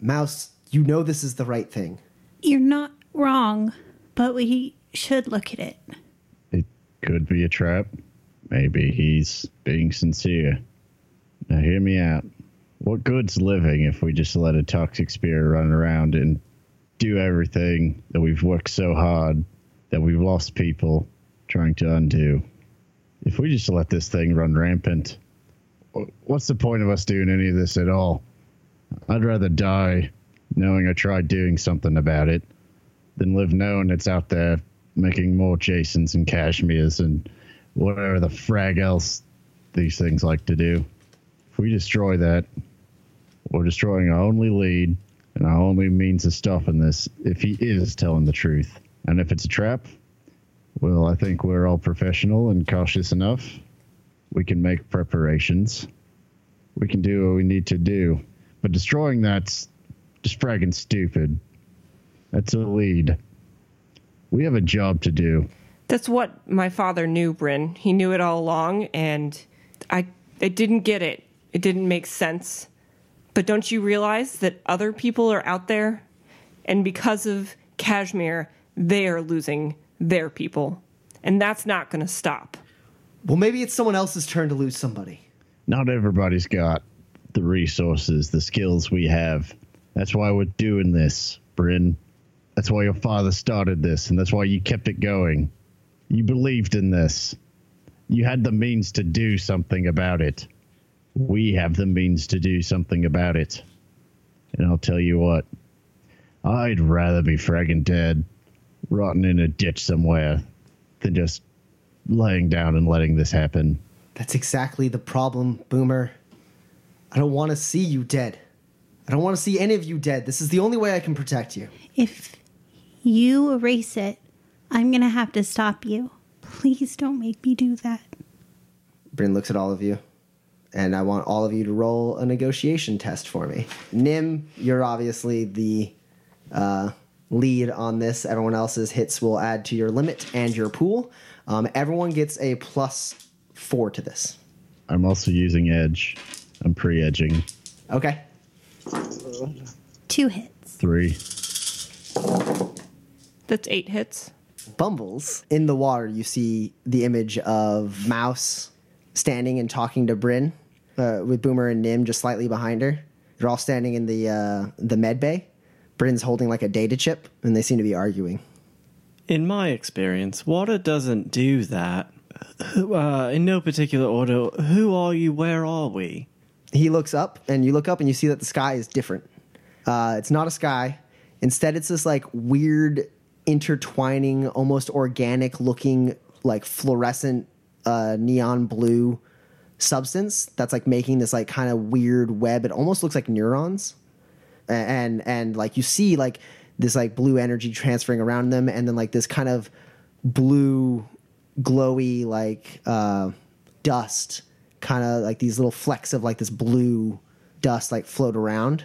Mouse, you know this is the right thing. You're not wrong, but we should look at it. It could be a trap. Maybe he's being sincere. Now, hear me out. What good's living if we just let a toxic spirit run around and do everything that we've worked so hard that we've lost people trying to undo? If we just let this thing run rampant, what's the point of us doing any of this at all? I'd rather die knowing I tried doing something about it than live knowing it's out there making more Jasons and Cashmeres and whatever the frag else these things like to do. If we destroy that, we're destroying our only lead and our only means of stopping this if he is telling the truth. And if it's a trap, well, I think we're all professional and cautious enough. We can make preparations. We can do what we need to do. But destroying that's just fragging stupid. That's a lead. We have a job to do. That's what my father knew, Bryn. He knew it all along, and I, I didn't get it. It didn't make sense. But don't you realize that other people are out there? And because of Kashmir, they are losing their people. And that's not going to stop. Well, maybe it's someone else's turn to lose somebody. Not everybody's got the resources, the skills we have. That's why we're doing this, Bryn. That's why your father started this, and that's why you kept it going. You believed in this. You had the means to do something about it. We have the means to do something about it. And I'll tell you what, I'd rather be fragging dead, rotting in a ditch somewhere, than just laying down and letting this happen. That's exactly the problem, Boomer. I don't want to see you dead. I don't want to see any of you dead. This is the only way I can protect you. If you erase it, I'm going to have to stop you. Please don't make me do that. Bryn looks at all of you, and I want all of you to roll a negotiation test for me. Nim, you're obviously the uh, lead on this. Everyone else's hits will add to your limit and your pool. Um, everyone gets a plus four to this. I'm also using edge. I'm pre edging. Okay. Two hits. Three. That's eight hits. Bumbles in the water, you see the image of Mouse standing and talking to Bryn uh, with Boomer and Nim just slightly behind her. They're all standing in the uh, the med bay. Bryn's holding like a data chip, and they seem to be arguing. In my experience, water doesn't do that. Uh, in no particular order, who are you? Where are we? He looks up, and you look up, and you see that the sky is different. Uh, it's not a sky. Instead, it's this like weird, intertwining, almost organic looking, like fluorescent uh, neon blue substance that's like making this like kind of weird web. It almost looks like neurons, and and like you see like this like blue energy transferring around them, and then like this kind of blue, glowy like uh, dust, kind of like these little flecks of like this blue dust like float around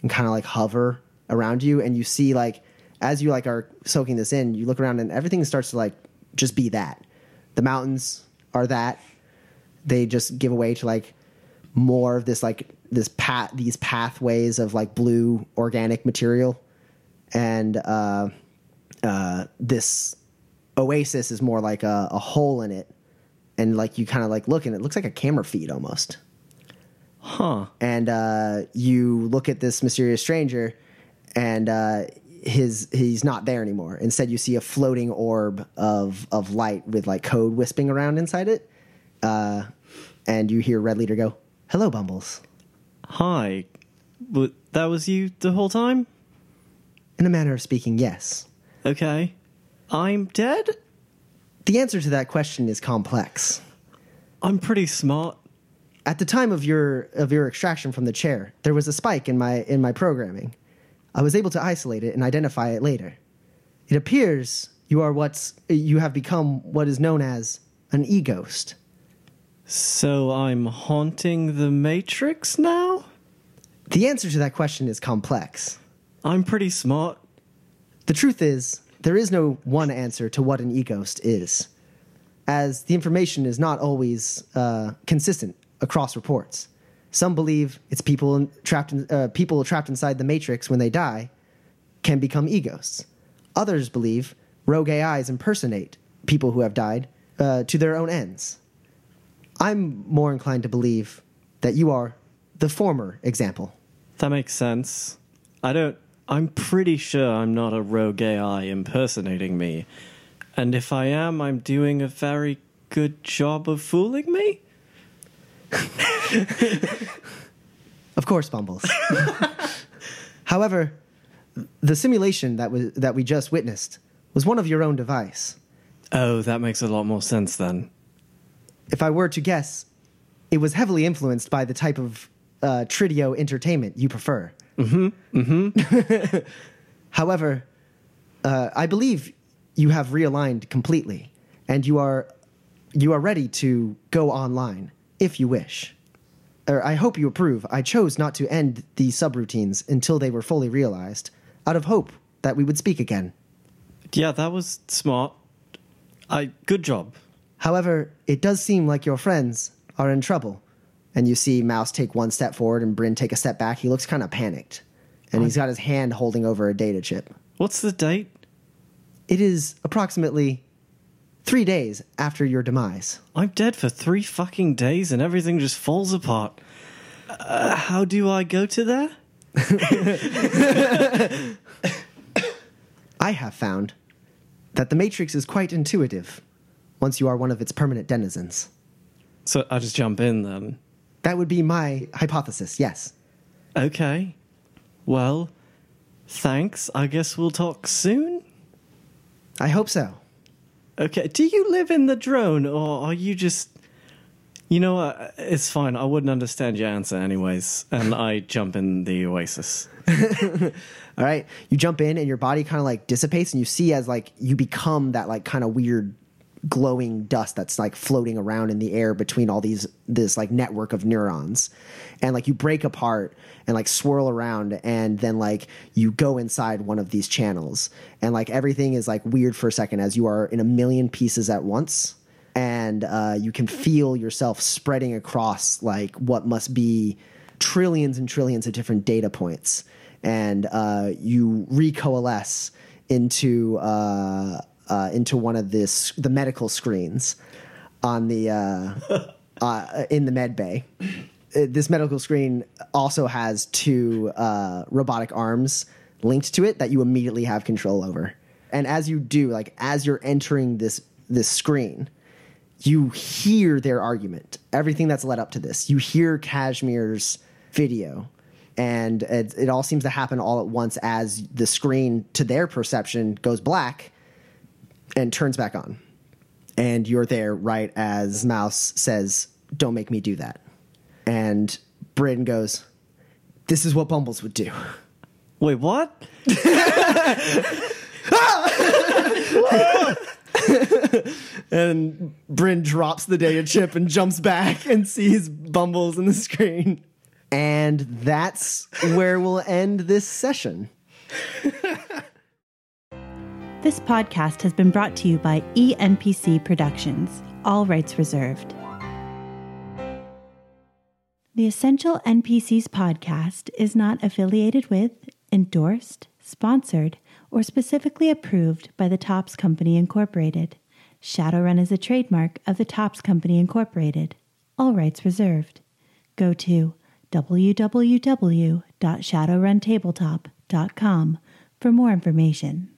and kind of like hover around you, and you see like as you like are soaking this in, you look around and everything starts to like just be that. The mountains are that. They just give away to like more of this like this path these pathways of like blue organic material. And uh, uh, this oasis is more like a, a hole in it. And like you kind of like look and it looks like a camera feed almost. Huh. and uh, you look at this mysterious stranger and uh, his he's not there anymore. Instead you see a floating orb of of light with like code wisping around inside it. Uh, and you hear red leader go hello bumbles Hi. W- that was you the whole time? in a manner of speaking yes Okay. I'm dead? the answer to that question is complex I'm pretty smart. at the time of your of your extraction from the chair, there was a spike in my in my programming. I was able to isolate it and identify it later. It appears you are what's you have become what is known as an e-ghost. So I'm haunting the Matrix now? The answer to that question is complex. I'm pretty smart. The truth is, there is no one answer to what an e-ghost is, as the information is not always uh, consistent across reports. Some believe it's people in, trapped in, uh, people trapped inside the matrix when they die can become e-ghosts. Others believe rogue AIs impersonate people who have died uh, to their own ends. I'm more inclined to believe that you are the former example. That makes sense. I don't. I'm pretty sure I'm not a rogue AI impersonating me. And if I am, I'm doing a very good job of fooling me? Of course, Bumbles. [laughs] However, the simulation that was that we just witnessed was one of your own device. Oh, that makes a lot more sense then. If I were to guess, it was heavily influenced by the type of uh, Trideo entertainment you prefer. Mm-hmm. Mm-hmm. [laughs] However, uh, I believe you have realigned completely, and you are you are ready to go online if you wish. Or I hope you approve. I chose not to end the subroutines until they were fully realized, out of hope that we would speak again. Yeah, that was smart. I good job. However, it does seem like your friends are in trouble. And you see Mouse take one step forward and Bryn take a step back. He looks kind of panicked. And he's got his hand holding over a data chip. What's the date? It is approximately three days after your demise. I'm dead for three fucking days and everything just falls apart. Uh, how do I go to there? [laughs] I have found that the Matrix is quite intuitive once you are one of its permanent denizens. So I'll just jump in then. That would be my hypothesis, yes. Okay. Well, thanks. I guess we'll talk soon. I hope so. Okay. Do you live in the drone or are you just. You know what? It's fine. I wouldn't understand your answer anyways. And I jump in the oasis. [laughs] All right. You jump in and your body kind of like dissipates and you see as like you become that like kind of weird glowing dust that's like floating around in the air between all these this like network of neurons. And like you break apart and like swirl around and then like you go inside one of these channels. And like everything is like weird for a second as you are in a million pieces at once. And uh, you can feel yourself spreading across like what must be trillions and trillions of different data points. And uh, you recoalesce into uh, uh, into one of this the medical screens on the uh, [laughs] uh, in the med bay. Uh, This medical screen also has two uh, robotic arms linked to it that you immediately have control over. And as you do, like as you're entering this this screen, you hear their argument. Everything that's led up to this, you hear Kashmir's video, and it, it all seems to happen all at once as the screen, to their perception, goes black and turns back on. And you're there right as Mouse says, Don't make me do that. And Bryn goes, This is what Bumbles would do. Wait, what? [laughs] And Bryn drops the data chip and jumps back and sees Bumbles in the screen. And that's where we'll end this session. This podcast has been brought to you by ENPC Productions, all rights reserved. The Essential NPCs podcast is not affiliated with, endorsed, sponsored, or specifically approved by the Topps Company Incorporated. Shadowrun is a trademark of the Topps Company Incorporated, all rights reserved. Go to www.shadowruntabletop.com for more information.